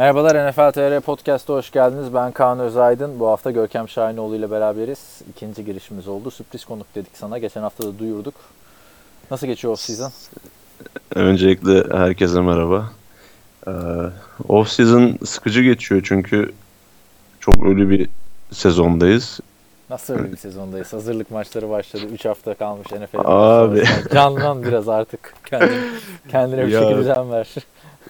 Merhabalar NFL TR Podcast'a hoş geldiniz. Ben Kaan Özaydın. Bu hafta Görkem Şahinoğlu ile beraberiz. İkinci girişimiz oldu. Sürpriz konuk dedik sana. Geçen hafta da duyurduk. Nasıl geçiyor off season? Öncelikle herkese merhaba. Ee, off season sıkıcı geçiyor çünkü çok ölü bir sezondayız. Nasıl öyle bir sezondayız? Hazırlık maçları başladı. 3 hafta kalmış NFL. Abi. Canlan biraz artık. Kendin, kendine bir Ya. şekilde ver.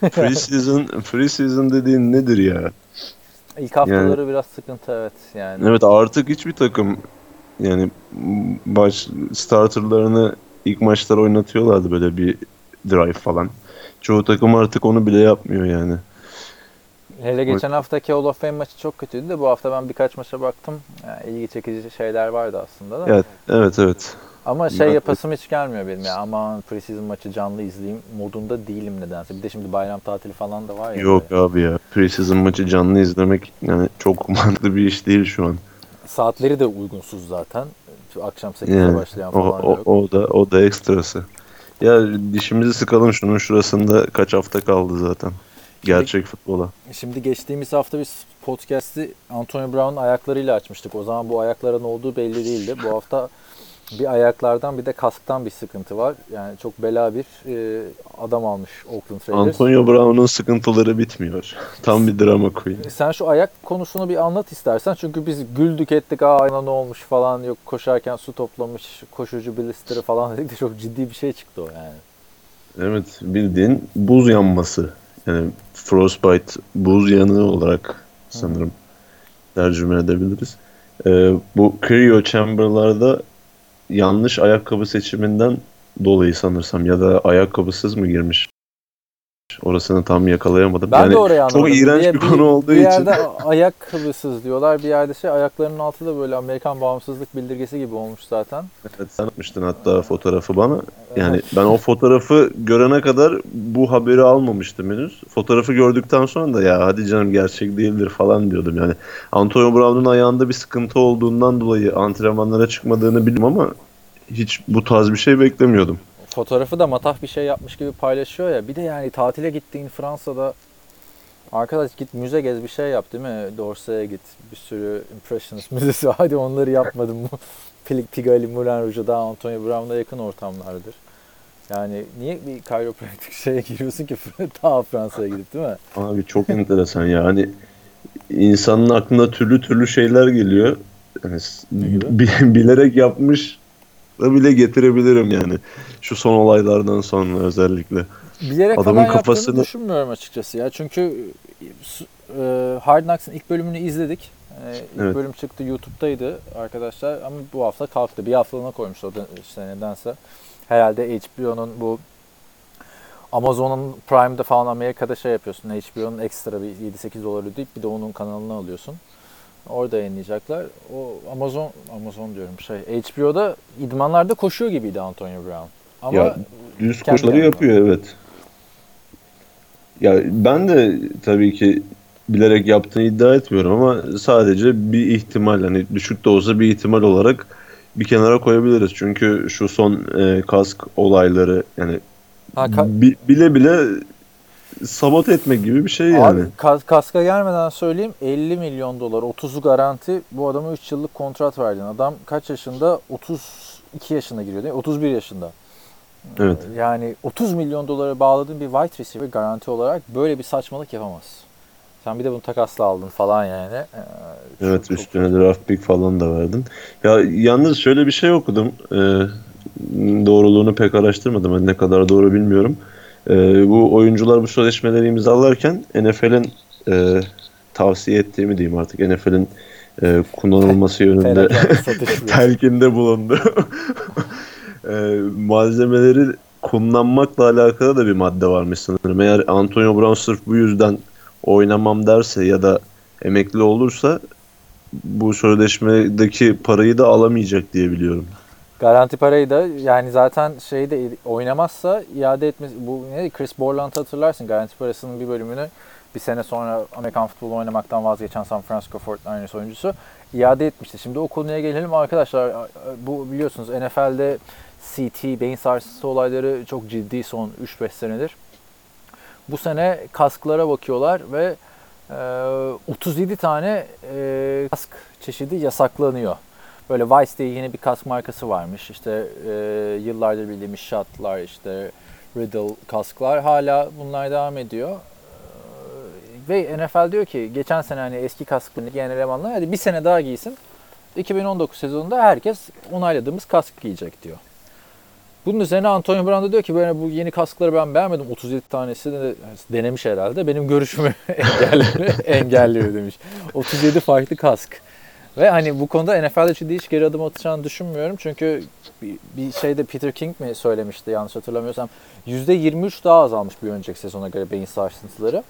Preseason, preseason dediğin nedir ya? İlk haftaları biraz sıkıntı evet. Yani Evet artık hiçbir takım yani baş starterlarını ilk maçlar oynatıyorlardı böyle bir drive falan. Çoğu takım artık onu bile yapmıyor yani. Hele geçen haftaki Hall of Fame maçı çok kötüydü de bu hafta ben birkaç maça baktım. Yani ilgi çekici şeyler vardı aslında da. Evet, evet, evet. Ama şey yapasım hiç gelmiyor benim ya. Aman preseason maçı canlı izleyeyim modunda değilim nedense. Bir de şimdi bayram tatili falan da var ya. Yok böyle. abi ya. Preseason maçı canlı izlemek yani çok mantıklı bir iş değil şu an. Saatleri de uygunsuz zaten. Akşam 8'de Yani, başlayan O, falan o, yok. o da o da ekstrası. Ya dişimizi sıkalım şunun şurasında kaç hafta kaldı zaten. Gerçek futbola. Şimdi geçtiğimiz hafta biz podcast'i Antonio Brown'un ayaklarıyla açmıştık. O zaman bu ayakların olduğu belli değildi. Bu hafta bir ayaklardan bir de kasktan bir sıkıntı var. Yani çok bela bir e, adam almış Oakland Raiders. Antonio Brown'un sıkıntıları bitmiyor. Tam bir drama queen. Sen şu ayak konusunu bir anlat istersen. Çünkü biz güldük ettik. Aa ayna ne olmuş falan. Yok koşarken su toplamış. Koşucu blisterı falan dedik de çok ciddi bir şey çıktı o yani. Evet bildiğin buz yanması. Yani frostbite buz yanığı olarak sanırım tercüme edebiliriz. Ee, bu cryo chamber'larda yanlış ayakkabı seçiminden dolayı sanırsam ya da ayakkabısız mı girmiş? Orasını tam yakalayamadım. Ben yani de oraya anlamadım. çok iğrenç bir, konu olduğu bir için. yerde ayakkabısız diyorlar. Bir yerde şey ayaklarının altı da böyle Amerikan bağımsızlık bildirgesi gibi olmuş zaten. Evet, sen atmıştın hatta fotoğrafı bana. Yani ben o fotoğrafı görene kadar bu haberi almamıştım henüz. Fotoğrafı gördükten sonra da ya hadi canım gerçek değildir falan diyordum yani. Antonio Brown'un ayağında bir sıkıntı olduğundan dolayı antrenmanlara çıkmadığını biliyorum ama hiç bu tarz bir şey beklemiyordum. Fotoğrafı da matah bir şey yapmış gibi paylaşıyor ya. Bir de yani tatile gittiğin Fransa'da arkadaş git müze gez bir şey yap değil mi? D'Orsay'a git. Bir sürü Impressionist müzesi. Hadi onları yapmadım mı? Pig- Pigalle, Moulin Rouge'a daha Antonio Brown'la yakın ortamlardır. Yani niye bir chiropractic şeye giriyorsun ki daha Fransa'ya gidip değil mi? Abi çok enteresan ya. Hani insanın aklına türlü türlü şeyler geliyor. Yani bilerek yapmış bile getirebilirim yani. Şu son olaylardan sonra özellikle. Bilerek Adamın falan kafasını- düşünmüyorum açıkçası ya. Çünkü e, Hard Knocks'ın ilk bölümünü izledik. E, ilk Evet. bölüm çıktı YouTube'daydı arkadaşlar ama bu hafta kalktı. Bir haftalığına koymuş o da işte nedense. Herhalde HBO'nun bu Amazon'un Prime'da falan Amerika'da şey yapıyorsun. HBO'nun ekstra bir 7-8 dolar ödeyip bir de onun kanalını alıyorsun. Orada yayınlayacaklar. O Amazon Amazon diyorum şey HBO'da idmanlarda koşuyor gibiydi Antonio Brown. Ama Ya, Düz koşuları yapıyor evet. Ya ben de tabii ki bilerek yaptığını iddia etmiyorum ama sadece bir ihtimal hani düşük de olsa bir ihtimal olarak bir kenara koyabiliriz. Çünkü şu son e, kask olayları yani ha, ka- bi- bile bile sabote etmek gibi bir şey yani. Abi kas- kaska gelmeden söyleyeyim 50 milyon dolar 30'u garanti bu adama 3 yıllık kontrat verdin. Adam kaç yaşında? 32 yaşına giriyor değil mi? 31 yaşında. Evet. Yani 30 milyon dolara bağladığın bir wide receiver garanti olarak böyle bir saçmalık yapamaz. Sen bir de bunu takasla aldın falan yani. Ee, çok- Evet çok- üstüne draft pick falan da verdin. Ya yalnız şöyle bir şey okudum. Ee, doğruluğunu pek araştırmadım. Ben ne kadar doğru bilmiyorum. Ee, bu oyuncular bu sözleşmeleri imzalarken NFL'in e, tavsiye ettiğimi diyeyim artık. NFL'in e, kullanılması yönünde telkinde bulundu. e, malzemeleri kullanmakla alakalı da bir madde varmış sanırım. Eğer Antonio Brown sırf bu yüzden oynamam derse ya da emekli olursa bu sözleşmedeki parayı da alamayacak diye biliyorum. Garanti parayı da yani zaten şeyde oynamazsa iade etmesi bu ne Chris Borland'ı hatırlarsın garanti parasının bir bölümünü bir sene sonra Amerikan futbolu oynamaktan vazgeçen San Francisco 49ers oyuncusu iade etmişti. Şimdi o konuya gelelim arkadaşlar. Bu biliyorsunuz NFL'de CT, beyin sarsıntısı olayları çok ciddi son 3-5 senedir. Bu sene kasklara bakıyorlar ve Ee, 37 tane kask çeşidi yasaklanıyor. Böyle Vice diye yeni bir kask markası varmış. İşte e, yıllardır bildiğimiz Shot'lar, işte Riddle kasklar hala bunlar devam ediyor. Ee, Ve NFL diyor ki geçen sene hani eski kaskını giyen elemanlar hadi bir sene daha giysin. 2019 sezonunda herkes onayladığımız kask giyecek diyor. Bunun üzerine Antonio Brown da diyor ki böyle bu yeni kaskları ben beğenmedim. 37 tanesi de denemiş herhalde. Benim görüşümü engelliyor, engelliyor demiş. 37 farklı kask. Ve hani bu konuda NFL'de ciddi hiç geri adım atacağını düşünmüyorum. Çünkü bir, şeyde Peter King mi söylemişti yanlış hatırlamıyorsam. %23 daha azalmış bir önceki sezona göre beyin sarsıntıları.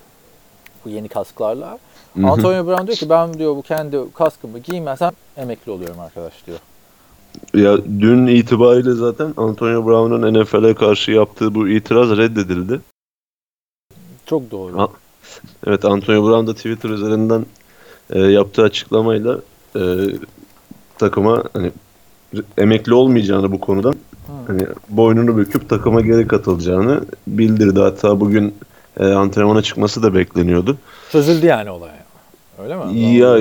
Bu yeni kasklarla. Antonio Brown diyor ki ben diyor bu kendi kaskımı giymezsem emekli oluyorum arkadaş diyor. Ya dün itibariyle zaten Antonio Brown'un NFL'e karşı yaptığı bu itiraz reddedildi. Çok doğru. Ha. Evet Antonio Brown da Twitter üzerinden e, yaptığı açıklamayla e, takıma hani emekli olmayacağını bu konudan Hı. hani boynunu büküp takıma geri katılacağını bildirdi. Hatta bugün e, antrenmana çıkması da bekleniyordu. Çözüldü yani olay. Öyle mi? Ya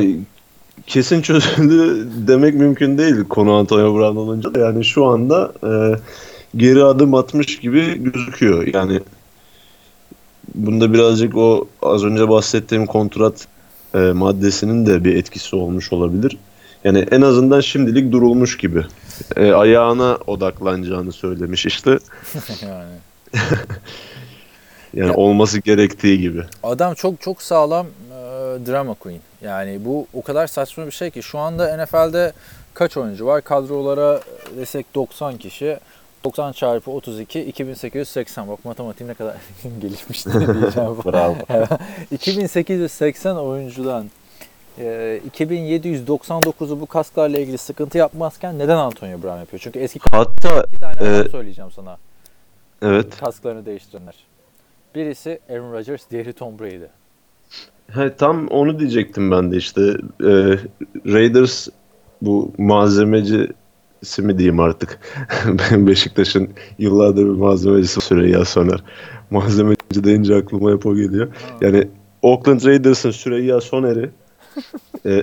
kesin çözüldü demek mümkün değil konu Antonio Brown olunca yani şu anda e, geri adım atmış gibi gözüküyor. Yani bunda birazcık o az önce bahsettiğim kontrat e, maddesinin de bir etkisi olmuş olabilir. Yani en azından şimdilik durulmuş gibi. E, ayağına odaklanacağını söylemiş işte. yani. Yani Ya- olması gerektiği gibi. Adam çok çok sağlam e, drama queen. Yani bu o kadar saçma bir şey ki şu anda NFL'de kaç oyuncu var? Kadrolara desek 90 kişi. 90 çarpı 32 2880. Bak matematiğim ne kadar gelişmiş diye diyeceğim. Bravo. 2880 oyuncudan e, 2799'u bu kasklarla ilgili sıkıntı yapmazken neden Antonio Brown yapıyor? Çünkü eski Hatta iki tane e, söyleyeceğim sana. evet Kasklarını değiştirenler. Birisi Aaron Rodgers, diğeri Tom Brady. He, tam onu diyecektim ben de işte. Ee, Raiders bu malzemecisi mi diyeyim artık. Beşiktaş'ın yıllardır bir malzemecisi Süreyya Soner. Malzemeci deyince aklıma hep o geliyor. Yani Oakland Raiders'ın Süreyya Soner'i e,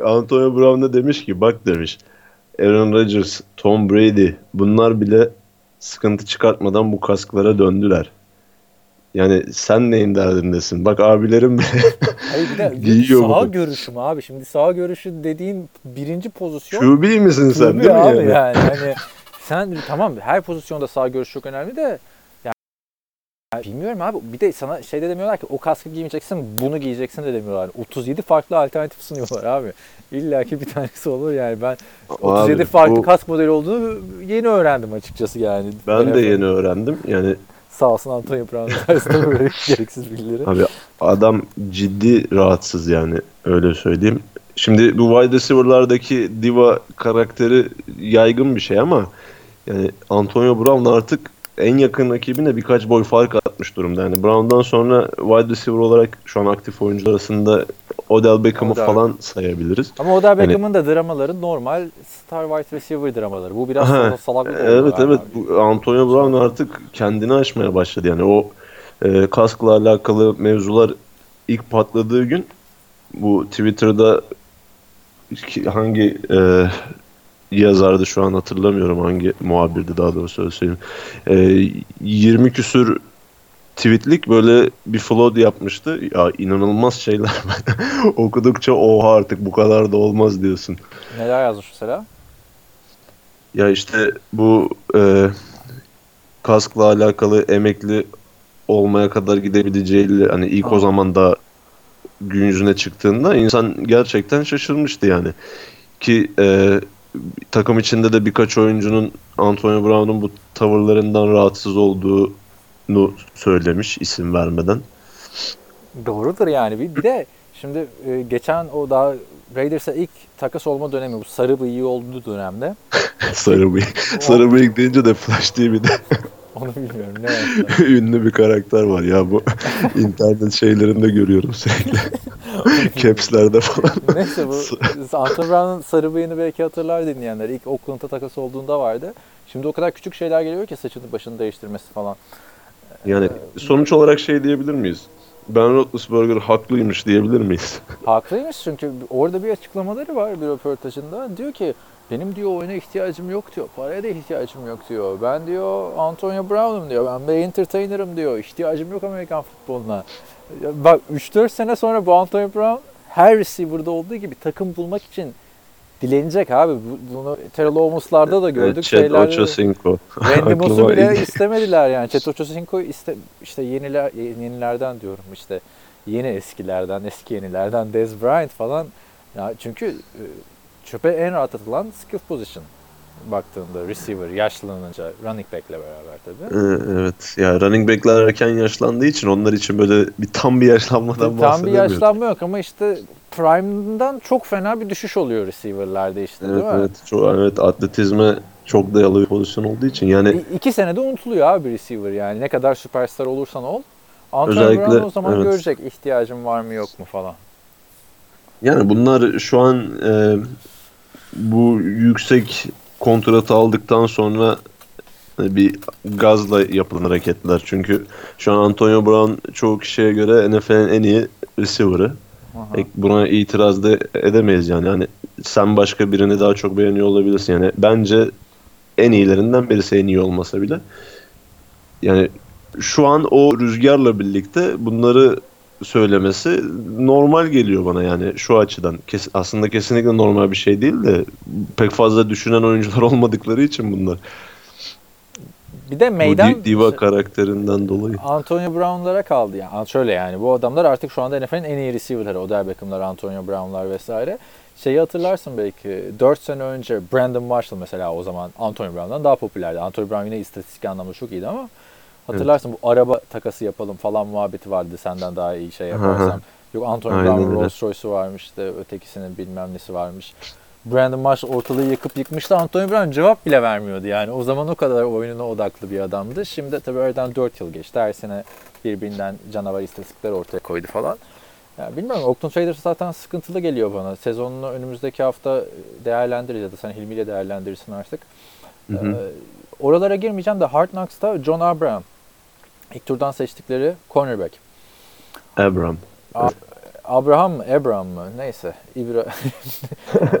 Antonio Brown da demiş ki bak demiş Aaron Rodgers, Tom Brady bunlar bile sıkıntı çıkartmadan bu kasklara döndüler. Yani sen neyin derdindesin? Bak abilerim bile Hayır bir de Giyiyor sağ bunu. görüşüm abi. Şimdi sağ görüşü dediğin birinci pozisyon. QB misin sen QB değil mi abi yani? yani. Hani sen tamam her pozisyonda sağ görüş çok önemli de yani, bilmiyorum abi. Bir de sana şey de demiyorlar ki o kaskı giymeyeceksin, bunu giyeceksin de demiyorlar. 37 farklı alternatif sunuyorlar abi. İlla ki bir tanesi olur yani. Ben 37 Abi, farklı bu- kask modeli olduğunu yeni öğrendim açıkçası yani. Ben de NFL. yeni öğrendim. Yani Sağ olsun Antonio Brown'un tersine böyle gereksiz bilgileri. abi adam ciddi rahatsız yani öyle söyleyeyim. Şimdi bu wide receiver'lardaki diva karakteri yaygın bir şey ama yani Antonio Brown artık en yakın rakibine birkaç boy fark atmış durumda. Yani Brown'dan sonra wide receiver olarak şu an aktif oyuncular arasında Odell Beckham'ı Odell. falan sayabiliriz. Ama Odell Beckham'ın da dramaları normal star wide receiver dramaları. Bu biraz Ha, salaklık Evet evet abi. bu Antonio Brown artık kendini aşmaya başladı yani o e, kaskla alakalı mevzular ilk patladığı gün bu Twitter'da hangi e, yazardı şu an hatırlamıyorum hangi muhabirdi daha doğrusu öyle söyleyeyim. E, 20 küsür tweetlik böyle bir flood yapmıştı. Ya inanılmaz şeyler. Okudukça oha artık bu kadar da olmaz diyorsun. Neler yazmış mesela? Ya işte bu e, kaskla alakalı emekli olmaya kadar gidebileceğiyle hani ilk o zaman da gün yüzüne çıktığında insan gerçekten şaşırmıştı yani. Ki e, takım içinde de birkaç oyuncunun Antonio Brown'un bu tavırlarından rahatsız olduğunu söylemiş isim vermeden. Doğrudur yani. Bir, bir de şimdi e, geçen o daha Raiders'a ilk takas olma dönemi bu sarı bıyığı olduğu dönemde. Sarı bıyık. Sarı bıyık deyince de Flash TV'de Onu bilmiyorum ne ünlü bir karakter var ya bu internet şeylerinde görüyorum sürekli. Caps'lerde falan. Neyse bu Antonio Brown'un sarı bıyığını belki hatırlar dinleyenler. İlk Oakland'a takas olduğunda vardı. Şimdi o kadar küçük şeyler geliyor ki saçını başını değiştirmesi falan. Yani sonuç olarak şey diyebilir miyiz? Ben Roethlisberger haklıymış diyebilir miyiz? Haklıymış çünkü orada bir açıklamaları var bir röportajında. Diyor ki benim diyor oyuna ihtiyacım yok diyor. Paraya da ihtiyacım yok diyor. Ben diyor Antonio Brown'um diyor. Ben bir entertainer'ım diyor. İhtiyacım yok Amerikan futboluna. Bak 3-4 sene sonra bu Antonio Brown her receiver'da olduğu gibi takım bulmak için dilenecek abi. Bu- Bunu Terrell Owens'larda da gördük. Chad Şeylerde- Ochocinco. Randy Moss'u Aklıma bile istemediler yani. Chet Ochocinco'yu iste, işte yeniler, yenilerden diyorum işte yeni eskilerden, eski yenilerden Dez Bryant falan. Ya çünkü e, çöpe en rahat atılan skill position baktığında receiver yaşlanınca running back'le beraber tabii. Ee, Evet. Ya running back'ler erken yaşlandığı için onlar için böyle bir tam bir yaşlanmadan Tam bir bahsedemiyoruz. yaşlanma yok ama işte prime'dan çok fena bir düşüş oluyor receiver'larda işte Evet, değil mi? evet. Çok, evet atletizme çok dayalı bir pozisyon olduğu için yani İ- iki senede unutuluyor abi receiver yani. Ne kadar süperstar olursan ol. Antonio Özellikle- Brown o zaman evet. görecek ihtiyacın var mı yok mu falan. yani bunlar şu an e, bu yüksek kontratı aldıktan sonra e, bir gazla yapılan hareketler. Çünkü şu an Antonio Brown çoğu kişiye göre NFL'in en iyi receiver'ı. E, Buna itiraz da edemeyiz yani. yani sen başka birini daha çok beğeniyor olabilirsin. Yani bence en iyilerinden birisi en iyi olmasa bile. Yani şu an o rüzgarla birlikte bunları söylemesi normal geliyor bana yani şu açıdan. Kes, aslında kesinlikle normal bir şey değil de pek fazla düşünen oyuncular olmadıkları için bunlar. Bir de Bu meydan di- diva karakterinden dolayı. Antonio Brown'lara kaldı yani. Şöyle yani bu adamlar artık şu anda NFL'in en iyi receiver'ları. Odell Beckham'lar, Antonio Brown'lar vesaire. Şeyi hatırlarsın belki 4 sene önce Brandon Marshall mesela o zaman Antonio Brown'dan daha popülerdi. Antonio Brown yine istatistik anlamda çok iyiydi ama hatırlarsın bu araba takası yapalım falan muhabbeti vardı senden daha iyi şey yaparsam. Yok Brown'un öyle. Rolls Royce'u varmış işte ötekisinin bilmem nesi varmış. Brandon Marshall ortalığı yıkıp yıkmıştı. Antonio Brown cevap bile vermiyordu yani. O zaman o kadar oyununa odaklı bir adamdı. Şimdi tabii aradan 4 yıl geçti. Her sene birbirinden canavar istatistikler ortaya koydu falan. Ya bilmiyorum Oakland Raiders zaten sıkıntılı geliyor bana. Sezonunu önümüzdeki hafta değerlendiririz ya da sen Hilmi ile değerlendirirsin artık. Hı hı. Ee, oralara girmeyeceğim de Hard Knocks'ta John Abraham. İlk turdan seçtikleri cornerback. Abram. Abraham mı? Abraham mı? Neyse. İbra...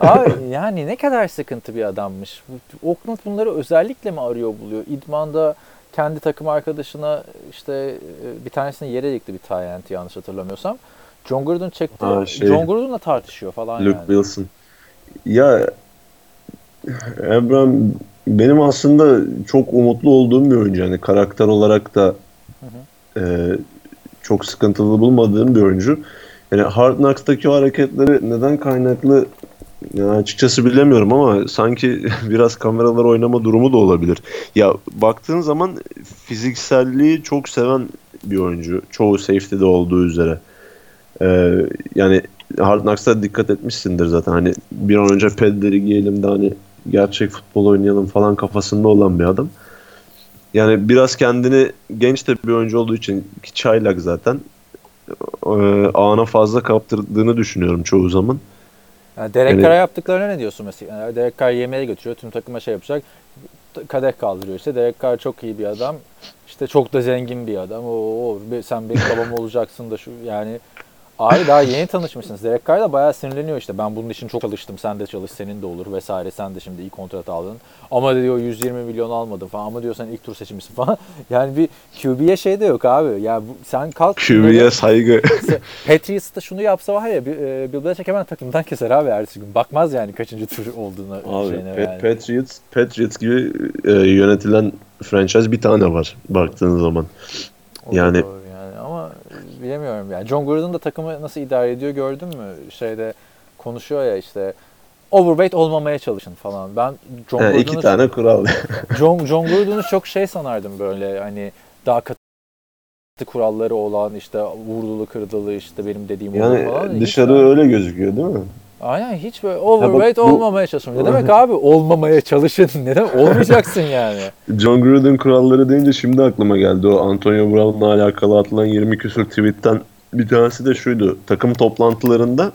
Abi yani ne kadar sıkıntı bir adammış. Oakland bunları özellikle mi arıyor buluyor? İdmanda kendi takım arkadaşına işte e, bir tanesini yere dikti bir Tyent yanlış hatırlamıyorsam. John Gruden çekti. Ha, şey- John Gruden'la tartışıyor falan Luke yani. Wilson. Ya Abraham benim aslında çok umutlu olduğum bir oyuncu. Yani karakter olarak da e, çok sıkıntılı bulmadığım bir oyuncu. Yani Hard Knocks'taki o hareketleri neden kaynaklı yani açıkçası bilemiyorum ama sanki biraz kameralar oynama durumu da olabilir. Ya baktığın zaman fizikselliği çok seven bir oyuncu. Çoğu safety'de olduğu üzere. Ee, yani Hard Knocks'ta dikkat etmişsindir zaten. Hani bir an önce pedleri giyelim de hani gerçek futbol oynayalım falan kafasında olan bir adam. Yani biraz kendini genç de bir oyuncu olduğu için ki çaylak zaten e, ağına fazla kaptırdığını düşünüyorum çoğu zaman. Yani Derek Yani- yaptıklarına ne diyorsun mesela? Yani Derek Carr yemeğe götürüyor. Tüm takıma şey yapacak. Kadeh kaldırıyor işte. Derek Carr çok iyi bir adam. İşte çok da zengin bir adam. Oo, sen benim babam olacaksın da şu yani Abi daha yeni tanışmışsınız. Derek Carr da bayağı sinirleniyor işte. Ben bunun için çok çalıştım. Sen de çalış. Senin de olur vesaire. Sen de şimdi iyi kontrat aldın. Ama diyor 120 milyon almadın falan. Ama diyor sen ilk tur seçimisin falan. Yani bir QB'ye şey de yok abi. Ya bu, sen kalk. QB'ye saygı. Patriots da şunu yapsa var ya e, Bill Belichick hemen takımdan keser abi ertesi gün. Bakmaz yani kaçıncı tur olduğuna Abi şeyine Pat- yani. Patriots, Patriots gibi e, yönetilen franchise bir tane var baktığın zaman. O yani- doğru yani bilemiyorum yani. John Gruden da takımı nasıl idare ediyor gördün mü? Şeyde konuşuyor ya işte overweight olmamaya çalışın falan. Ben John Gruden'ı iki tane kural. John, John Gruden'ı çok şey sanardım böyle hani daha katı kuralları olan işte vurdulu kırdılı işte benim dediğim falan. yani Hiç dışarı öyle gözüküyor değil mi? Aynen hiç böyle overweight bu- olmamaya çalışın. Ne demek abi? Olmamaya çalışın. Ne demek? Olmayacaksın yani. John Gruden kuralları deyince şimdi aklıma geldi. O Antonio Brown'la alakalı atılan 20 küsur tweetten bir tanesi de şuydu. Takım toplantılarında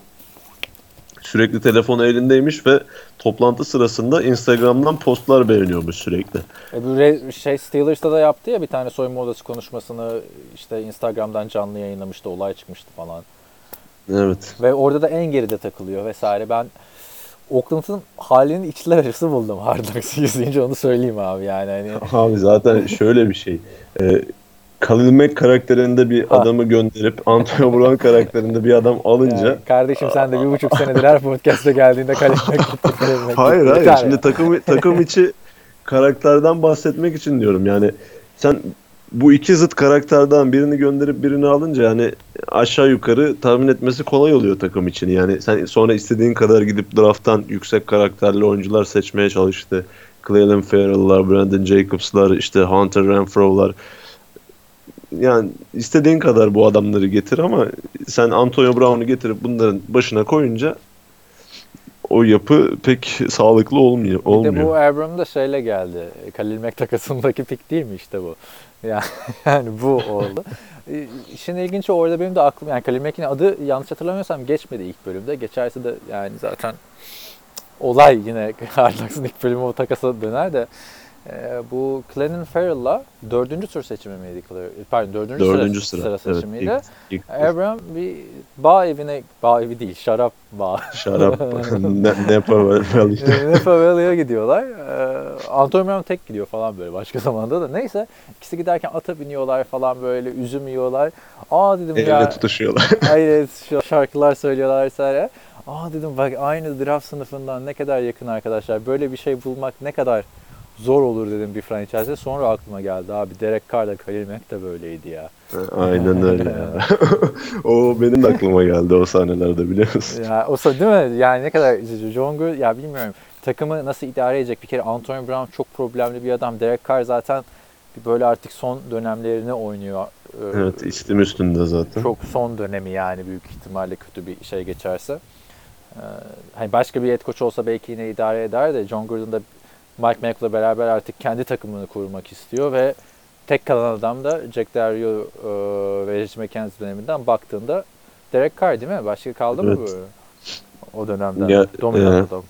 sürekli telefonu elindeymiş ve toplantı sırasında Instagram'dan postlar beğeniyormuş sürekli. E bu şey Steelers'ta da yaptı ya bir tane soyunma odası konuşmasını işte Instagram'dan canlı yayınlamıştı, olay çıkmıştı falan. Evet. Ve orada da en geride takılıyor vesaire. Ben Oakland'ın halini içler acısı buldum Hard Knocks izleyince onu söyleyeyim abi yani. Hani, Abi zaten şöyle bir şey. Ee, Khalil Mack karakterinde bir Ha. adamı gönderip Antonio Brown karakterinde bir adam alınca yani kardeşim sen de bir buçuk senedir her podcast'a geldiğinde kalemle Hayır hayır. Şimdi takım takım içi karakterden bahsetmek için diyorum. Yani sen bu iki zıt karakterden birini gönderip birini alınca yani aşağı yukarı tahmin etmesi kolay oluyor takım için. Yani sen sonra istediğin kadar gidip drafttan yüksek karakterli oyuncular seçmeye çalıştı. Clelin Ferrell'lar, Brandon Jacobs'lar, işte Hunter Renfro'lar. Yani istediğin kadar bu adamları getir ama sen Antonio Brown'u getirip bunların başına koyunca o yapı pek sağlıklı olmuyor. Bir de olmuyor. bu Abram da şeyle geldi. Kalil Mack takasındaki pik değil mi işte bu? Yani, yani bu oldu. E, İşin ilginci orada benim de aklım yani Kalil Mack'in adı yanlış hatırlamıyorsam geçmedi ilk bölümde. Geçerse de yani zaten olay yine Hard ilk bölümü o takasa döner de e, bu Clennon Farrell'la dördüncü tur seçimi miydi? Pardon dördüncü, Dördüncü sıra, sıra. sıra Evet, seçimiydi. ilk- ilk- Abram bir bağ evine, bağ evi değil şarap bağı. Şarap. yapar falan işte. Napa Valley'e gidiyorlar. Ee, Antonio Brown tek gidiyor falan böyle başka zamanda da. Neyse ikisi giderken ata biniyorlar falan böyle üzüm yiyorlar. Aa dedim Elle ya. tutuşuyorlar. Hayır şarkılar söylüyorlar vesaire. Aa dedim bak aynı draft sınıfından ne kadar yakın arkadaşlar. Böyle bir şey bulmak ne kadar zor olur dedim bir franchise'e. Sonra aklıma geldi abi Derek Carr da Khalil Mack de böyleydi ya. Aynen öyle ya. o benim de aklıma geldi o sahnelerde biliyor musun? Ya o değil mi? Yani ne kadar. John Gruden ya bilmiyorum. Takımı nasıl idare edecek? Bir kere Antonio Brown çok problemli bir adam. Derek Carr zaten böyle artık son dönemlerini oynuyor. Ee, Evet istim üstünde zaten. Çok son dönemi yani büyük ihtimalle kötü bir şey geçerse. Ee, hani başka bir head coach olsa belki yine idare eder de John Gruden da Mike Mayock'la beraber artık kendi takımını kurmak istiyor ve tek kalan adam da Jack Del Rio e, ve Reggie McKenzie döneminden baktığında Derek Carr değil mi? Başka kaldı mı Evet. böyle? O dönemden. Ya, Dominant e, adam.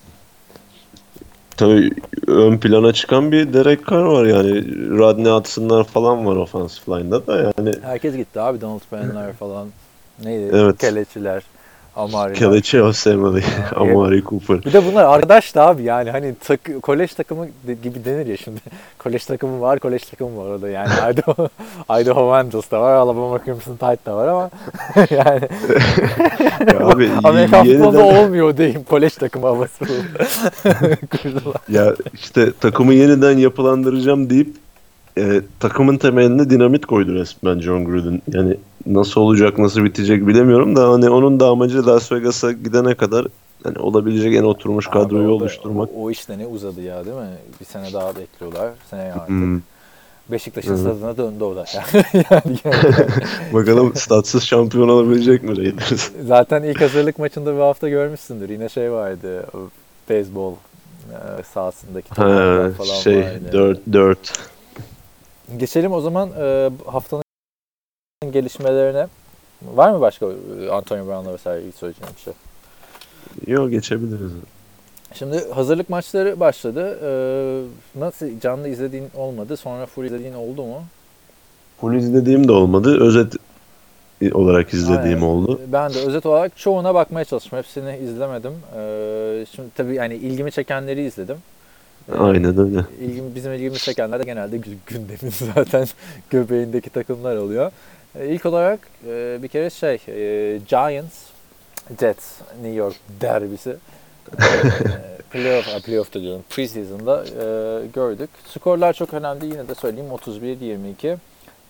Tabii ön plana çıkan bir Derek Carr var yani. Rodney Hudson'lar falan var offensive line'da da yani. Herkes gitti abi. Donald Penn'ler falan. Neydi? Evet. Keleçiler. Amari'ler. Kelechi Osemele, Amari Cooper. Bir de bunlar arkadaştı abi yani hani tak, kolej takımı gibi denir ya şimdi. kolej takımı var, kolej takımı var orada yani. Idaho, Idaho Vandals da var, Alabama Crimson Tide da var ama yani Ya abi Amerikan futbolunda olmuyor diyeyim kolej takımı havası kurdular. ya işte takımı yeniden yapılandıracağım deyip e, takımın temeline dinamit koydu resmen John Gruden. Yani nasıl olacak, nasıl bitecek bilemiyorum da hani onun da amacı Las Vegas'a gidene kadar hani olabilecek en oturmuş Abi kadroyu orada oluşturmak. O, o işte ne uzadı ya değil mi? Bir sene daha bekliyorlar. Seneye artık. Hmm. Beşiktaş'ın Evet. stadına döndü o da. yani, yani. Bakalım statsız şampiyon olabilecek mi Raiders? Zaten ilk hazırlık maçında bir hafta görmüşsündür. Yine şey vardı. o Beyzbol e, sahasındaki Ha, falan şey vardı. 4 4. Geçelim o zaman e, haftanın gelişmelerine. Var mı başka e, Antonio Brown'la vesaire söyleyeceğim bir şey? Yok geçebiliriz. Şimdi hazırlık maçları başladı. E, nasıl canlı izlediğin olmadı. Sonra full izlediğin oldu mu? Full izlediğim de olmadı. Özet olarak izlediğim Aynen. oldu. Ben de özet olarak çoğuna bakmaya çalıştım. Hepsini izlemedim. E, şimdi tabii yani ilgimi çekenleri izledim. E, Aynen öyle. İlgim, bizim ilgimizi çekenler de genelde gü- gündemin zaten göbeğindeki takımlar oluyor. E, ilk olarak e, bir kere şey e, Giants Jets New York derbisi e, playoff, a, playoff da diyorum preseason'da e, gördük. Skorlar çok önemli yine de söyleyeyim 31-22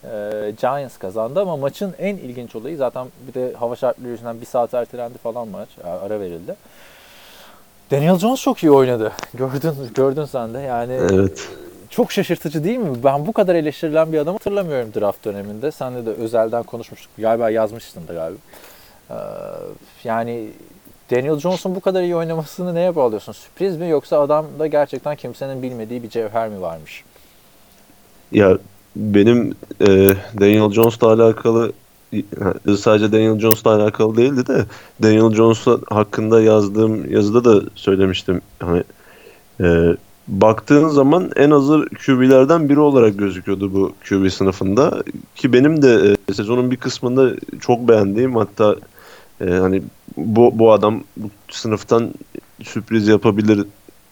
e, Giants kazandı ama maçın en ilginç olayı zaten bir de hava şartları yüzünden bir saat ertelendi falan maç ara verildi. Daniel Jones çok iyi oynadı. Gördün gördün sen de. Yani Evet. Çok şaşırtıcı değil mi? Ben bu kadar eleştirilen bir adam hatırlamıyorum draft döneminde. Senle de özelden konuşmuştuk. Galiba yazmıştın da galiba. Ee, yani Daniel Jones'un bu kadar iyi oynamasını neye bağlıyorsun? Sürpriz mi yoksa adamda gerçekten kimsenin bilmediği bir cevher mi varmış? Ya benim e, Daniel Jones'la alakalı sadece Daniel Jones'la alakalı değildi de Daniel Jones hakkında yazdığım yazıda da söylemiştim. Hani e, baktığın zaman en hazır QB'lerden biri olarak gözüküyordu bu QB sınıfında. Ki benim de e, sezonun bir kısmında çok beğendiğim hatta e, hani bu bu adam bu sınıftan sürpriz yapabilir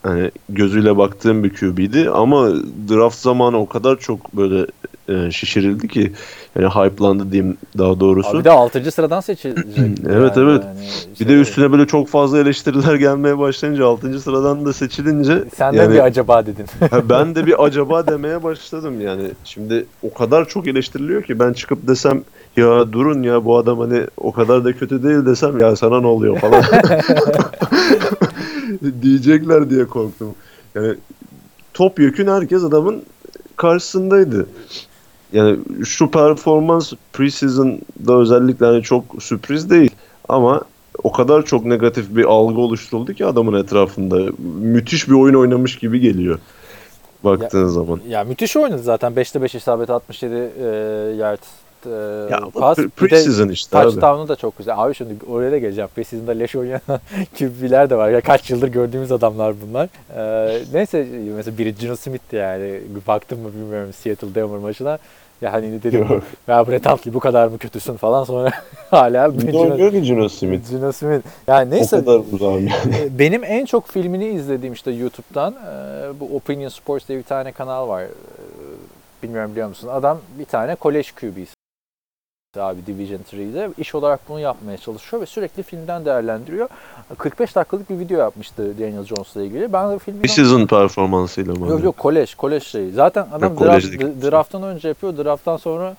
hani gözüyle baktığım bir QB'ydi ama draft zamanı o kadar çok böyle e, şişirildi ki yani hype'landı diyeyim daha doğrusu. Abi de 6. sıradan seçilecek. Evet, evet. Yani bir şey- de üstüne böyle çok fazla eleştiriler gelmeye başlayınca 6. sıradan da seçilince Sen de yani- bir acaba dedin. Ben de bir acaba demeye başladım yani. Şimdi o kadar çok eleştiriliyor ki ben çıkıp desem ya durun ya bu adam hani o kadar da kötü değil desem ya sana ne oluyor falan. Diyecekler diye korktum. Yani top yükün herkes adamın karşısındaydı. Yani şu performans preseason'da özellikle hani çok sürpriz değil ama o kadar çok negatif bir algı oluşturuldu ki adamın etrafında. Müthiş bir oyun oynamış gibi geliyor baktığın zaman. ya müthiş oynadı zaten. 5'te 5 isabet 67 e, yard Ya pas. preseason işte touchdown'u da çok güzel. Abi şimdi oraya da geleceğim. Preseason'da leş oynayan QB'ler de var. Ya kaç yıldır gördüğümüz adamlar bunlar. Ee, neyse mesela biri Gino Smith'ti yani. Baktım mı bilmiyorum Seattle Denver maçına. Ya hani dedim ya Brett Hundley bu kadar mı kötüsün falan sonra hala oynuyor ki Gino Smith? Gino Smith. Yani neyse O kadar uzağım yani. e, benim en çok filmini izlediğim işte YouTube'dan e, bu Opinion Sports diye bir tane kanal var. E, Bilmiyorum biliyor musun? Adam bir tane kolej QB'si abi Division 3'de iş olarak bunu yapmaya çalışıyor ve sürekli filmden değerlendiriyor. 45 dakikalık bir video yapmıştı Daniel Jones'la ilgili. Ben de filmin Preseason performansıyla mı? Yok yok kolej, kolej şeyi. Zaten adam Ha, draft, d- drafttan önce yapıyor, drafttan sonra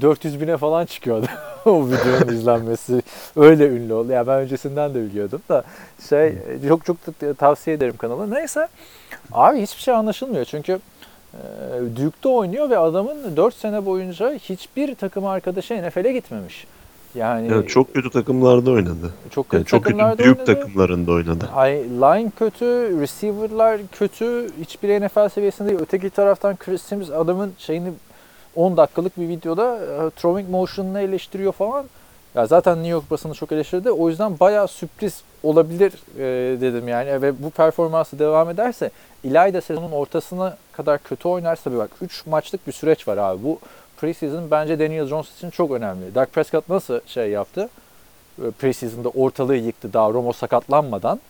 400 bine falan çıkıyordu o videonun izlenmesi. Öyle ünlü oldu. Ya ben öncesinden de biliyordum da şey çok çok tavsiye ederim kanalı. Neyse abi hiçbir şey anlaşılmıyor çünkü Duke'da oynuyor ve adamın 4 sene boyunca hiçbir takım arkadaşı NFL'e gitmemiş. Yani Yani çok kötü takımlarda oynadı. çok kötü Yani çok kötü büyük oynadı. takımlarında oynadı. Ay, line kötü, receiver'lar kötü, hiçbir NFL seviyesinde değil. Öteki taraftan Chris Sims adamın şeyini 10 dakikalık bir videoda e, throwing motion'ını eleştiriyor falan. Ya zaten New York basını çok eleştirdi. O yüzden bayağı sürpriz olabilir e, dedim yani. Ve bu performansı devam ederse İlay da sezonun ortasına kadar kötü oynarsa bir bak 3 maçlık bir süreç var abi. Bu preseason bence Daniel Jones için çok önemli. Dak Prescott nasıl şey yaptı? E, Preseason'da ortalığı yıktı daha Romo sakatlanmadan.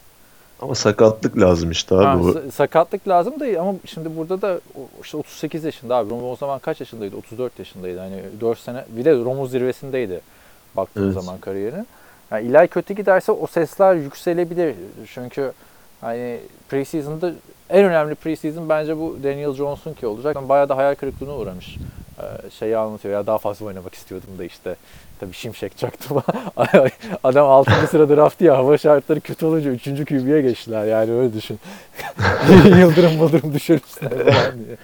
Ama sakatlık lazım işte abi Ha, bu. sa- sakatlık lazım da ama şimdi burada da işte 38 yaşında abi. Romo o zaman kaç yaşındaydı? 34 yaşındaydı. Hani 4 sene bir de Romo zirvesindeydi baktığım Evet. zaman kariyerine. Yani İlay kötü giderse o sesler yükselebilir. Çünkü hani preseason'da en önemli preseason bence bu Daniel Jones'un ki olacak. Bayağı da hayal kırıklığına uğramış. Ee, şeyi anlatıyor ya daha fazla oynamak istiyordum da işte tabii şimşek çaktım. Adam 6. sıra draftı ya hava şartları kötü olunca 3. QB'ye geçtiler yani öyle düşün. Yıldırım falan diye.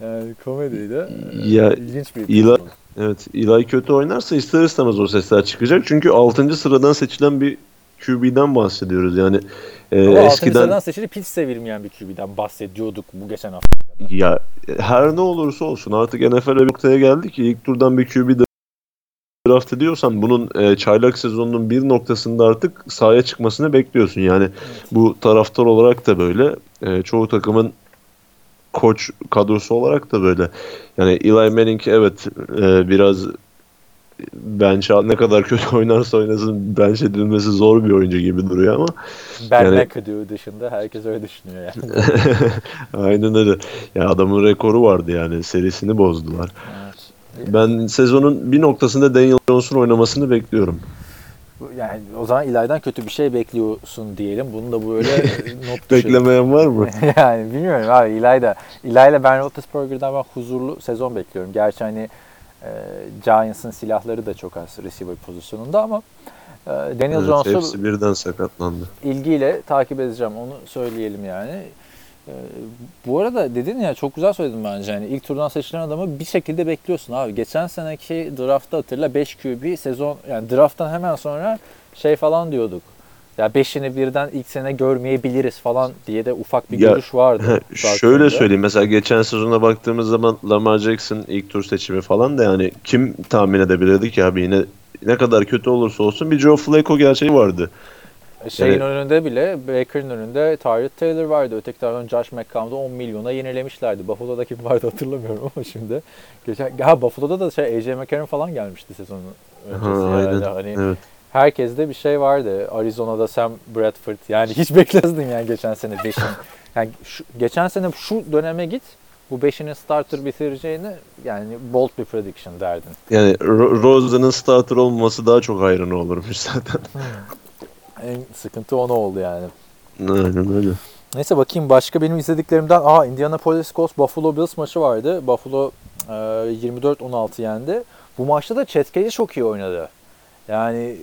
Yani komediydi. Ya, İlginç bir İla- episod. Evet, Eli kötü oynarsa ister istemez o sesler çıkacak. Çünkü 6. sıradan seçilen bir QB'den bahsediyoruz. Yani e, Ama 6. eskiden sıradan seçilip hiç sevilmeyen bir QB'den bahsediyorduk bu geçen hafta. ya her ne olursa olsun artık NFL'e bir noktaya geldi ki ilk turdan bir QB draft ediyorsan bunun e, çaylak sezonunun bir noktasında artık sahaya çıkmasını bekliyorsun. Yani bu taraftar olarak da böyle. E, çoğu takımın koç kadrosu olarak da böyle. Yani Eli Manning evet e, biraz bench ne kadar kötü oynarsa oynasın bench edilmesi zor bir oyuncu gibi duruyor ama Ben Yani- McAdoo dışında herkes öyle düşünüyor yani. aynen öyle. Ya adamın rekoru vardı yani serisini bozdular. Evet. Ben sezonun bir noktasında Daniel Jones'un oynamasını bekliyorum. Yani o zaman İlay'dan kötü bir şey bekliyorsun diyelim. Bunu da böyle not. Beklemeyen var mı? yani bilmiyorum abi İlay da İlay'la Ben Roethlisberger'dan ben huzurlu sezon bekliyorum. Gerçi hani e, Giants'ın silahları da çok az receiver pozisyonunda ama e, Daniel Evet, Jones'u hepsi birden sakatlandı. ilgiyle takip edeceğim. Onu söyleyelim yani. E, bu arada dedin ya çok güzel söyledin bence. Yani ilk turdan seçilen adamı bir şekilde bekliyorsun abi. Geçen seneki draftta hatırla 5 QB sezon yani drafttan hemen sonra şey falan diyorduk. ya beşini birden ilk sene görmeyebiliriz falan diye de ufak bir Ya, görüş vardı. Şöyle baktığında. söyleyeyim mesela geçen sezona baktığımız zaman Lamar Jackson ilk tur seçimi falan da yani kim tahmin edebilirdi ki abi yine ne kadar kötü olursa olsun bir Joe Flacco gerçeği vardı. Şeyin Yani- önünde bile Baker'ın önünde Tyrod Taylor vardı. Öteki taraftan Josh McCown'da 10 milyona yenilemişlerdi. Buffalo'da kim vardı hatırlamıyorum ama şimdi. Geçen, ha Buffalo'da da şey AJ McCarron falan gelmişti sezonun öncesi. Ha, aynen. Hani Evet. herkeste bir şey vardı. Arizona'da Sam Bradford. Yani hiç beklezdin yani geçen sene 5'in. Yani şu, geçen sene şu döneme git. Bu 5'inin starter bitireceğini yani bold bir prediction derdin. Yani Ro- Rosen'ın starter olmaması daha çok hayranı olurmuş zaten. En sıkıntı ona oldu yani. Aynen öyle. Neyse bakayım başka benim izlediklerimden. Aa Indianapolis Colts Buffalo Bills maçı vardı. Buffalo e, 24-16 yendi. Bu maçta da Chet Kelly çok iyi oynadı. Yani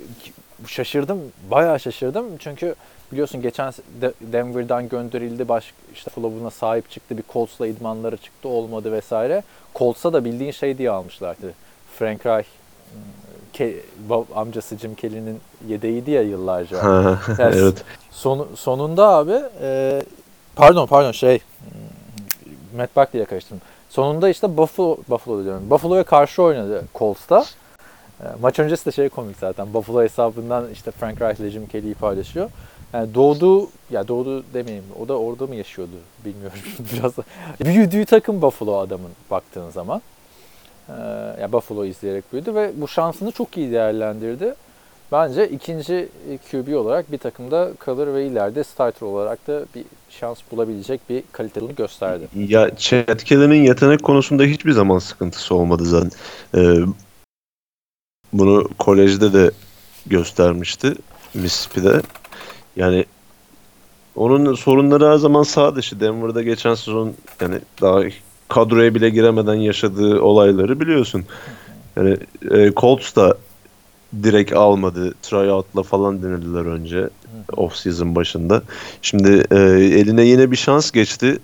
şaşırdım. Bayağı şaşırdım. Çünkü biliyorsun geçen de- Denver'dan gönderildi. Baş, işte Buffalo buna sahip çıktı. Bir Colts'la idmanları çıktı. Olmadı vesaire. Colts'a da bildiğin şey diye almışlardı. Frank Reich Ke- amcası Jim Kelly'nin yedeğiydi ya yıllarca. Yani evet. Son, sonunda abi e, pardon pardon şey hmm, Matt Barkley ile karıştırdım. Sonunda işte Buffalo, Buffalo diyorum. Buffalo'ya karşı oynadı Colts'ta. E, maç öncesi de şey komik zaten. Buffalo hesabından işte Frank Reich ile Jim Kelly'yi paylaşıyor. Yani doğdu, ya doğdu demeyeyim. O da orada mı yaşıyordu bilmiyorum. Biraz da, büyüdüğü takım Buffalo adamın baktığın zaman. E, ya Buffalo izleyerek büyüdü ve bu şansını çok iyi değerlendirdi. Bence ikinci QB olarak bir takımda kalır ve ileride starter olarak da bir şans bulabilecek bir kaliteli gösterdi. Ya Chet Kelly'nin yetenek konusunda hiçbir zaman sıkıntısı olmadı zaten. Ee, bunu kolejde de göstermişti Mississippi'de. Yani onun sorunları her zaman sağ dışı. Denver'da geçen sezon yani daha kadroya bile giremeden yaşadığı olayları biliyorsun. Yani e, Colts da direkt almadı. Tryout'la falan denediler önce off season başında. Şimdi e, eline yine bir şans geçti.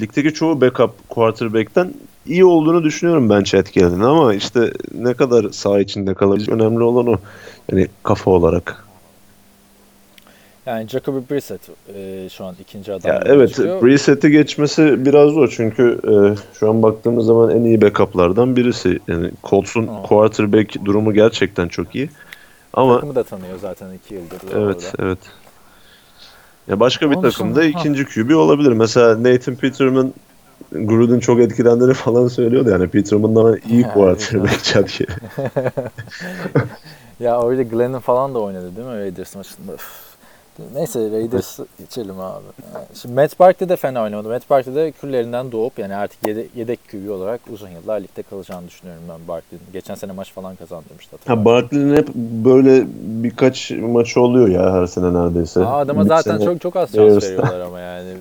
Ligdeki çoğu backup quarterback'ten iyi olduğunu düşünüyorum ben Chet Kelly'nin ama işte ne kadar saha içinde kalabilecek önemli olan o. Yani kafa olarak. Yani Jacoby Brissett e, şu an ikinci adam. Ya evet çıkıyor. Brissett'i geçmesi biraz zor çünkü e, şu an baktığımız zaman en iyi backup'lardan birisi. Yani Colts'un Aa. quarterback durumu gerçekten çok iyi. Ama Takımı da tanıyor zaten iki yıldır. Evet, orada. evet. Ya başka bir takımda ikinci QB olabilir. Mesela Nathan Peterman Gruden çok etkilendiğini falan söylüyordu yani Peterman'dan iyi quarterback Kelly. Ya öyle Glenn'in falan da oynadı değil mi Raiders maçında? Üf. Neyse Raiders geçelim abi. Yani Şimdi Matt Barkley de fena oynamadı. Matt Barkley de küllerinden doğup yani artık yedek, yedek QB olarak uzun yıllar ligde kalacağını düşünüyorum ben Barkley'nin. Geçen sene maç falan kazandırmıştı. Ha Barkley'nin hep böyle birkaç maçı oluyor ya her sene neredeyse. Aa, adama Bir zaten çok çok az şans veriyorlar ama yani.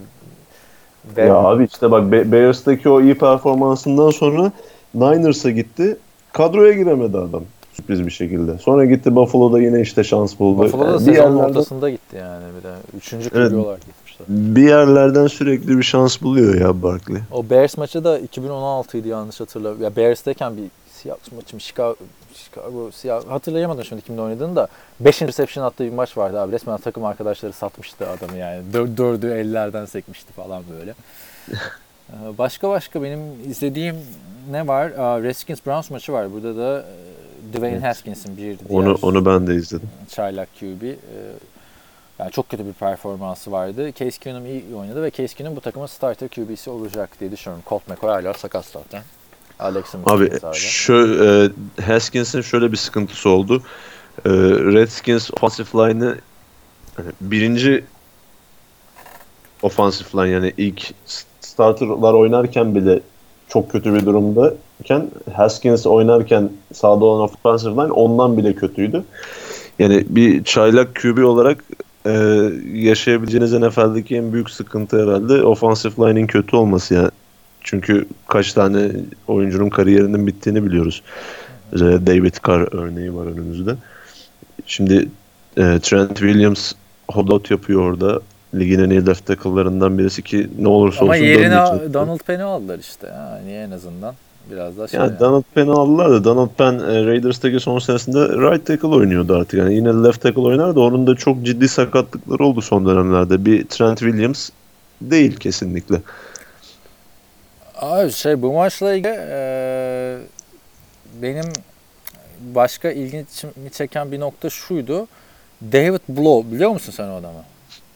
Ve Ya abi işte bak Be- Bears'taki o iyi performansından sonra Niners'a gitti. Kadroya giremedi adam. Sürpriz bir şekilde. Sonra gitti Buffalo'da yine işte şans buldu. Buffalo'da Yani bir sezonun yerlerden- ortasında gitti yani bir de. Üçüncü QB Evet. olarak gitmişler. bir yerlerden sürekli bir şans buluyor ya Barkley. O Bears maçı da 2016'ydı yanlış hatırlamıyorum. Ya Bears'teyken bir Seahawks maçı mı Chicago, Chicago Seahawks, hatırlayamadım şimdi kimle oynadığını da 5 interception attığı bir maç vardı abi. Resmen takım arkadaşları satmıştı adamı yani. Dör, dördü ellerden sekmişti falan böyle. Ee, başka başka benim izlediğim ne var? Redskins Browns maçı var. Burada da e, Dwayne Evet. Haskins'in bir diğer Onu onu ben de izledim. çaylak QB. Ee, yani çok kötü bir performansı vardı. Case Keenum iyi oynadı ve Case Keenum bu takımın starter QB'si olacak diye düşünüyorum. Colt McCoy hala sakat zaten. Alex Abi şu e, Haskins'in şöyle bir sıkıntısı oldu. E, Redskins offensive line'ı hani birinci offensive line yani ilk starterlar oynarken bile çok kötü bir durumdayken Haskins oynarken sahada olan offensive line ondan bile kötüydü. Yani bir çaylak QB olarak e, yaşayabileceğiniz NFL'deki en büyük sıkıntı herhalde offensive line'in kötü olması yani. Çünkü kaç tane oyuncunun kariyerinin bittiğini biliyoruz. Mesela David Carr örneği var önümüzde. Şimdi e, Trent Williams holdout yapıyor orada. Ligin en iyi left tackle'larından birisi ki ne olursa Ama olsun yerine dönmeyecek. Donald Penn'i aldılar işte. Yani en azından. Biraz da şey. Yani Donald Penn'i aldılar da Donald Penn e, Raiders'taki son senesinde right tackle oynuyordu artık. Yani yine left tackle oynar da onun da çok ciddi sakatlıkları oldu son dönemlerde. Bir Trent Williams değil kesinlikle. Abi şey bu maçla ilgili e, benim başka ilginçimi çeken bir nokta şuydu. David Blow biliyor musun sen o adamı?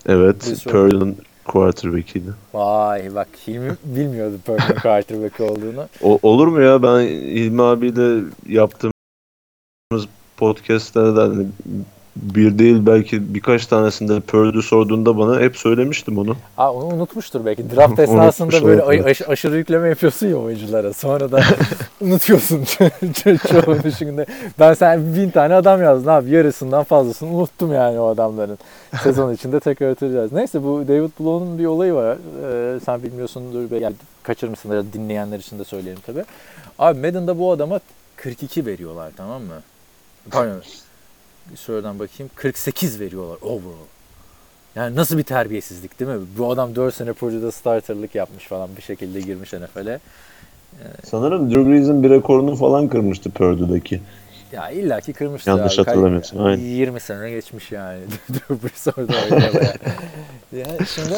Evet, Purdue'nun quarterback'iydi. Vay bak Hilmi bilmiyordu Purdue'nin quarterback olduğunu. O, olur mu ya? Ben İlmi abiyle yaptığımız podcast'lerde hani bir değil belki birkaç tanesinde Purdue sorduğunda bana hep söylemiştim onu. Aa onu unutmuştur belki. Draft esnasında böyle ay- aş- aşırı yükleme yapıyorsun ya oyunculara. Sonra da unutuyorsun çoğu düşünde. Ben sen bin tane adam yazdın abi. Yarısından fazlasını unuttum yani o adamların. Sezon içinde tekrar hatırlayacağız. Neyse bu David Blow'un bir olayı var. Ee, sen bilmiyorsundur. belki Yani kaçırmışsındır ya dinleyenler için de söyleyelim tabii. Abi Madden'da bu adama 42 veriyorlar tamam mı? Pardon. Şuradan bakayım. 48 veriyorlar overall. Yani nasıl bir terbiyesizlik değil mi? Bu adam 4 sene Purdue'da starterlık yapmış falan bir şekilde girmiş NFL'e. Sanırım Drew Brees'in bir rekorunu falan kırmıştı Purdue'daki. Ya illaki kırmıştır Yanlış abi. Hatırlamıyorsam, aynen. 20 sene geçmiş yani. Drew Brees orada oynamaya. yani şimdi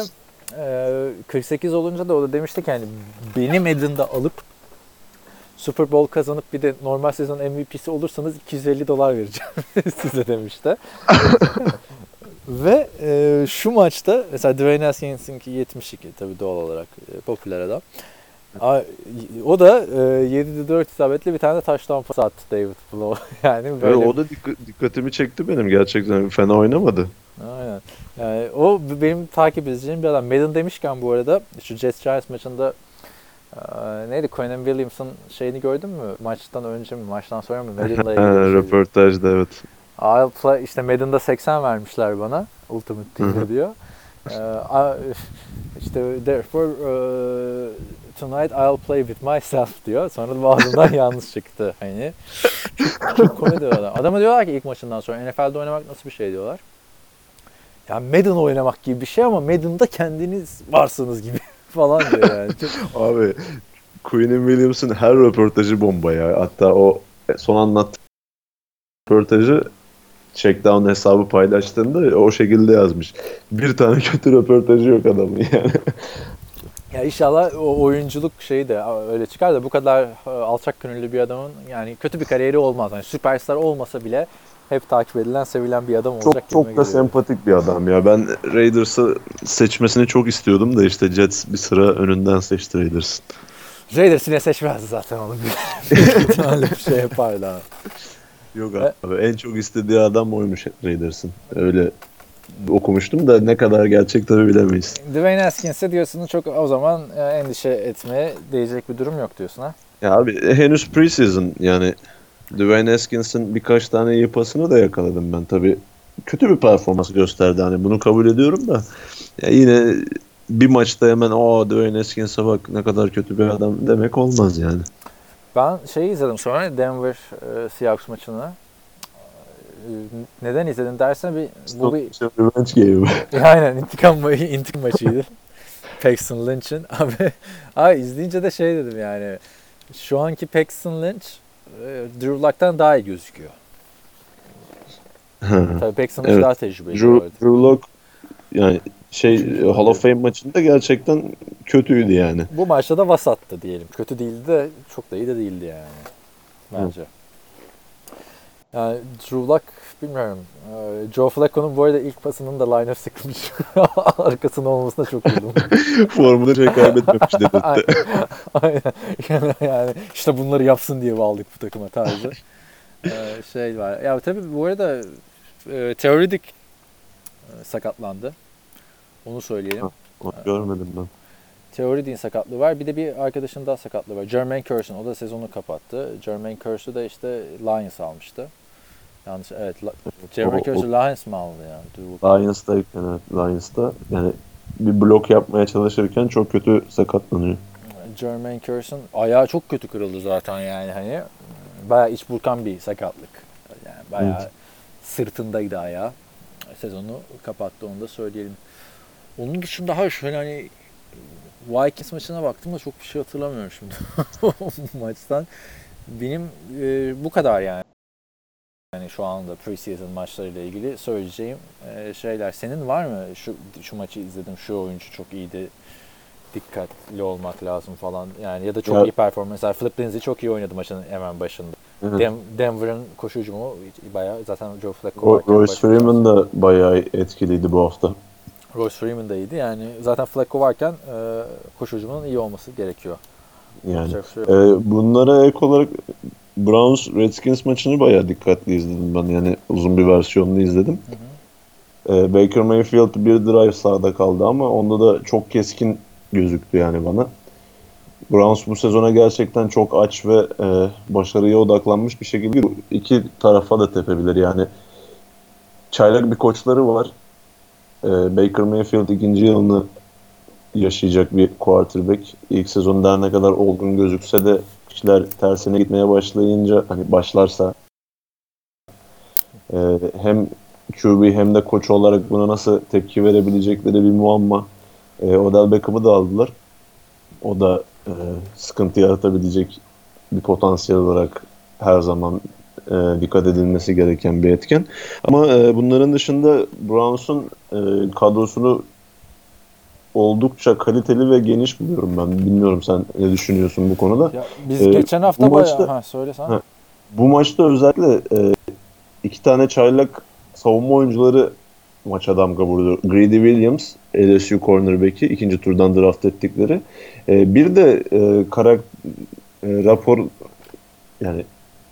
e, 48 olunca da o da demişti ki hani benim Madden'da alıp Super Bowl kazanıp bir de normal sezon MVP'si olursanız 250 dolar vereceğim size demişti. Ve e, şu maçta mesela Dwayne Haskins'inki 72 tabii doğal olarak e, popüler adam. A- O da e, 7'de 4 isabetli bir tane de touchdown pas attı David Blow. yani böyle o da dikka- dikkatimi çekti benim gerçekten fena oynamadı. Aynen. Yani o benim takip edeceğim bir adam. Madden demişken bu arada şu Jets Giants maçında neydi Quinnen Williams'ın şeyini gördün mü? Maçtan önce mi, maçtan sonra mı? Madden'la ilgili şey. Röportajda evet. I'll play, işte Madden'da 80 vermişler bana. Ultimate. Team'de diyor. I- işte therefore e, tonight I'll play with myself diyor. Sonra da ağzından yanlış çıktı. Hani çok, çok komedi adam. Adama diyorlar ki ilk maçından sonra NFL'de oynamak nasıl bir şey diyorlar. Ya Madden oynamak gibi bir şey ama Madden'da kendiniz varsınız gibi falan diyor yani. Çok- Abi Queen'in Williams'ın her röportajı bomba ya. Hatta o son anlattığı röportajı checkdown hesabı paylaştığında o şekilde yazmış. Bir tane kötü röportajı yok adamın yani. Ya inşallah o oyunculuk şeyi de öyle çıkar da bu kadar e, alçak gönüllü bir adamın yani kötü bir kariyeri olmaz. Yani süperstar olmasa bile hep takip edilen, sevilen bir adam olacak Çok çok da geliyor. sempatik bir adam ya. Ben Raiders'ı seçmesini çok istiyordum da işte Jets bir sıra önünden seçti Raiders'ın. Raiders yine seçmezdi zaten onu. Bir şey yapardı abi. Yok E- abi en çok istediği adam oymuş Raiders'ın. Öyle okumuştum da ne kadar gerçek tabi bilemeyiz. Dwayne Haskins'e diyorsun çok o zaman e, endişe etmeye değecek bir durum yok diyorsun ha. Ya abi henüz preseason yani Dwayne Haskins'in birkaç tane iyi pasını da yakaladım ben. Tabi kötü bir performans gösterdi hani bunu kabul ediyorum da ya yine bir maçta hemen o Dwayne Haskins'e bak ne kadar kötü bir adam demek olmaz yani. Ben şeyi izledim sonra Denver e, Seahawks maçını. E, Neden izledin dersen bir bu bir revenge game. Aynen intikam, ma- intikam maçıydı. Paxton Lynch'in. Abi, abi izleyince de şey dedim yani. Şu anki Paxton Lynch Drew Luck'tan daha iyi gözüküyor. Tabii Paxton Evet. daha tecrübeli. Drew. Drew Lock yani şey Hall of Fame maçında gerçekten kötüydü yani. Bu maçta da vasattı diyelim. Kötü değildi de çok da iyi de değildi yani. Bence. Yani Drew Luck bilmiyorum. Ee, Joe Flacco'nun bu arada ilk pasının da line of sıkılmış. Arkasının olmasına çok üzüldüm. Formunu şey kaybetmemiş dedi. Aynen. Yani, yani işte bunları yapsın diye aldık bu takıma tarzı. Ee, şey var. Ya tabii bu arada e, Teoredik e, sakatlandı. Onu söyleyelim. Ha. Onu görmedim ben. Teoridik'in sakatlığı var. Bir de bir arkadaşın daha sakatlığı var. Jermaine Curson. O da sezonu kapattı. Jermaine Curse'u da işte Lions almıştı. Yanlış. Evet. Curse'u Lions mı aldı ya? Dur bakayım. Lions'tayken evet Lions'ta yani bir blok yapmaya çalışırken çok kötü sakatlanıyor. Jermaine Curse'un ayağı çok kötü kırıldı zaten yani hani. Bayağı iç burkan bir sakatlık. Yani bayağı Evet. sırtındaydı ayağı. Sezonu kapattı onu da söyleyelim. Onun dışında ha şöyle hani Vikings maçına baktım da çok bir şey hatırlamıyorum şimdi maçtan. Benim e, bu kadar yani. Yani şu anda preseason maçlarıyla ilgili söyleyeceğim e, şeyler. Senin var mı? Şu şu maçı izledim. Şu oyuncu çok iyiydi. Dikkatli olmak lazım falan. Yani ya da çok Ya- iyi performans. Mesela Flip Lindsay çok iyi oynadı maçın hemen başında. Evet. Dem- Denver'ın koşu hücumu bayağı zaten Joe Flacco varken Royce Freeman da bayağı etkiliydi bu hafta. Royce Freeman da iyiydi. Yani zaten Flacco varken e, koşu hücumunun iyi olması gerekiyor. Yani şey. Ee, bunlara ek olarak Browns Redskins maçını bayağı dikkatli izledim ben. Yani uzun bir versiyonunu izledim. Ee, Baker Mayfield bir drive sağda kaldı ama onda da çok keskin gözüktü yani bana. Browns bu sezona gerçekten çok aç ve e, başarıya odaklanmış bir şekilde iki tarafa da tepebilir. Yani çaylak bir koçları var. Ee, Baker Mayfield ikinci yılını yaşayacak bir quarterback. İlk sezonda ne kadar olgun gözükse de işler tersine gitmeye başlayınca hani başlarsa e, hem QB hem de koç olarak buna nasıl tepki verebilecekleri bir muamma. E, Odell Beckham'ı da aldılar. O da e, sıkıntı yaratabilecek bir potansiyel olarak her zaman e, dikkat edilmesi gereken bir etken. Ama e, bunların dışında Browns'un e, kadrosunu oldukça kaliteli ve geniş buluyorum ben. Bilmiyorum sen ne düşünüyorsun bu konuda. Ya biz Ee, geçen hafta bu bayağı... maçta- Ha, söyle sen. Ha. Bu maçta özellikle e, iki tane çaylak savunma oyuncuları maça damga vurdu. Grady Williams, LSU cornerback'i ikinci turdan draft ettikleri. E, bir de e, karak e, rapor yani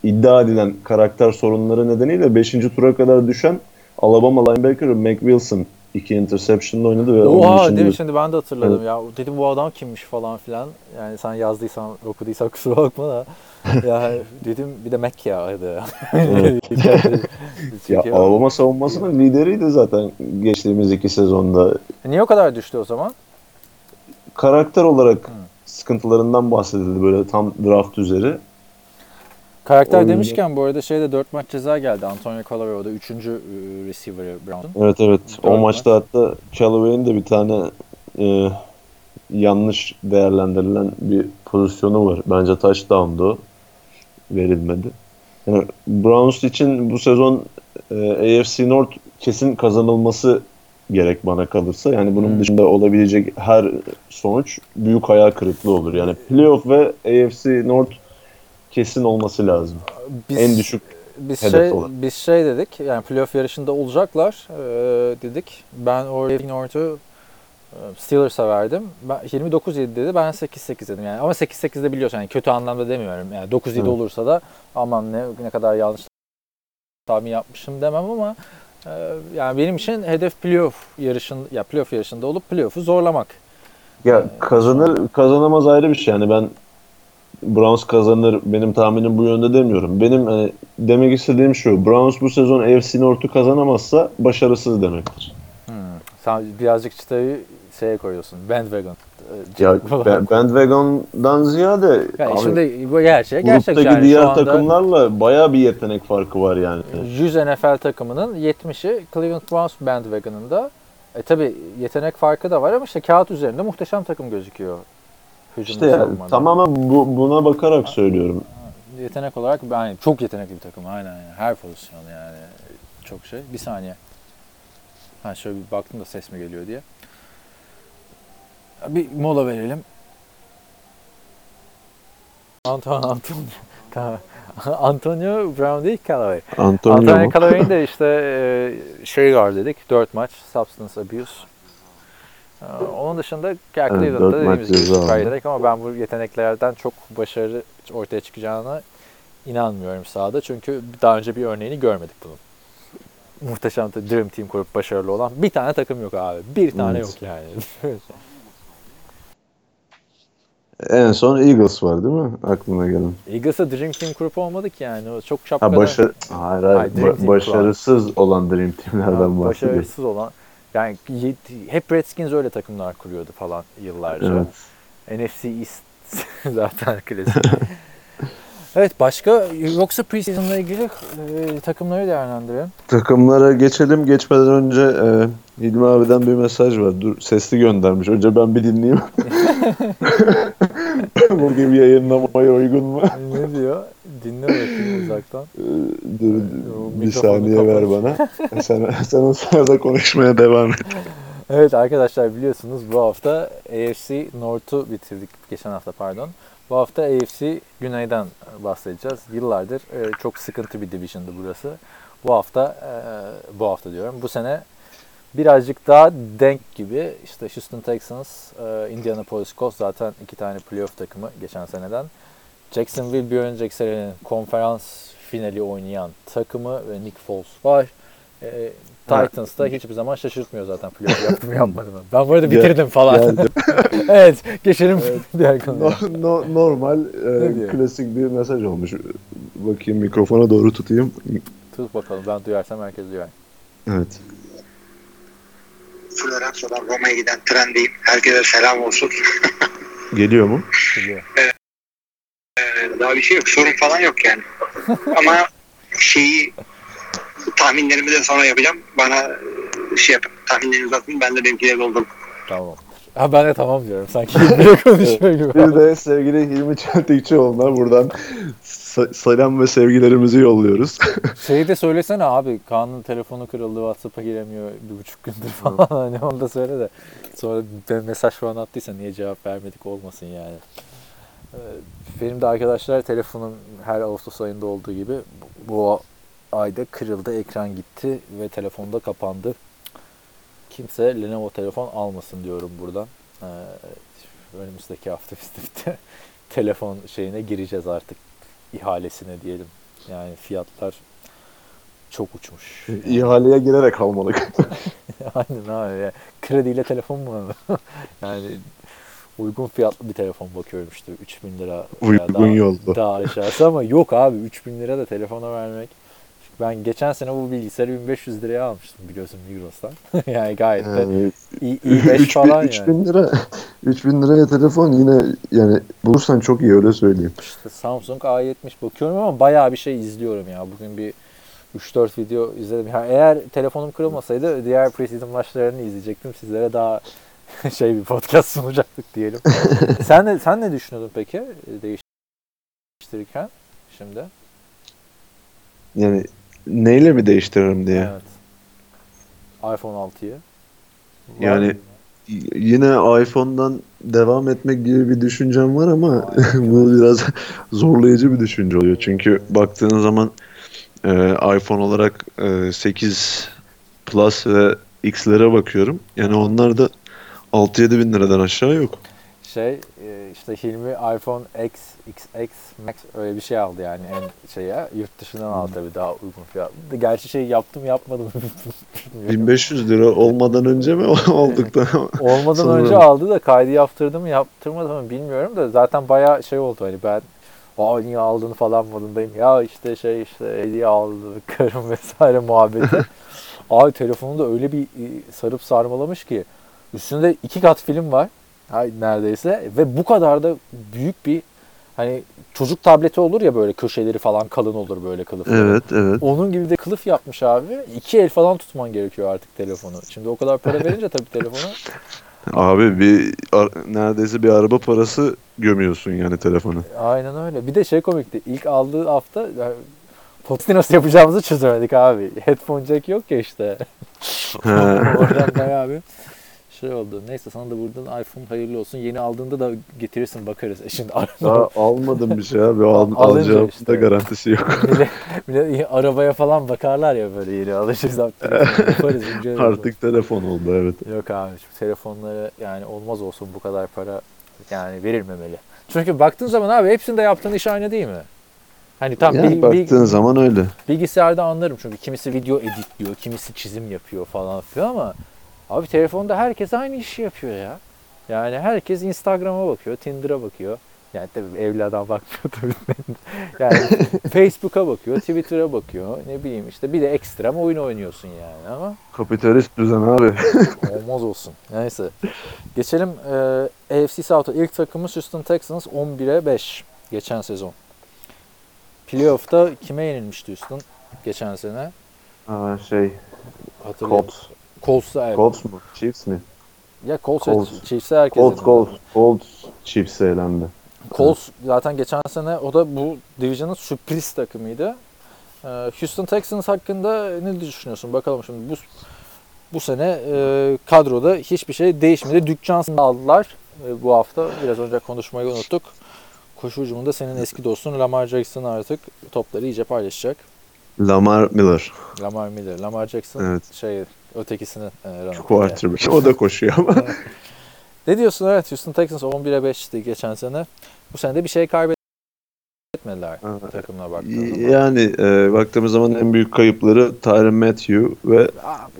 iddia edilen karakter sorunları nedeniyle 5. tura kadar düşen Alabama linebacker Mac Wilson iki interception'la oynadı ve Oha değil mi şimdi ben de hatırladım ya. Dedim bu adam kimmiş falan filan. Yani sen yazdıysan okuduysan kusura bakma da. ya dedim bir de Mac ya. Evet. Ya Alabama savunmasının lideriydi zaten geçtiğimiz iki sezonda. Niye o kadar düştü o zaman? Karakter olarak Hı. sıkıntılarından bahsedildi böyle tam draft üzeri. Karakter Oyunda- demişken bu arada şeyde 4 maç ceza geldi. Antonio Calavero'da 3. receiver'ı Brown'un. Evet evet. O Dört maçta hatta Callaway'in de bir tane e, yanlış değerlendirilen bir pozisyonu var. Bence touchdown'du o. Verilmedi. Yani Browns için bu sezon e, AFC North kesin kazanılması gerek bana kalırsa. Yani bunun Hmm. dışında olabilecek her sonuç büyük hayal kırıklığı olur. Yani playoff ve AFC North kesin olması lazım. Biz, en düşük biz hedef şey, olan. biz şey dedik yani playoff yarışında olacaklar ee, dedik. Ben oraya North'u e, Steelers'a verdim. Ben 29-7 dedi. Ben 8-8 dedim yani. Ama 8-8 de biliyorsun yani kötü anlamda demiyorum. Yani 9-7 Evet. olursa da aman ne ne kadar yanlış tahmin yapmışım demem ama e, yani benim için hedef playoff yarışın ya playoff yarışında olup playoff'u zorlamak. Ya kazanır kazanamaz ayrı bir şey. Yani ben Browns kazanır benim tahminim bu yönde demiyorum. Benim hani, demek istediğim şu. Browns bu sezon AFC North'u kazanamazsa başarısız demektir. Hmm. Sen birazcık çıtayı şeye koyuyorsun. Bandwagon. e, Ya bandwagon'dan ziyade Yani abi, şimdi bu gerçek. Gerçek yani. diğer takımlarla baya bir yetenek farkı var yani. 100 NFL takımının 70'i Cleveland Browns bandwagon'ında. E tabi yetenek farkı da var ama işte kağıt üzerinde muhteşem takım gözüküyor. Hücumda İşte yani, tamamen bu, buna bakarak söylüyorum. Yetenek olarak yani çok yetenekli bir takım aynen yani. Her pozisyon yani çok şey. Bir saniye. Ha şöyle bir baktım da ses mi geliyor diye. Bir mola verelim. Antonio Antonio. Tamam. Antonio Brown değil Callaway. Antonio, Antonio? Callaway'in de işte e, şey var dedik. 4 maç substance abuse. E, Onun dışında ya Evet, Cleveland'da dediğimiz gibi yetenek ama ben bu yeteneklerden çok başarı ortaya çıkacağına inanmıyorum sahada. Çünkü daha önce bir örneğini görmedik bunun. Muhteşem Dream Team kurup başarılı olan bir tane takım yok abi. Bir tane Evet. yok yani. En son Eagles var değil mi? Aklına gelen. Eagles'a Dream Team kurup olmadı ki yani. O çok şapkada. Ha başa hayır, hayır, Hayır, ba- başarısız olan Dream Team'lerden bahsediyorum. Başarısız olan yani hep Redskins öyle takımlar kuruyordu falan yıllarca. Evet. NFC East zaten klasik. evet başka yoksa preseason'la ilgili e, takımları değerlendirelim. Takımlara geçelim. Geçmeden önce e, İlmi abiden bir mesaj var. Dur sesli göndermiş. Önce ben bir dinleyeyim. Bugün yayınlamaya uygun mu? ne diyor? Dinle bakayım uzaktan. Ee, Dur, O bir saniye ver bana. sen, sen o sırada konuşmaya devam et. Evet arkadaşlar biliyorsunuz bu hafta AFC North'u bitirdik geçen hafta pardon. Bu hafta AFC Güney'den bahsedeceğiz. Yıllardır e, çok sıkıntı bir division'dı burası. Bu hafta e, bu hafta diyorum. Bu sene birazcık daha denk gibi. İşte Houston Texans, e, Indianapolis Colts zaten iki tane playoff takımı geçen seneden. Jacksonville bir önceki senenin konferans finali oynayan takımı ve Nick Foles var. E, Titans da hiçbir zaman şaşırtmıyor zaten playoff yaptım yapmadım. Ben bu arada bitirdim falan. Evet geçelim diğer konuya. No- no- normal, e, klasik bir mesaj olmuş. Bakayım mikrofona doğru tutayım. Tut bakalım ben duyarsam herkes duyar. Evet. Florenzo'dan Roma'ya giden trendeyim. Herkese selam olsun. Geliyor mu? Biliyor. Ee, Daha bir şey yok. Sorun falan yok yani. Ama şeyi tahminlerimi de sonra yapacağım. Bana şey yapın. Tahminlerinizi atın. Ben de benimkileri doldurdum. Tamam. Ha ben de tamam diyorum. Sanki biri konuşuyor gibi. Bir de sevgili Hilmi Çeltikçioğlu'na buradan sa- selam ve sevgilerimizi yolluyoruz. Şeyi de söylesene abi. Kaan'ın telefonu kırıldı. Whatsapp'a giremiyor bir buçuk gündür falan. hani onu da söyle de. Sonra ben mesaj falan attıysa niye cevap vermedik olmasın yani. Ee, Benim de arkadaşlar telefonum her Ağustos ayında olduğu gibi bu ayda kırıldı. Ekran gitti ve telefonda kapandı. Kimse Lenovo telefon almasın diyorum buradan. Ee, önümüzdeki hafta biz de telefon şeyine gireceğiz artık ihalesine diyelim. Yani fiyatlar çok uçmuş. İhaleye girerek almalık. Aynen abi. ya. Krediyle telefon mu alınır? yani uygun fiyatlı bir telefon bakıyorum işte 3000 lira. Uygun daha, yolda. Daha aşağısı ama yok abi 3000 lira da telefona vermek. Ben geçen sene bu bilgisayarı 1500 liraya almıştım biliyorsun Migros'tan. yani gayet de Yani iyi, iyi 5 3000, falan yani. 3000 lira 3000 liraya telefon yine yani bulursan çok iyi öyle söyleyeyim. İşte Samsung A70 bakıyorum ama bayağı bir şey izliyorum ya. Bugün bir 3-4 video izledim. Yani eğer telefonum kırılmasaydı diğer preseason maçlarını izleyecektim. Sizlere daha şey bir podcast sunacaktık diyelim. sen de sen ne düşünüyordun peki değiştirirken şimdi? Yani neyle mi değiştiririm diye. Evet. iPhone 6'yı. Var Yani mı? Yine iPhone'dan devam etmek gibi bir düşüncem var ama bu biraz zorlayıcı bir düşünce oluyor. Çünkü baktığın zaman e, iPhone olarak e, 8 Plus ve X'lere bakıyorum. Yani onlar da 6-7 bin liradan aşağı yok. şey e, işte Hilmi iPhone X, XX Max öyle bir şey aldı yani en şeye yurt dışından aldı tabii daha uygun fiyatlı. Gerçi şey yaptım yapmadım bilmiyorum. 1500 lira olmadan önce mi olduktan Olmadan Sanırım. önce aldı da kaydı yaptırdı mı yaptırmadı mı bilmiyorum da zaten bayağı şey oldu hani ben Aa niye aldın falan modundayım. Ya işte şey işte hediye aldı karım vesaire muhabbeti. Abi telefonu da öyle bir e, sarıp sarmalamış ki üstünde iki kat film var neredeyse ve bu kadar da büyük bir hani çocuk tableti olur ya böyle köşeleri falan kalın olur böyle kılıfları. Evet evet. Onun gibi de kılıf yapmış abi. İki el falan tutman gerekiyor artık telefonu. Şimdi o kadar para verince tabii telefona Abi bir neredeyse bir araba parası gömüyorsun yani telefonu. Aynen öyle. Bir de şey komikti. İlk aldığı hafta yani, podcast'i nasıl yapacağımızı çözemedik abi. Headphone jack yok ya işte. Oradan bayağı bir şey oldu. Neyse sana da buradan iPhone hayırlı olsun. Yeni aldığında da getirirsin bakarız. E şimdi Daha almadım bir şey abi. Al, alacağım işte. da garantisi yok. bile, bile arabaya falan bakarlar ya böyle yeni alışırız. Yaparız. Artık telefon oldu evet. Yok abi şu telefonları yani olmaz olsun bu kadar para yani verilmemeli. Çünkü baktığın zaman abi hepsinde yaptığın iş aynı değil mi? Hani tam yani bil- bil- baktığın zaman öyle. bilgisayarda anlarım çünkü kimisi video editliyor, kimisi çizim yapıyor falan filan ama abi telefonda herkes aynı işi yapıyor ya. Yani herkes Instagram'a bakıyor, Tinder'a bakıyor. Yani tabii evli adam bakmıyor tabii. yani Facebook'a bakıyor, Twitter'a bakıyor. Ne bileyim işte bir de ekstrem oyun oynuyorsun yani ama Kapitalist düzen abi. Olmaz olsun. Neyse. Geçelim e, AFC South'a. İlk takımımız Houston Texans 11'e 5 geçen sezon. Playoff'ta kime yenilmişti Houston geçen sene? Aa, şey. Colts. Colts'a evet. Colts mu? Chiefs mi? Ya Colts, Colts. Chiefs'e herkes Colts. Colts, Colts Chiefs'e elendi. Colts zaten geçen sene o da bu division'ın sürpriz takımıydı. Ee, Houston Texans hakkında ne düşünüyorsun? Bakalım şimdi bu bu sene e, kadroda hiçbir şey değişmedi. Duke Johnson'ı aldılar e, bu hafta. Biraz önce konuşmayı unuttuk. Koşu hücumunda senin eski dostun Lamar Jackson artık topları iyice paylaşacak. Lamar Miller. Lamar Miller, Lamar Jackson Evet. şey ötekisinin e. Quarterback. O da koşuyor ama. Ne diyorsun? Evet Houston Texans 11'e 5'ti geçen sene. Bu sene de bir şey kaybetmediler Evet. takımına baktığın zaman. yani e, baktığımız zaman en büyük kayıpları Tyron Matthew ve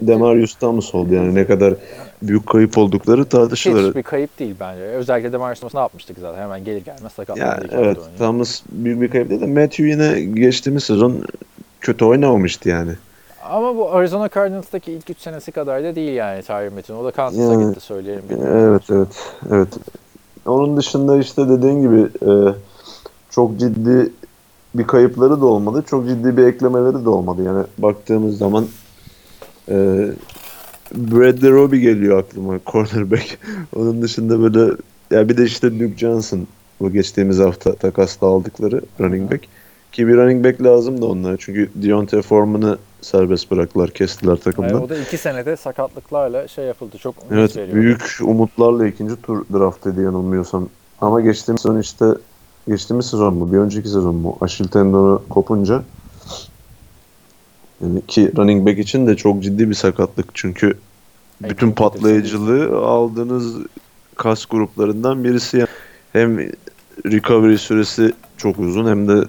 Demarius Thomas oldu. Yani ne kadar büyük kayıp oldukları tartışılır. Hiçbir kayıp değil bence. Özellikle de Marius Thomas ne yapmıştık zaten. Hemen gelir gelmez sakatlandı. Ya, iki hafta evet. Thomas büyük bir kayıp değil de Matthew yine geçtiğimiz sezon kötü oynamamıştı yani. Ama bu Arizona Cardinals'taki ilk 3 senesi kadar da değil yani Tyron Matthew. O da Kansas'a Yani, gitti söyleyelim. Evet evet evet. Onun dışında işte dediğin gibi e, çok ciddi bir kayıpları da olmadı. Çok ciddi bir eklemeleri de olmadı. Yani baktığımız zaman e, Bradley Roby geliyor aklıma cornerback. Onun dışında böyle ya bir de işte Duke Johnson bu geçtiğimiz hafta takasla aldıkları running back. Ki bir running back lazım da onlara. Çünkü Deontay Foreman'ı serbest bıraktılar, kestiler takımdan. Yani o da 2 senede sakatlıklarla şey yapıldı. Çok Evet büyük umutlarla ikinci tur draft ediyor yanılmıyorsam. Ama geçtiğimiz sezon işte geçtiğimiz sezon mu bir önceki sezon mu Aşil tendonu kopunca yani ki running back için de çok ciddi bir sakatlık çünkü bütün patlayıcılığı aldığınız kas gruplarından birisi. Hem recovery süresi çok uzun hem de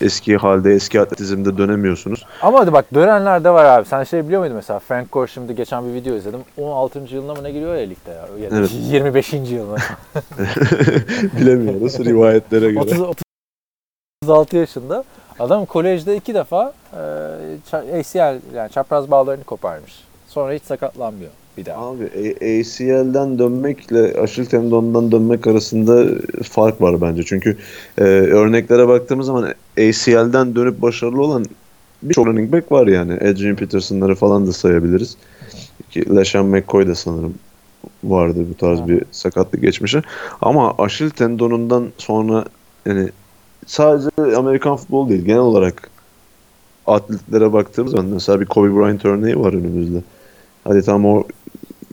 eski halde eski atletizmde dönemiyorsunuz. Ama hadi bak dönenler de var abi. Sen şey biliyor muydun mesela? Frank Gore şimdi geçen bir video izledim. 16. yılına mı ne giriyor ya ligde ya? ya Evet. 25. yılına. Bilemiyoruz rivayetlere göre. 30, 36 yaşında. Adam kolejde iki defa e, ACL yani çapraz bağlarını koparmış. Sonra hiç sakatlanmıyor bir daha. Abi ACL'den dönmekle aşil tendondan dönmek arasında fark var bence. Çünkü e, örneklere baktığımız zaman ACL'den dönüp başarılı olan birçok running back var yani. Adrian Peterson'ları falan da sayabiliriz. Ki LeSean McCoy da sanırım vardı bu tarz Ha. bir sakatlık geçmişi. Ama aşil tendonundan sonra yani sadece Amerikan futbolu değil genel olarak atletlere baktığımız zaman mesela bir Kobe Bryant örneği var önümüzde. Hadi tam o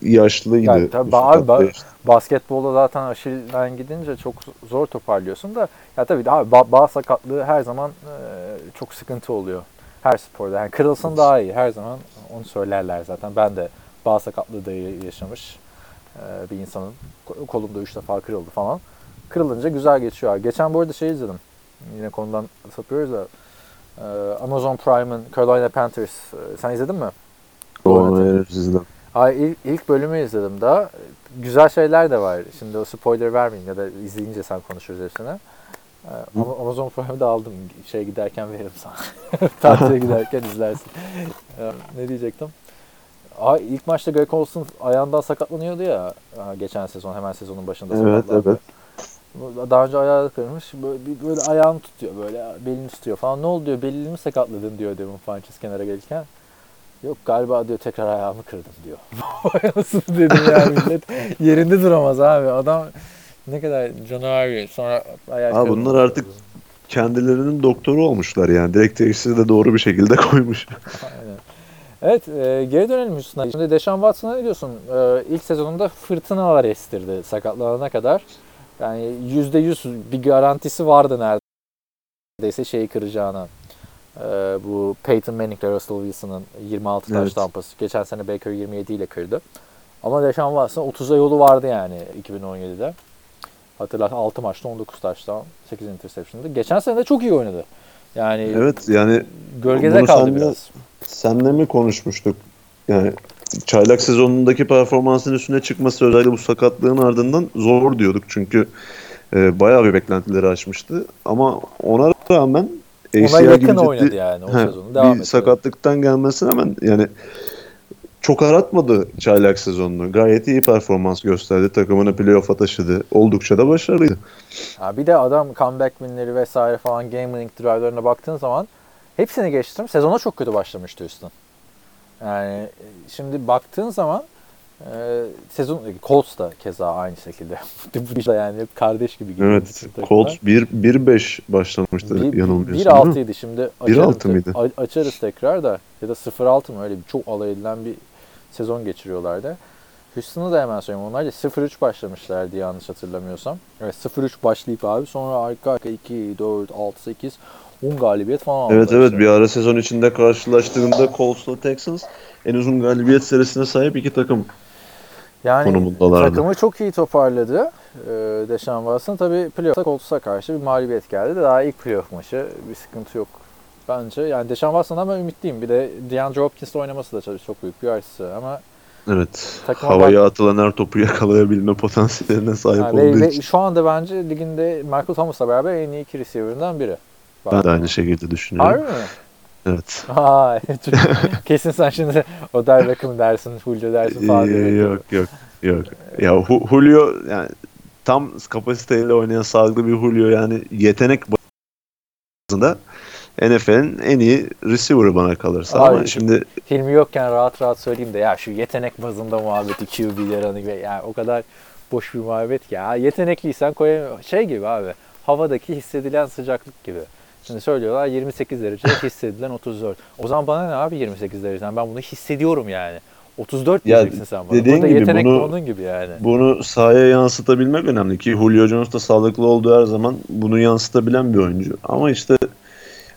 yaşlıydı. Yani tabii ba- Basketbolda zaten aşilden gidince çok zor toparlıyorsun da ya tabii abi ba- bağ sakatlığı her zaman e, çok sıkıntı oluyor. Her sporda. Yani kırılsın daha iyi. Her zaman onu söylerler zaten. Ben de bağ sakatlığı da yaşamış e, bir insanın. Ko- Kolumda üç defa kırıldı falan. Kırılınca güzel geçiyor. Geçen bu arada şey izledim. Yine konudan sapıyoruz da e, Amazon Prime'ın Carolina Panthers. e, Sen izledin mi? Doğru, evet, sizden. Ay ilk, ilk bölümü izledim daha. Güzel şeyler de var. Şimdi o spoiler vermeyeyim ya da izleyince sen konuşuruz hepsine. Ee, Ama Amazon Prime'da aldım. Şey giderken veririm sana. Tatile giderken izlersin. Ee, ne diyecektim? Ay ilk maçta Greg Olson ayağından sakatlanıyordu ya geçen sezon hemen sezonun başında Evet, sakatlandı. evet. Daha önce ayağı kırmış. Böyle, böyle ayağını tutuyor böyle belini tutuyor falan. Ne oldu diyor belini mi sakatladın diyor Devin Funches kenara gelirken. Yok galiba diyor tekrar ayağımı kırdım diyor. Nasıl dedim ya millet. Yerinde duramaz abi. Adam ne kadar canavar. Sonra ayak Abi bunlar artık- Kendilerinin doktoru olmuşlar yani. Direkt teşhisi de doğru bir şekilde koymuş. Aynen. Evet e, geri dönelim Houston'a. Şimdi Deshaun Watson'a ne diyorsun? E, ilk sezonunda fırtınalar estirdi sakatlanana kadar. Yani %100 bir garantisi vardı neredeyse şeyi kıracağına. E, bu Peyton Manning ile Russell Wilson'ın 26 Evet. taş tampası. Geçen sene Baker 27 ile kırdı. Ama Deshaun Watson 30'a yolu vardı yani 2017'de. Hatırla 6 maçta 19 taştan 8 interception'dı. Geçen sene de çok iyi oynadı. Yani Evet yani gölgede kaldı sen de- biraz. senle mi konuşmuştuk? Yani çaylak sezonundaki performansın üstüne çıkması özellikle bu sakatlığın ardından zor diyorduk. Çünkü e, bayağı bir beklentileri aşmıştı. Ama ona rağmen Ona ACL yakın gibi ciddi- oynadı yani o He, sezonu. Devam bir etti. sakatlıktan gelmesine rağmen yani çok aratmadı çaylak sezonunu. Gayet iyi performans gösterdi. Takımını playoff'a taşıdı. Oldukça da başarılıydı. Ha, bir de adam comeback winleri vesaire falan game winning drive'larına baktığın zaman hepsini geçtim. Sezona çok kötü başlamıştı Houston. Yani e, şimdi baktığın zaman Ee, sezon Colts da keza aynı şekilde. Bu da yani kardeş gibi gidiyor. Evet. Colts 1-5 başlamıştı yanılmıyorsam. değil mi? 1-6 idi şimdi. 1-6 açarız- mıydı? Açarız tekrar da ya da 0-6 mı öyle bir çok alay edilen bir sezon geçiriyorlardı. Houston'ı da hemen söyleyeyim. Onlar da 0-3 başlamışlardı yanlış hatırlamıyorsam. Evet 0-3 başlayıp abi sonra arka arka 2, 4, 6, 8, 10 galibiyet falan Evet evet işte. bir ara sezon içinde karşılaştığında Colts'la Texans en uzun galibiyet serisine sahip iki takım Yani konumundalardı. takımı çok iyi toparladı. Ee, Deshaun Watson tabii playoff'ta Colts'a karşı bir mağlubiyet geldi. Daha ilk playoff maçı bir sıkıntı yok. Bence yani Deshaun Watson'dan ben ümitliyim. Bir de DeAndre Hopkins'le oynaması da çok- büyük bir artısı ama Evet. Havaya atılan her topu yakalayabilme potansiyeline sahip yani olduğu ve, için. şu anda bence liginde Michael Thomas'la beraber en iyi iki receiver'ından biri. Ben de aynı şekilde düşünüyorum. Harbi mi? Evet. Çok- kesin sen şimdi Odell Beckham dersin, Julio dersin falan Ee, bekliyorum. yok yok yok. Ya Julio yani tam kapasiteyle oynayan sağlıklı bir Julio yani yetenek bazında NFL'in en iyi receiver'ı bana kalırsa ama Abi, şimdi Hilmi yokken rahat rahat söyleyeyim de ya şu yetenek bazında muhabbeti QB'ler hani yani o kadar boş bir muhabbet ki ya yetenekliysen koyamıyor. Şey gibi abi havadaki hissedilen sıcaklık gibi. Şimdi söylüyorlar 28 derece hissedilen 34. O zaman bana ne abi 28 dereceden ben bunu hissediyorum yani. 34 Ya diyeceksin sen bana. dediğin Burada gibi yetenek bunu- onun gibi yani. bunu sahaya yansıtabilmek önemli ki Julio Jones da sağlıklı olduğu her zaman bunu yansıtabilen bir oyuncu. Ama işte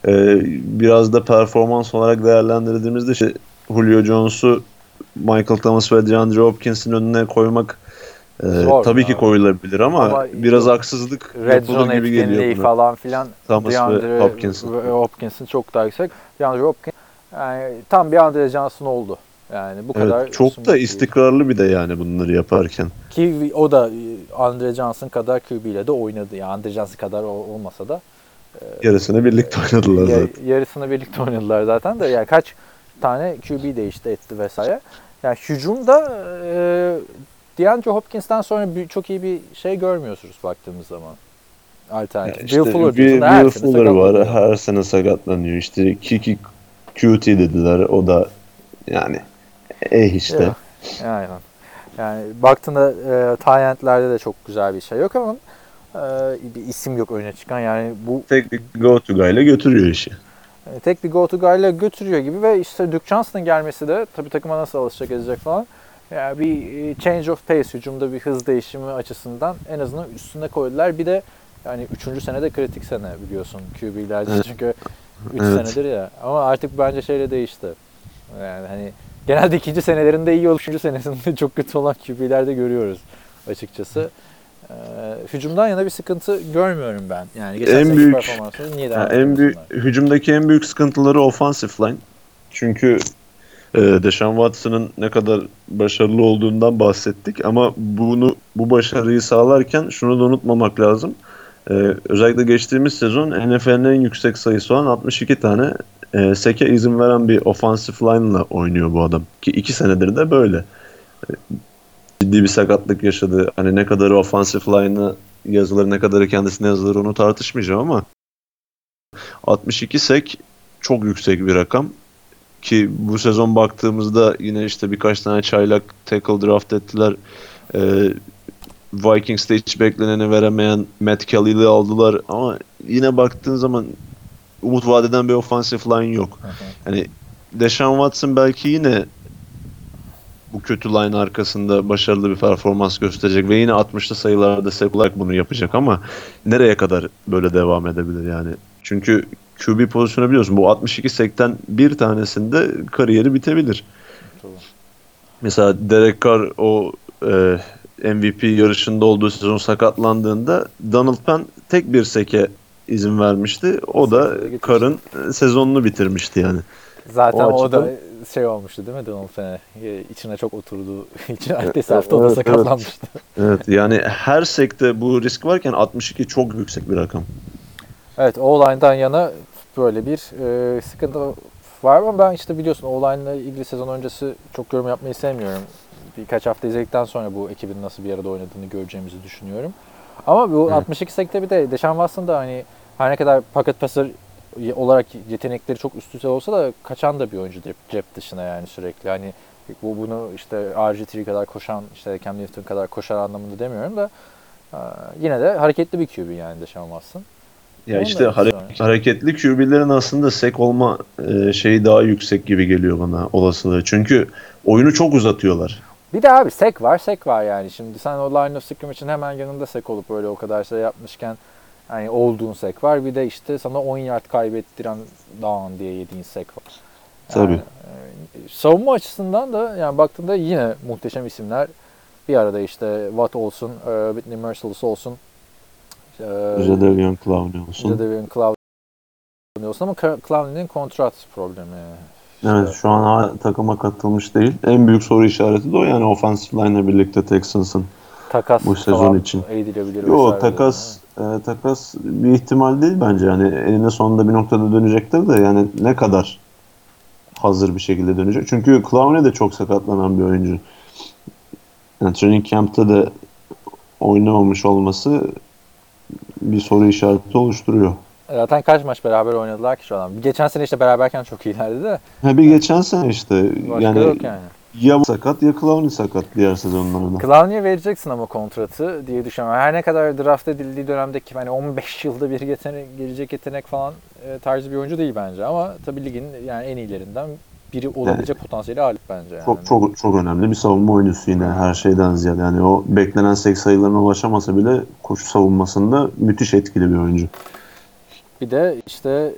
e, biraz da performans olarak değerlendirdiğimizde işte Julio Jones'u Michael Thomas ve DeAndre Hopkins'in önüne koymak e, Zor tabii ya. ki koyulabilir ama, Ama biraz haksızlık Red zone gibi geliyor buna. falan filan Thomas DeAndre ve Hopkins'in. Hopkins'in çok daha yüksek. DeAndre Hopkins yani tam bir Andre Johnson oldu. Yani bu kadar Evet, çok smooth da değil. istikrarlı bir de yani bunları yaparken. Ki o da e, Andre Johnson kadar QB ile de oynadı. Yani Andre Johnson kadar ol- olmasa da Yarısını birlikte oynadılar zaten. yarısını birlikte oynadılar zaten de yani kaç tane QB değişti etti vesaire. Yani hücumda e, DeAndre Hopkins'ten sonra bir, çok iyi bir şey görmüyorsunuz baktığımız zaman. Alternatif. İşte Will Fuller bir her Will Fuller var. Her sene sakatlanıyor. İşte Kiki QT dediler. O da yani eh işte. Ya, Aynen. Yani baktığında e, Tyent'lerde de çok güzel bir şey yok ama e, bir isim yok öne çıkan. Yani bu Tek bir go to guy ile götürüyor işi. e, tek bir go to guy'la götürüyor gibi ve işte Duke Johnson'ın gelmesi de tabii takıma nasıl alışacak edecek falan. Yani bir e, change of pace hücumda bir hız değişimi açısından en azından üstüne koydular. Bir de yani 3. senede kritik sene biliyorsun QB'lerde Evet. çünkü 3 Evet. senedir ya. Ama artık bence şeyle değişti. Yani hani genelde ikinci senelerinde iyi olup üçüncü senesinde çok kötü olan QB'lerde görüyoruz açıkçası. Ee, hücumdan yana bir sıkıntı görmüyorum ben. Yani geçen En büyük- Yani en büyük hücumdaki en büyük sıkıntıları offensive line. Çünkü e, Deshaun Watson'ın ne kadar başarılı olduğundan bahsettik ama bunu bu başarıyı sağlarken şunu da unutmamak lazım. E, özellikle geçtiğimiz sezon NFL'in en yüksek sayısı olan 62 tane e, seke izin veren bir offensive line'la oynuyor bu adam. Ki iki senedir de böyle. E, ciddi bir sakatlık yaşadı. Hani ne kadar offensive line'ı yazılır ne kadarı kendisine yazılır onu tartışmayacağım ama 62 sek çok yüksek bir rakam. Ki bu sezon baktığımızda yine işte birkaç tane çaylak tackle draft ettiler. Ee, Vikings'te hiç bekleneni veremeyen Matt Kelly'li aldılar ama yine baktığın zaman umut vadeden bir offensive line yok. Hani Deshaun Watson belki yine bu kötü line arkasında başarılı bir performans gösterecek ve yine 60'lı sayılarda sek olarak bunu yapacak ama nereye kadar böyle devam edebilir yani? Çünkü QB pozisyonu biliyorsun bu 62 sekten bir tanesinde kariyeri bitebilir. Tabii. Mesela Derek Carr o e, MVP yarışında olduğu sezon sakatlandığında Donald Penn tek bir seke izin vermişti. O da. Carr'ın e, sezonunu bitirmişti yani. Zaten O o, da açıdan- şey olmuştu değil mi Donald Fener? İçine çok oturdu. İçine ertesi Evet, hafta o da evet, sakatlanmıştı. Evet yani her sekte bu risk varken 62 çok yüksek bir rakam. Evet O-line'dan yana böyle bir e, sıkıntı var ama ben işte biliyorsun O-line'la ilgili sezon öncesi çok yorum yapmayı sevmiyorum. Birkaç hafta izledikten sonra bu ekibin nasıl bir arada oynadığını göreceğimizi düşünüyorum. Ama bu Hı. 62 sekte bir de Deshaun Watson da hani her ne kadar pocket passer olarak yetenekleri çok üst düzey olsa da kaçan da bir oyuncu cep, cep dışına yani sürekli. Hani bu bunu işte RG3 kadar koşan, işte Cam Newton kadar koşar anlamında demiyorum da e, yine de hareketli bir QB yani Deshaun Watson. Ya işte hare- hareketli QB'lerin aslında sek olma e, şeyi daha yüksek gibi geliyor bana olasılığı. Çünkü oyunu çok uzatıyorlar. Bir de abi sek var sek var yani. Şimdi sen o line of scrimmage'in hemen yanında sek olup öyle o kadar şey yapmışken hani olduğun sek var. Bir de işte sana 10 yard kaybettiren down diye yediğin sek var. Tabii. e, savunma açısından da yani baktığında yine muhteşem isimler. Bir arada işte Watt olsun, e, Whitney Merciless olsun. E, Jadavion Clowney olsun. Jadavion Clowney olsun ama Cl- Clowney'nin kontrat problemi. İşte- Evet şu an takıma katılmış değil. En büyük soru işareti de o yani offensive line ile birlikte Texans'ın. takas Bu sezon için. edilebilir. Yo vesaire. takas e, takas bir ihtimal değil bence. Yani eninde sonunda bir noktada dönecektir de yani ne kadar hazır bir şekilde dönecek. Çünkü Clowney de çok sakatlanan bir oyuncu. Yani training camp'te de oynamamış olması bir soru işareti oluşturuyor. Zaten kaç maç beraber oynadılar ki şu an. Geçen sene işte beraberken çok iyilerdi de. Ha bir geçen sene işte Başka yani, yok yani. ya sakat ya Clowney sakat diğer sezonlarda. Clowney'e vereceksin ama kontratı diye düşünüyorum. Her ne kadar draft edildiği dönemdeki hani 15 yılda bir yetenek, gelecek yetenek falan e, tarzı bir oyuncu değil bence ama tabii ligin yani en iyilerinden biri olabilecek potansiyeli ait bence yani. Çok çok çok önemli bir savunma oyuncusu yine her şeyden ziyade. Yani o beklenen sek sayılarına ulaşamasa bile koşu savunmasında müthiş etkili bir oyuncu. Bir de işte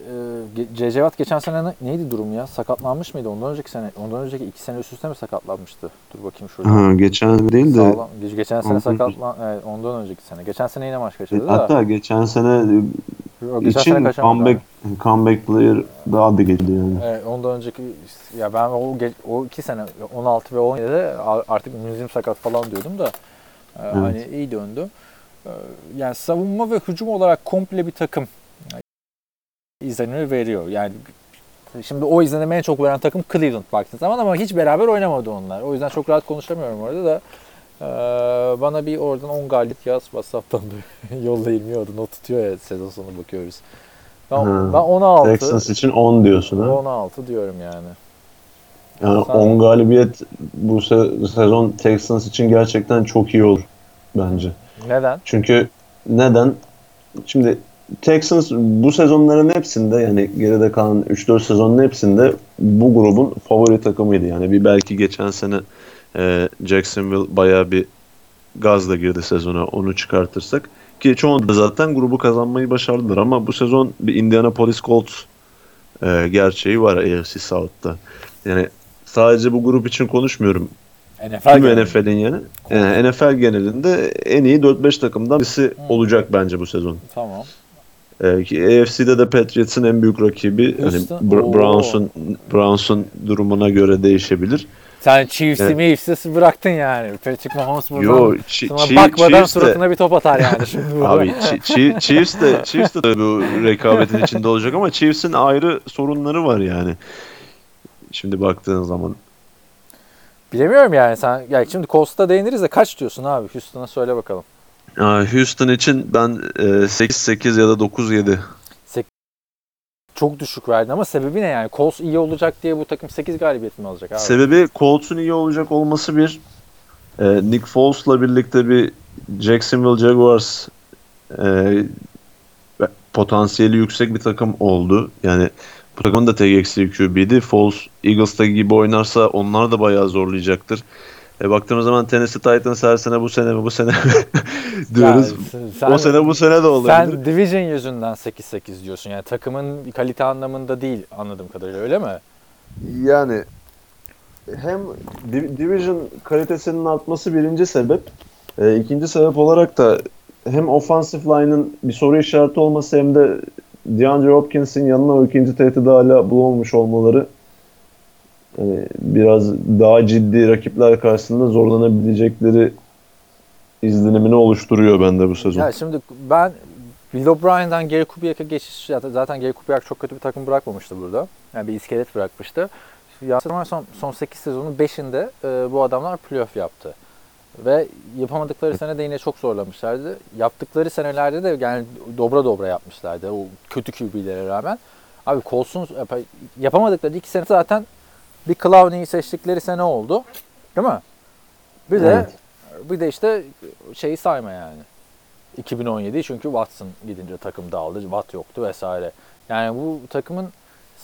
e. Watt geçen sene ne- neydi durum ya? Sakatlanmış mıydı? Ondan önceki sene, ondan önceki iki sene üst üste mi sakatlanmıştı? Dur bakayım şurada. Ha, geçen değil de Sağlam. Ge- Geçen sene Ondan- sakatlan, evet, ondan önceki sene. Geçen sene yine maç kaçırdı da. hatta geçen sene O geçen sene için kaçamadı. comeback comeback player daha da geldi yani. Evet, ondan önceki ya ben o o iki sene 16 ve 17'de a- artık münzim sakat falan diyordum da e, hani iyi döndü. E, Yani savunma ve hücum olarak komple bir takım izlenimi veriyor. Yani şimdi o izlenimi en çok veren takım Cleveland baktığın zaman ama hiç beraber oynamadı onlar. O yüzden çok rahat konuşamıyorum orada da. E, bana bir oradan 10 galibiyet yaz WhatsApp'tan yollayayım ya not tutuyor ya sezon sonu bakıyoruz. Ben, Ha. ben 16 Texans için 10 diyorsun ha. 16 diyorum yani. Yani Sen- 10 galibiyet bu se- sezon Texans için gerçekten çok iyi olur bence. Neden? Çünkü neden? Şimdi Texans bu sezonların hepsinde yani geride kalan 3-4 sezonun hepsinde bu grubun favori takımıydı. Yani bir belki geçen sene e, Jacksonville bayağı bir gazla girdi sezona onu çıkartırsak. Ki çoğunda zaten grubu kazanmayı başardılar ama bu sezon bir Indianapolis Colts e, gerçeği var AFC South'ta. Yani sadece bu grup için konuşmuyorum. NFL Tüm. NFL'in yani. Yani NFL genelinde en iyi 4-5 takımdan birisi Hı. olacak bence bu sezon. Tamam. Ee, AFC'de de Patriots'ın en büyük rakibi hani Houston. Br- Oo. Browns'un Browns'un durumuna göre değişebilir. Sen Chiefs'i Evet. Chiefs'i bıraktın yani. Patrick Mahomes buradan Yo, sana Chief- bakmadan Chiefs de- suratına bir top atar yani şimdi. Abi Ch- Chiefs de Chiefs de bu rekabetin içinde olacak ama Chiefs'in ayrı sorunları var yani. Şimdi baktığın zaman Bilemiyorum yani sen. Ya şimdi Colts'ta değiniriz de kaç diyorsun abi? Houston'a söyle bakalım. Aa, Houston için ben e, 8-8 ya da 9-7 Çok düşük verdin ama sebebi ne yani? Colts iyi olacak diye bu takım 8 galibiyet mi alacak abi? Sebebi Colts'un iyi olacak olması bir. E, Nick Foles'la birlikte bir Jacksonville Jaguars e, potansiyeli yüksek bir takım oldu. Yani bu takımın da tek eksiği QB'di. Foles Eagles'ta gibi oynarsa onlar da bayağı zorlayacaktır. E, baktığımız zaman Tennessee Titans her sene bu sene mi bu sene mi diyoruz. Yani sen- o sene bu sene de olabilir. Sen division yüzünden 8-8 diyorsun. Yani takımın kalite anlamında değil anladığım kadarıyla öyle mi? Yani hem div- division kalitesinin artması birinci sebep. E, ikinci sebep olarak da hem offensive line'ın bir soru işareti olması hem de DeAndre Hopkins'in yanına o ikinci tehdidi hala bulamamış olmaları biraz daha ciddi rakipler karşısında zorlanabilecekleri izlenimini oluşturuyor bende bu sezon. Ya şimdi ben Bill O'Brien'dan Gary Kubiak'a geçiş zaten Gary Kubiak çok kötü bir takım bırakmamıştı burada. Yani bir iskelet bırakmıştı. Ya son, son 8 sezonun 5'inde e, bu adamlar playoff yaptı. Ve yapamadıkları sene de yine çok zorlamışlardı. Yaptıkları senelerde de yani dobra dobra yapmışlardı o kötü QB'lere rağmen. Abi Colts'un yap- yapamadıkları iki sene zaten bir Clowney'i seçtikleri sene oldu. Değil mi? Bir de Evet. bir de işte şeyi sayma yani. 2017 çünkü Watson gidince takım dağıldı. Watt yoktu vesaire. Yani bu takımın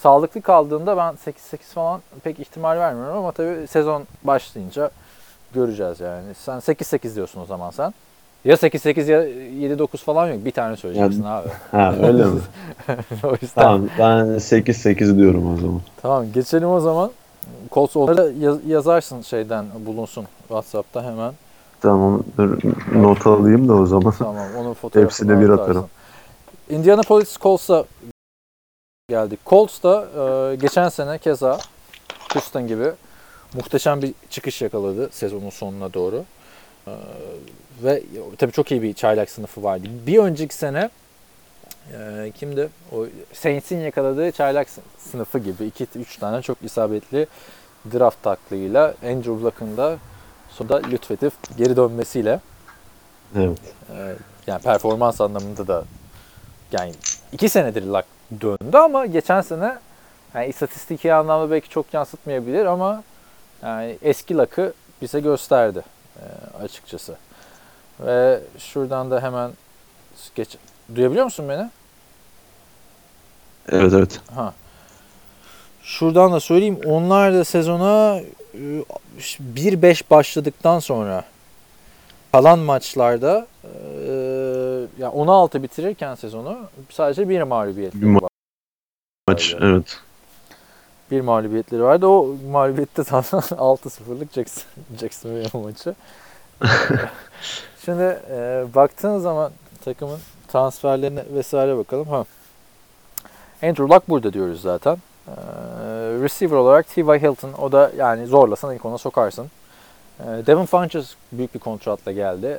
sağlıklı kaldığında ben 8-8 falan pek ihtimal vermiyorum ama tabii sezon başlayınca göreceğiz yani. Sen 8-8 diyorsun o zaman sen. Ya 8-8 ya 7-9 falan yok. Bir tane söyleyeceksin abi. Ha öyle mi? o yüzden. tamam ben 8-8 diyorum o zaman. Tamam geçelim o zaman. Colts onları yaz- yazarsın şeyden bulunsun WhatsApp'ta hemen. Tamam dur, not alayım da o zaman. Tamam onun fotoğrafını Hepsine bir atarım. Indianapolis Colts'a geldik. Colts da e, geçen sene keza Houston gibi muhteşem bir çıkış yakaladı sezonun sonuna doğru. E, ve tabii çok iyi bir çaylak sınıfı vardı. Bir önceki sene e, kimdi? O Saints'in yakaladığı çaylak sı- sınıfı gibi 2-3 tane çok isabetli draft taklıyla Andrew Luck'ın da sonunda lütfedip geri dönmesiyle Evet. ee, yani performans anlamında da yani iki senedir Luck döndü ama geçen sene yani istatistiki anlamda belki çok yansıtmayabilir ama yani eski Luck'ı bize gösterdi e, açıkçası. Ve şuradan da hemen geç duyabiliyor musun beni? Evet evet. Ha. Şuradan da söyleyeyim. Onlar da sezona e, 1-5 başladıktan sonra kalan maçlarda e, ya 16 bitirirken sezonu sadece bir mağlubiyetleri Bir ma- var. Maç evet. Bir mağlubiyetleri vardı. O mağlubiyette zaten 6-0'lık Jackson, Jacksonville maçı. Şimdi e, baktığın zaman takımın transferlerine vesaire bakalım. Ha. Andrew Luck burada diyoruz zaten. E, receiver olarak T.Y. Hilton. O da yani zorlasan ilk ona sokarsın. E, Devin Funches büyük bir kontratla geldi.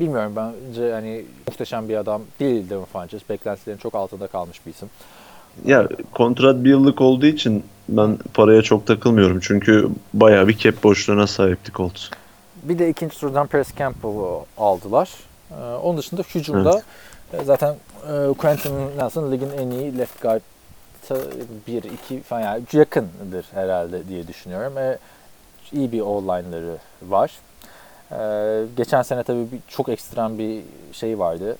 Bilmiyorum bence yani muhteşem bir adam değil Devin Funches. Beklentilerin çok altında kalmış bir isim. Ya kontrat bir yıllık olduğu için ben paraya çok takılmıyorum. Çünkü bayağı bir cap boşluğuna sahipti Colts. Bir de ikinci turdan Paris Campbell'ı aldılar. Ee, onun dışında hücumda e, zaten e, Quentin Nelson ligin en iyi left guard 1 2 falan yani yakındır herhalde diye düşünüyorum. E, iyi bir O-line'ları var. E, geçen sene tabii bir, çok ekstrem bir şey vardı.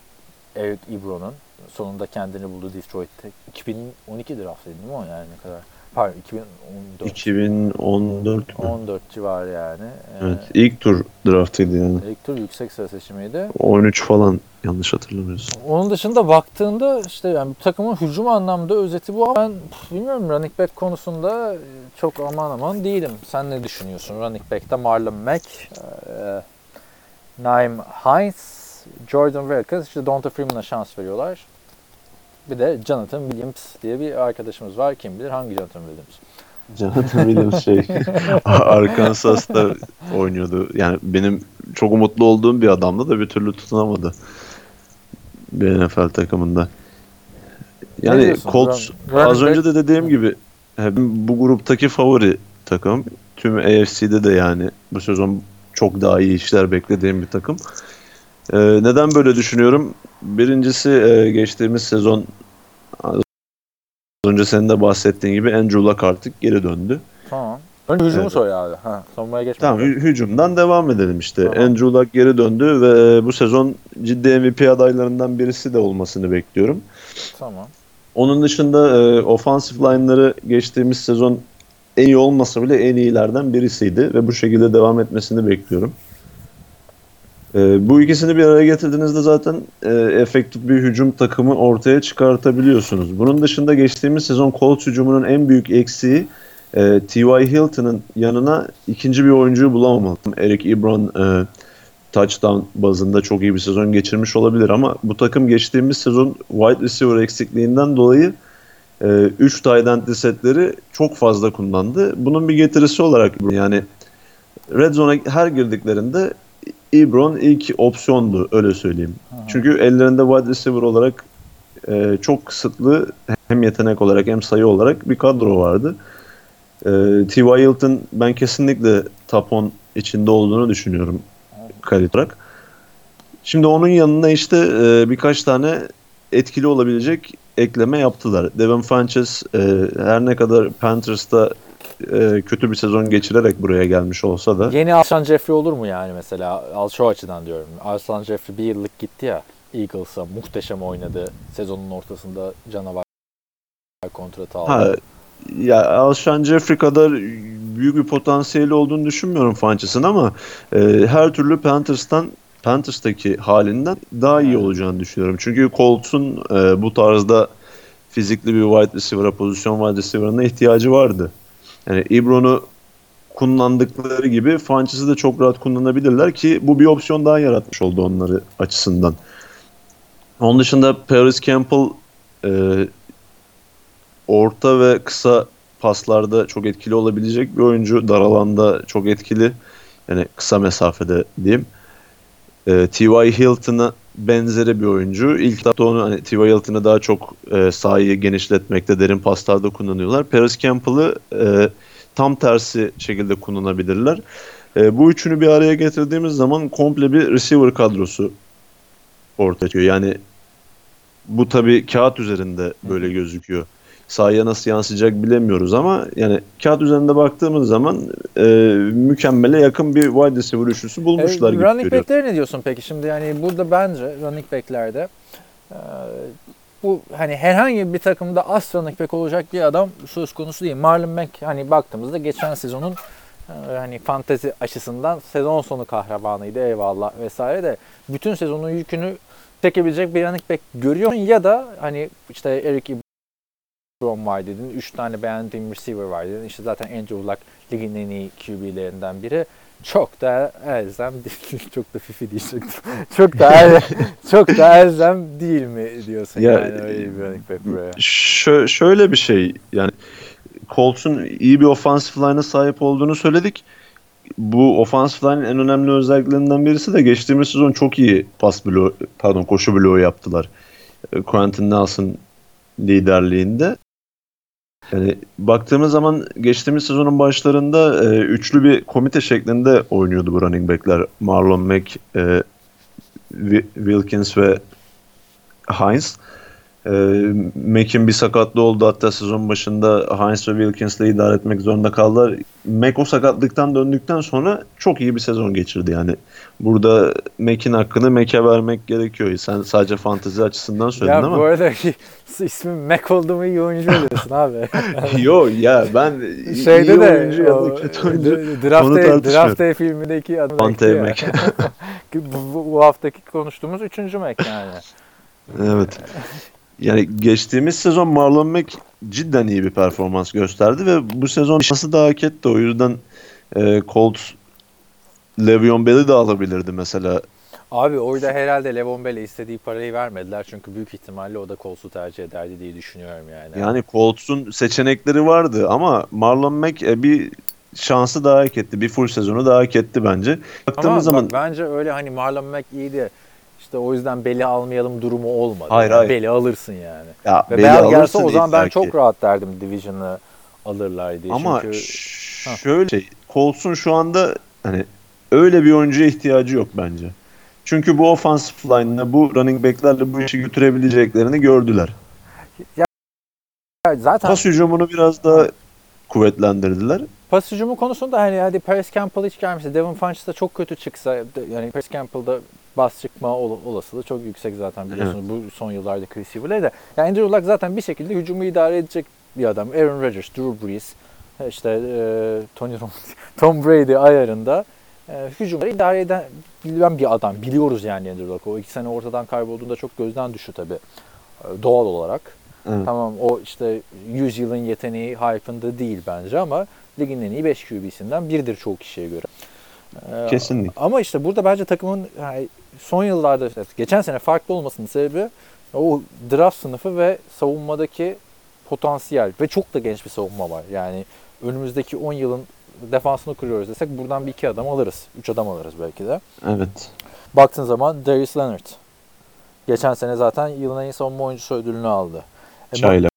Eric Ebron'un sonunda kendini buldu Detroit'te. 2012 draftıydı değil mi o yani ne kadar? Pardon 2014. 2014 mü? 14 civarı yani. E, Evet. ilk tur draftıydı yani. İlk tur yüksek sıra seçimiydi. 13 falan yanlış hatırlamıyorsun. Onun dışında baktığında işte yani takımın hücum anlamda özeti bu ben bilmiyorum running back konusunda çok aman aman değilim. Sen ne düşünüyorsun? Running back'te Marlon Mack, e, Naim Hines, Jordan Wilkins, işte Donta Freeman'a şans veriyorlar. Bir de Jonathan Williams diye bir arkadaşımız var. Kim bilir hangi Jonathan Williams? Jonathan Williams şey Arkansas'ta oynuyordu. Yani benim çok umutlu olduğum bir adamdı da bir türlü tutunamadı. Bir NFL takımında. Yani? Colts az önce de dediğim gibi bu gruptaki favori takım. Tüm AFC'de de yani bu sezon çok daha iyi işler beklediğim bir takım. Ee, neden böyle düşünüyorum? Birincisi e, geçtiğimiz sezon az önce senin de bahsettiğin gibi Andrew Luck artık geri döndü. Tamam. Önce hücumu Evet. söyle abi. Ha, savunmaya geçme. Tamam hü- hücumdan devam edelim işte. Tamam. Andrew Luck geri döndü ve bu sezon ciddi MVP adaylarından birisi de olmasını bekliyorum. Tamam. Onun dışında e, offensive line'ları geçtiğimiz sezon en iyi olmasa bile en iyilerden birisiydi ve bu şekilde devam etmesini bekliyorum. E, bu ikisini bir araya getirdiğinizde zaten e, efektif bir hücum takımı ortaya çıkartabiliyorsunuz. Bunun dışında geçtiğimiz sezon Colts hücumunun en büyük eksiği e, T.Y. Hilton'ın yanına ikinci bir oyuncuyu bulamamalı. Eric Ebron e, touchdown bazında çok iyi bir sezon geçirmiş olabilir ama bu takım geçtiğimiz sezon wide receiver eksikliğinden dolayı 3 tight end setleri çok fazla kullandı. Bunun bir getirisi olarak yani red zone'a her girdiklerinde Ebron ilk opsiyondu öyle söyleyeyim. Hı. Çünkü ellerinde wide receiver olarak e, çok kısıtlı hem yetenek olarak hem sayı olarak bir kadro vardı. E, T.Y. Hilton ben kesinlikle top 10 içinde olduğunu düşünüyorum kalite olarak. Şimdi onun yanına işte e, birkaç tane etkili olabilecek ekleme yaptılar. Devin Funches e, her ne kadar Panthers'ta e, kötü bir sezon geçirerek buraya gelmiş olsa da Yeni Alshon Jeffrey olur mu yani mesela? Al şu açıdan diyorum. Alshon Jeffrey bir yıllık gitti ya Eagles'a muhteşem oynadı. Sezonun ortasında canavar kontratı aldı. ha, ya Alshon Jeffrey kadar büyük bir potansiyeli olduğunu düşünmüyorum Funches'ın ama e, her türlü Panthers'tan Panthers'taki halinden daha iyi olacağını düşünüyorum. Çünkü Colts'un e, bu tarzda fizikli bir wide receiver'a, pozisyon wide receiver'ına ihtiyacı vardı. Yani Ibron'u kullandıkları gibi Funches'ı da çok rahat kullanabilirler ki bu bir opsiyon daha yaratmış oldu onları açısından. Onun dışında Paris Campbell e, orta ve kısa paslarda çok etkili olabilecek bir oyuncu. Dar alanda çok etkili. Yani kısa mesafede diyeyim. E, T.Y. Hilton'a benzeri bir oyuncu. İlk etapta onu hani T.Y. Hilton'ı daha çok e, sahayı genişletmekte, derin paslarda kullanıyorlar. Paris Campbell'ı e, tam tersi şekilde kullanabilirler. E, bu üçünü bir araya getirdiğimiz zaman komple bir receiver kadrosu ortaya çıkıyor. Yani bu tabii kağıt üzerinde böyle gözüküyor. Sahaya nasıl yansıyacak bilemiyoruz ama yani kağıt üzerinde baktığımız zaman e, mükemmele yakın bir wide receiver üçlüsü bulmuşlar E, gibi running back'lere ne diyorsun peki? Şimdi yani burada bence running back'lerde e, bu hani herhangi bir takımda as running back olacak bir adam söz konusu değil. Marlon Mack hani baktığımızda geçen sezonun e, hani fantezi açısından sezon sonu kahramanıydı eyvallah vesaire de bütün sezonun yükünü çekebilecek bir running back görüyor ya da hani işte Eric Ebron var dedin. Üç tane beğendiğim receiver var dedin. İşte zaten Andrew Luck ligin en iyi QB'lerinden biri. Çok da elzem değil. çok da fifi diyecektim. çok da el, çok da elzem değil mi diyorsun Ya, yani öyle bir running back buraya. Şö- şöyle bir şey yani Colts'un iyi bir offensive line'a sahip olduğunu söyledik. Bu offensive line'in en önemli özelliklerinden birisi de geçtiğimiz sezon çok iyi pas bloğu, pardon koşu bloğu yaptılar. Quentin Nelson liderliğinde. Yani baktığımız zaman geçtiğimiz sezonun başlarında e, üçlü bir komite şeklinde oynuyordu bu running back'ler. Marlon Mack, e, Wi- Wilkins ve Hines. E, Mack'in bir sakatlığı oldu hatta sezon başında Hines ve Wilkins'le idare etmek zorunda kaldılar. Mack o sakatlıktan döndükten sonra çok iyi bir sezon geçirdi yani. Burada Mack'in hakkını Mack'e vermek gerekiyor. Sen sadece fantezi açısından söyledin Ya ama. bu arada ismin Mac oldu mu iyi oyuncu oluyorsun abi. Yo ya ben Şeyde iyi de oyuncu ya da kötü oyuncu Draft Day. Draft Day filmindeki adam ekliyor. Mac. bu, bu, bu haftaki konuştuğumuz üçüncü Mac yani. evet. Yani geçtiğimiz sezon Marlon Mack cidden iyi bir performans gösterdi ve bu sezon şansı da hak etti. O yüzden e, Colts Le'Veon Bell'i de alabilirdi mesela. Abi orada herhalde Levon Bell'e istediği parayı vermediler çünkü büyük ihtimalle o da Colts'u tercih ederdi diye düşünüyorum yani. Yani Colts'un seçenekleri vardı ama Marlon Mack e, bir şansı daha hak etti. Bir full sezonu daha hak etti bence. Ama Baktığımız zaman bak bence öyle hani Marlon Mack iyiydi. İşte o yüzden Bell'i almayalım durumu olmadı. Hayır, Yani hayır. Bell'i alırsın yani. ya Ve Bell'i Bell gelse alırsın o zaman ben çok rahat derdim Division'ı alırlar diye. Ama Çünkü şöyle şey, Colts'un şu anda hani öyle bir oyuncuya ihtiyacı yok bence. Çünkü bu offensive line'la bu running back'lerle bu işi götürebileceklerini gördüler. zaten Pas hücumunu biraz daha kuvvetlendirdiler. pas hücumu konusunda hani hadi Paris Campbell hiç gelmişse Devin Funches da çok kötü çıksa yani Paris Campbell'da bas çıkma ol- olasılığı çok yüksek zaten biliyorsunuz bu son yıllardaki receiver'ları da. Yani Andrew Luck zaten bir şekilde hücumu idare edecek bir adam. Aaron Rodgers, Drew Brees, işte e, Tony Romo, Tom Brady ayarında e, hücumları idare eden bilen bir adam. Biliyoruz yani Andrew Luck. O iki sene ortadan kaybolduğunda çok gözden düştü tabii. E, doğal olarak. Evet. Tamam o işte 100 yılın yeteneği hype'ında değil bence ama ligin en iyi 5 QB'sinden biridir çoğu kişiye göre. Ee, Kesinlikle. Ama işte burada bence takımın yani son yıllarda geçen sene farklı olmasının sebebi o draft sınıfı ve savunmadaki potansiyel ve çok da genç bir savunma var. Yani önümüzdeki 10 yılın defansını kuruyoruz desek buradan bir iki adam alırız. 3 adam alırız belki de. Evet. Baktığın zaman Darius Leonard. Geçen sene zaten yılın en iyi savunma oyuncusu ödülünü aldı. E, Çaylak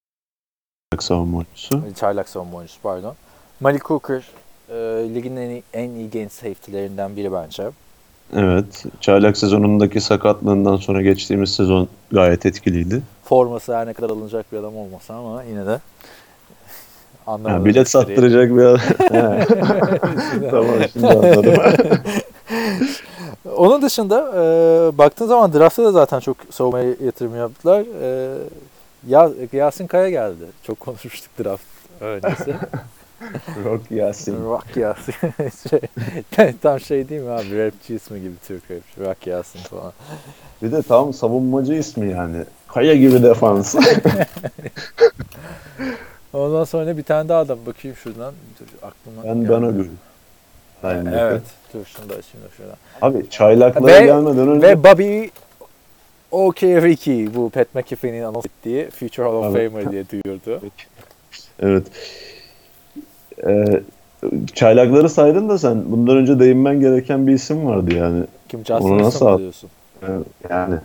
savunma oyuncusu. Çaylak savunma oyuncusu pardon. Malik Hooker e, ligin en iyi, en iyi genç safety'lerinden biri bence. Evet. Çaylak sezonundaki sakatlığından sonra geçtiğimiz sezon gayet etkiliydi. Forması her ne kadar alınacak bir adam olmasa ama yine de anlamadım. Ha, bilet sattıracak bir adam. Tamam şimdi anladım. Onun dışında e, baktığın zaman draftta da zaten çok savunmaya yatırım yaptılar. E, ya, Yasin Kaya geldi. Çok konuşmuştuk draft öncesi. Rock Yasin. Rock Yasin. şey, tam şey değil mi abi? Rapçi ismi gibi Türk rapçi. Rock Yasin falan. Bir de tam savunmacı ismi yani. Kaya gibi defans. Ondan sonra bir tane daha adam bakayım şuradan. Dur, aklıma ben geldi. bana göre. Linebacker. Evet. Dur şunu da açayım da şuradan. Abi çaylaklara Ve- gelmeden önce Ve Bobby OK Ricky bu Pat McAfee'nin anons ettiği Future Hall of Evet. Famer diye duyurdu. evet. Ee, çaylakları saydın da sen bundan önce değinmen gereken bir isim vardı yani. Kim Justin Onu nasıl al- diyorsun? Ee, Yani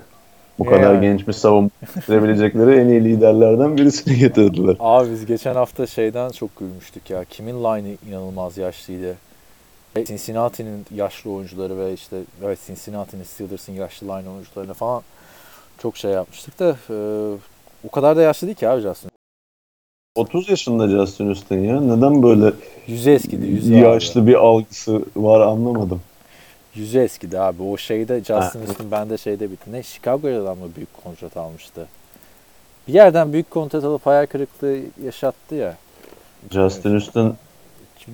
bu kadar Yani. genç bir savunmayabilecekleri en iyi liderlerden birisini getirdiler. Abi biz geçen hafta şeyden çok gülmüştük ya. Kimin line'ı inanılmaz yaşlıydı. Ve Cincinnati'nin yaşlı oyuncuları ve işte evet Cincinnati'nin Steelers'ın yaşlı line oyuncularına falan çok şey yapmıştık da e, o kadar da yaşlı değil ki abi Justin. 30 yaşında Justin Houston ya. Neden böyle Yüzü eskidi. Yüzü yaşlı abi. bir algısı var anlamadım. Yüzü eskidi abi. O şeyde Justin. Houston bende şeyde bitti. Ne Chicago'dan mı büyük kontrat almıştı? Bir yerden büyük kontrat alıp hayal kırıklığı yaşattı ya. Justin Houston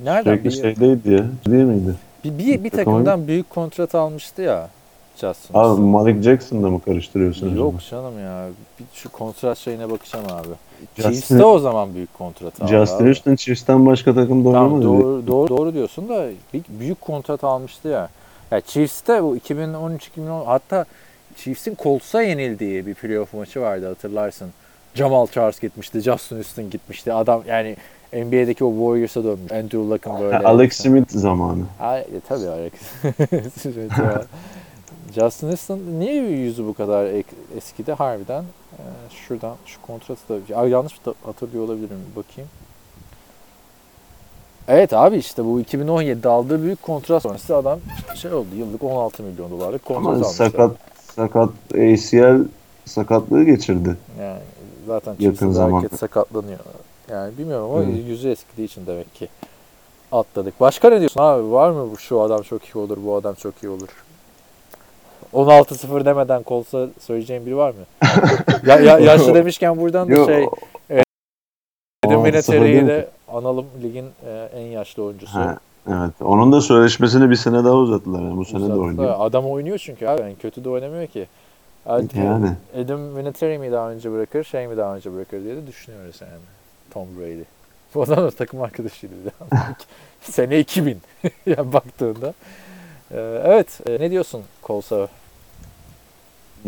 Nereden sürekli bir, şeydeydi ya. Değil miydi? bir, bir, bir takımdan büyük kontrat almıştı ya Justin Abi. Malik Jackson'la mı karıştırıyorsun? Yok acaba? canım ya. Bir şu kontrat şeyine bakacağım abi. Chiefs'te o zaman büyük kontrat aldı. Justin abi. Houston Chiefs'ten başka takımda Tamam, oynamadı. doğru, doğru, doğru diyorsun da büyük kontrat almıştı ya. Ya Chiefs'te bu 2013-2010 hatta Chiefs'in Colts'a yenildiği bir playoff maçı vardı hatırlarsın. Jamal Charles gitmişti, Justin Houston gitmişti. Adam yani NBA'deki o Warriors'a dönmüş. Andrew Luck'ın böyle. Alex Smith zamanı. Ha, e, tabii Alex. Smith. Justin Houston niye yüzü bu kadar eskidi harbiden? Ee, şuradan şu kontratı da Ay, yanlış hatırlıyor olabilirim bakayım. Evet abi işte bu 2017'de aldığı büyük kontrat sonrası adam şey oldu yıllık 16 milyon dolarlık kontrat Ama almış. sakat sakat ACL sakatlığı geçirdi. Yani zaten Yakın Chiefs'in de zaman. hareket sakatlanıyor. Yani bilmiyorum ama Hı. yüzü eskidiği için demek ki atladık. Başka ne diyorsun abi? Var mı bu şu adam çok iyi olur, bu adam çok iyi olur? 16-0 demeden kolsa söyleyeceğim biri var mı? ya, ya, yaşlı demişken buradan da şey 16-0 Vinatieri'yi değil de analım ligin e, en yaşlı oyuncusu. Ha, evet. Onun da sözleşmesini bir sene daha uzattılar. Yani bu sene de Uzattılar. oynuyor. Adam oynuyor çünkü abi. Yani kötü de oynamıyor ki. Ad- Yani. Adam Vinatieri mi daha önce bırakır, şey mi daha önce bırakır diye de düşünüyoruz yani. Tom Brady. Bu adam da takım arkadaşıydı bir. Sene 2000 yani baktığında. Ee, evet, e, ne diyorsun Colts'a?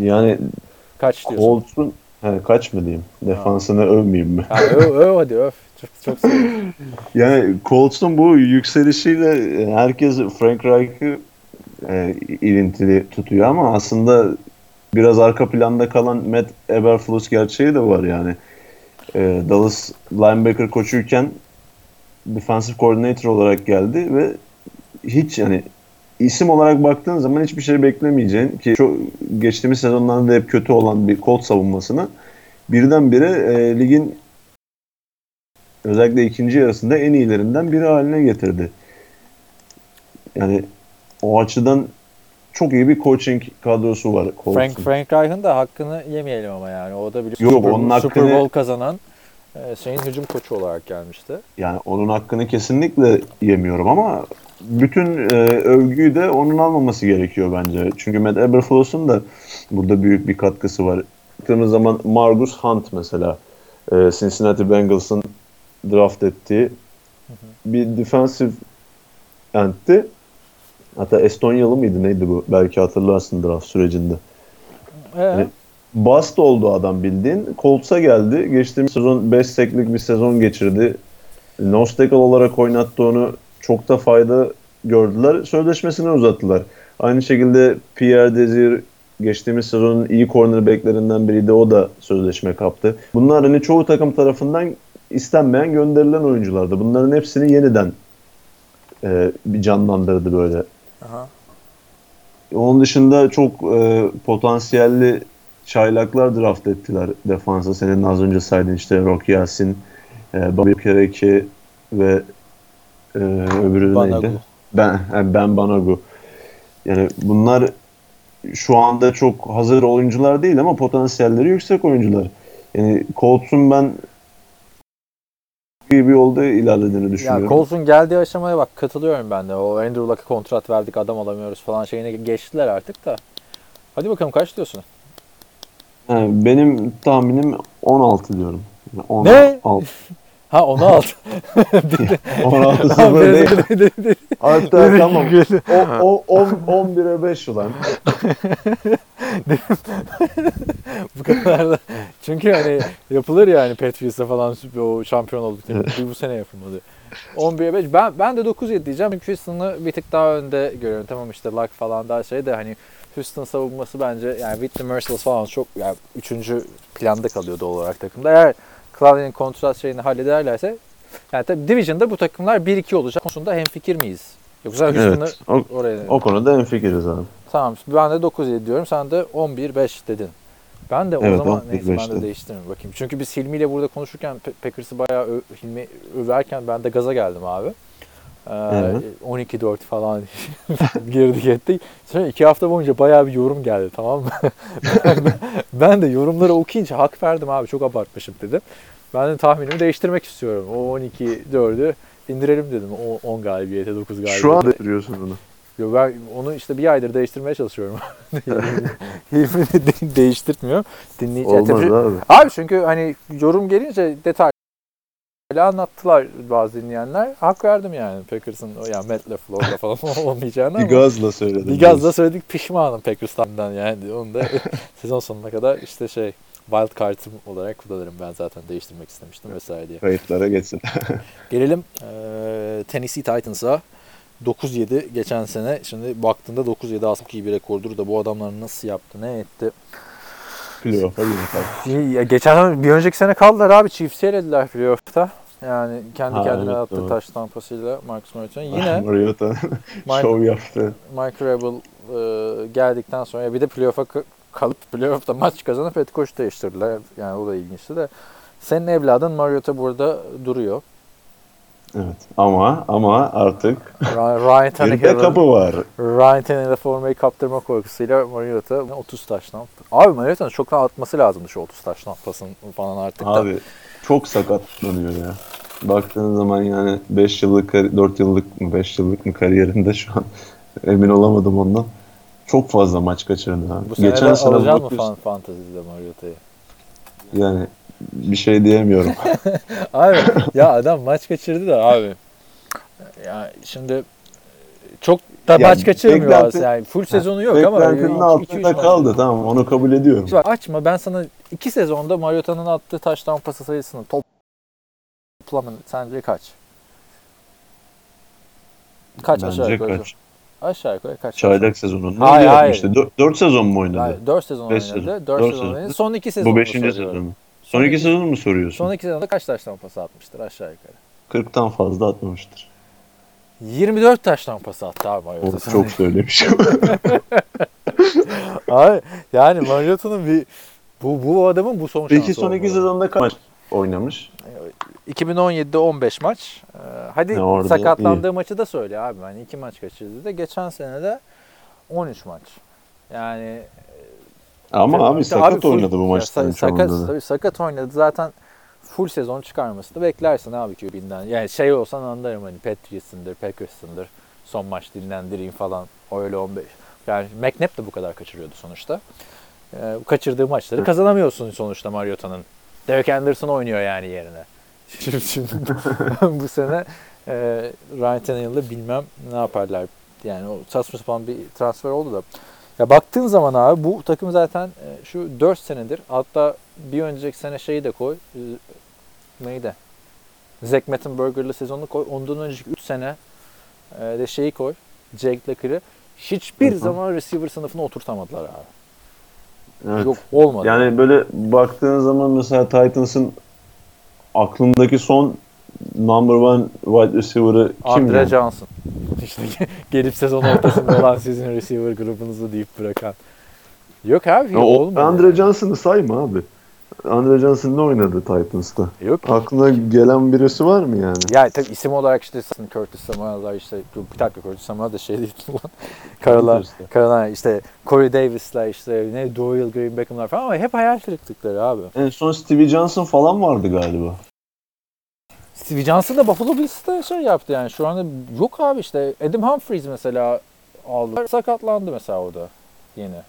Yani Kaç diyorsun? Colts'un he, kaç mı diyeyim? Defansını övmeyeyim mi? Ha, öv, öv hadi öv. Çok, çok seviyorum. Yani Colts'un bu yükselişiyle e, herkes Frank Reich'ı e, ilintili tutuyor ama aslında biraz arka planda kalan Matt Eberflus gerçeği de var yani. E, Dallas linebacker koçuyken defensive coordinator olarak geldi ve hiç yani isim olarak baktığın zaman hiçbir şey beklemeyeceğin ki çok geçtiğimiz sezonlarda da hep kötü olan bir Colts savunmasını birdenbire e, ligin özellikle ikinci yarısında en iyilerinden biri haline getirdi. Yani o açıdan çok iyi bir coaching kadrosu var Colts'un. Frank, Frank Reich'ın da hakkını yemeyelim ama yani. O da biliyorsun Yok, Super, onun Super hakkını- Bowl kazanan e, şeyin hücum koçu olarak gelmişti. Yani onun hakkını kesinlikle yemiyorum ama bütün e, övgüyü de onun almaması gerekiyor bence. Çünkü Matt Eberflus'un da burada büyük bir katkısı var. Baktığımız zaman Margus Hunt mesela e, Cincinnati Bengals'ın draft ettiği bir defensive end'ti. Hatta Estonyalı mıydı neydi bu? Belki hatırlarsın draft sürecinde. Ee, Evet. Bust oldu adam bildiğin. Colts'a geldi. Geçtiğimiz sezon 5 seklik bir sezon geçirdi. Nose tackle olarak oynattı onu. Çok da fayda gördüler. Sözleşmesini uzattılar. Aynı şekilde Pierre Desir geçtiğimiz sezonun iyi cornerbacklerinden biriydi. O da sözleşme kaptı. Bunlar hani çoğu takım tarafından istenmeyen gönderilen oyunculardı. Bunların hepsini yeniden e, bir canlandırdı böyle. aha. Onun dışında çok e, potansiyelli çaylaklar draft ettiler defansa. Senin az önce saydığın işte Rocky Yasin, e, Bobby Kereke ve e, öbürü Banagu. neydi? Ben, yani ben Banagu. Yani bunlar şu anda çok hazır oyuncular değil ama potansiyelleri yüksek oyuncular. Yani Colts'un ben iyi bir yolda ilerlediğini Ya düşünüyorum. Colts'un geldiği aşamaya bak katılıyorum ben de. O Andrew Luck'a kontrat verdik adam alamıyoruz falan şeyine geçtiler artık da. Hadi bakalım kaç diyorsun? Yani benim tahminim 16 diyorum. Yani 10, Ne? 16. Ha onu al. 16 0 değil. Hatta tamam. O, o, 10, 11'e 5 ulan. bu kadar da. Çünkü hani yapılır yani Patriots'ta falan o şampiyon olduk. Bir bu sene yapılmadı. 11'e 5. Ben, ben de 9-7 diyeceğim. Çünkü Houston'ı bir tık daha önde görüyorum. Tamam işte Luck falan daha şey de hani Houston savunması bence yani Whitney Merciless falan çok yani üçüncü planda kalıyor doğal olarak takımda. Eğer Clowney'nin kontrat şeyini hallederlerse yani tabii Division'da bu takımlar 1-2 olacak konusunda hemfikir miyiz? Yoksa Houston'ı Evet. O, oraya o konuda en fikiriz abi. Tamam ben de 9-7 diyorum. Sen de 11-5 dedin. Ben de o Evet, zaman 11-5 neyse ben de dedim. değiştiririm bakayım. Çünkü biz Hilmi ile burada konuşurken Packers'ı bayağı Hilmi överken ben de gaza geldim abi. Ee, Hı 12-4 falan girdik ettik. Sonra iki hafta boyunca bayağı bir yorum geldi tamam mı? ben, de yorumları okuyunca hak verdim abi çok abartmışım dedim. Ben de tahminimi değiştirmek istiyorum. O 12-4'ü indirelim dedim. O 10 galibiyete 9 galibiyete. Şu anda duruyorsun bunu. Yo ben onu işte bir aydır değiştirmeye çalışıyorum. Hilmi de de- değiştirtmiyor. Dinleyici. Olmaz abi. Abi çünkü hani yorum gelince detaylı anlattılar bazı dinleyenler. Hak verdim yani Packers'ın yani Matt LaFleur'la falan olmayacağını ama. gazla söyledim. Bir gazla söyledik pişmanım Packers'tan yani. Onu da sezon sonuna kadar işte şey wild card'ım olarak kullanırım ben zaten değiştirmek istemiştim vesaire diye. Kayıtlara geçsin. Gelelim eee, Tennessee Titans'a. 9-7 geçen sene. Şimdi baktığında 9-7 aslında iyi bir rekordur da bu adamlar nasıl yaptı, ne etti. Playoff'a ya geçen bir önceki sene kaldılar abi. Chiefs'i elediler playoff'ta. Yani kendi Ha, kendine evet, attığı doğru. taş tampasıyla Marcus Mariota. Yine Mariota şov yaptı. Mike Rebel e, geldikten sonra ya bir de playoff'a ka- kalıp playoff'ta maç kazanıp head coach değiştirdiler. Yani o da ilginçti de. Senin evladın Mariota burada duruyor. Evet. Ama ama artık Ryan, Tannehill'in kapı var. Ryan Tannehill'e formayı kaptırma korkusuyla Mariota 30 taştan. Abi Mariota'nın çok daha atması lazımdı şu 30 taştan pasın falan artık da. Abi çok sakatlanıyor ya. Baktığın zaman yani 5 yıllık, 4 yıllık mı 5 yıllık mı kariyerinde şu an emin olamadım ondan. Çok fazla maç kaçırdı abi. Bu Geçen sene alacak mı fan, fantezide Mariota'yı? Yani bir şey diyemiyorum. Abi ya adam maç kaçırdı da abi. Ya şimdi çok da Ya maç kaçırmıyor beklenti- aslında. Yani full sezonu yok ama Beklentinin altında kaldı tamam onu kabul ediyorum. Şimdi bak açma ben sana iki sezonda Mariota'nın attığı taştan pası sayısını toplamın sence kaç? Kaç aşağı Bence yukarı? kaç? Aşağı yukarı kaç? Çaylak sezonunda Hayır, hayır. yapmıştı. 4 sezon mu oynadı? Hayır, 4 sezon Beş oynadı. sezon. 4 Dört sezon sezon. oynadı. Son 2 sezon. Bu 5. sezon mu? Son 2 sezonu mu soruyorsun? Son 2 sezonda kaç taştan pası atmıştır aşağı yukarı? 40'tan fazla atmamıştır. 24 taştan pası attı abi Mariota. Çok söylemişim. Abi, yani Mariota'nın bir bu bu adamın bu son şansı. Peki son 2 olmalı. sezonda kaç maç oynamış? 2017'de 15 maç. Ee, hadi Ya orada sakatlandığı maçı da söyle abi. Hani iki maç kaçırdı da geçen sene de 13 maç. Yani Ama abi sakat full- oynadı bu maçların sa- sakat, çoğunda da. tabii sakat oynadı. Zaten full sezon çıkarmasını beklersin abi QB'den. Yani şey olsan anlarım hani Patriots'ındır, Packers'ındır. Son maç dinlendireyim falan. Öyle 15. Yani McNabb de bu kadar kaçırıyordu sonuçta. Ee, kaçırdığı maçları kazanamıyorsun sonuçta Mariota'nın. Derek Anderson oynuyor yani yerine. Şimdi, şimdi bu sene e, Ryan Tannehill'le bilmem ne yaparlar. Yani o saçma sapan bir transfer oldu da. Ya baktığın zaman abi bu takım zaten e, şu 4 senedir hatta bir önceki sene şeyi de koy. e, Neydi? Zach Mettenberger'lı sezonunu koy. Ondan önceki 3 sene e, de şeyi koy. Jake Lacker'ı. Hiçbir Hı hı. zaman receiver sınıfına oturtamadılar abi. Evet. Yok olmadı. Yani böyle baktığın zaman mesela Titans'ın aklımdaki son number one wide receiver'ı kim? Andre yani? Johnson. İşte gelip sezon ortasında olan sizin receiver grubunuzu deyip bırakan. Yok abi Ya o. Andre Johnson'ı sayma abi. Andre Johnson ne oynadı Titans'ta? Yok. Aklına gelen birisi var mı yani? Ya tabii isim olarak işte Curtis Samuel'lar işte bir dakika Curtis Samuel da şey değil lan. İşte. Carolina işte Corey Davis'ler işte ne Doyle Green Beckham'lar falan ama hep hayal kırıklıkları abi. En son Stevie Johnson falan vardı galiba. Steve Johnson da Buffalo Bills'te şey yaptı yani şu anda yok abi işte Adam Humphries mesela aldı. Sakatlandı mesela o da yine.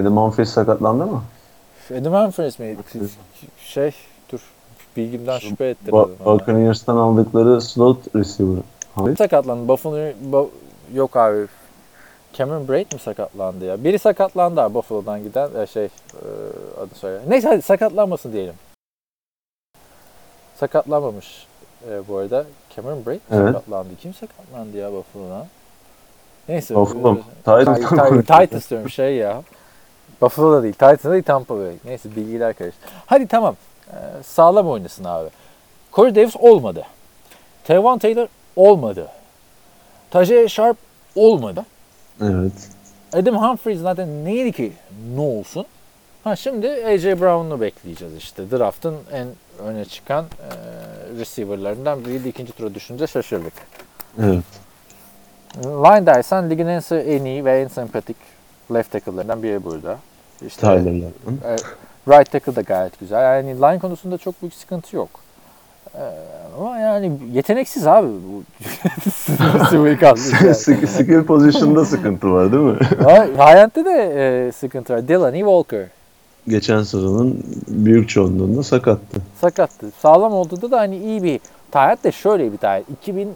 Adam Humphries sakatlandı mı? Adam Humphries miydi? Şey dur bilgimden şüphe ettim. Ba- Buccaneers'tan aldıkları slot receiver. Hayır. sakatlandı. Buffalo Bu- yok abi. Cameron Braid mi sakatlandı ya? Biri sakatlandı abi Buffalo'dan giden e, şey e, adı söyle. Neyse hadi sakatlanmasın diyelim. Sakatlanmamış e, bu arada. Cameron mi Evet. sakatlandı? Kim sakatlandı ya Buffalo'dan? Neyse. Buffalo Titans? Titans diyorum şey ya. Buffalo'da değil. Titans'da değil Tampa Bay. Neyse bilgiler karıştı. Hadi tamam. E, sağlam oynasın abi. Corey Davis olmadı. Tevon Taylor olmadı. Tajay Sharp olmadı. Evet. Adam Humphries zaten neydi ki ne olsun? Ha şimdi AJ Brown'u bekleyeceğiz işte. Draft'ın en öne çıkan e, receiver'larından biriydi. ikinci tura düşünce şaşırdık. Evet. Line dersen ligin en, en iyi ve en sempatik left tackle'larından biri burada. İşte, Tyler'lardan. e, right tackle da gayet güzel. Yani line konusunda çok büyük sıkıntı yok. E, ama yani yeteneksiz abi bu yani. Skill position'da sıkıntı var değil mi? Hayat'ta da e, sıkıntı var. Delaney Walker Geçen sezonun büyük çoğunluğunda sakattı. sakattı. Sağlam olduğunda da hani iyi bir Tayyat da şöyle bir Tayyat. 2000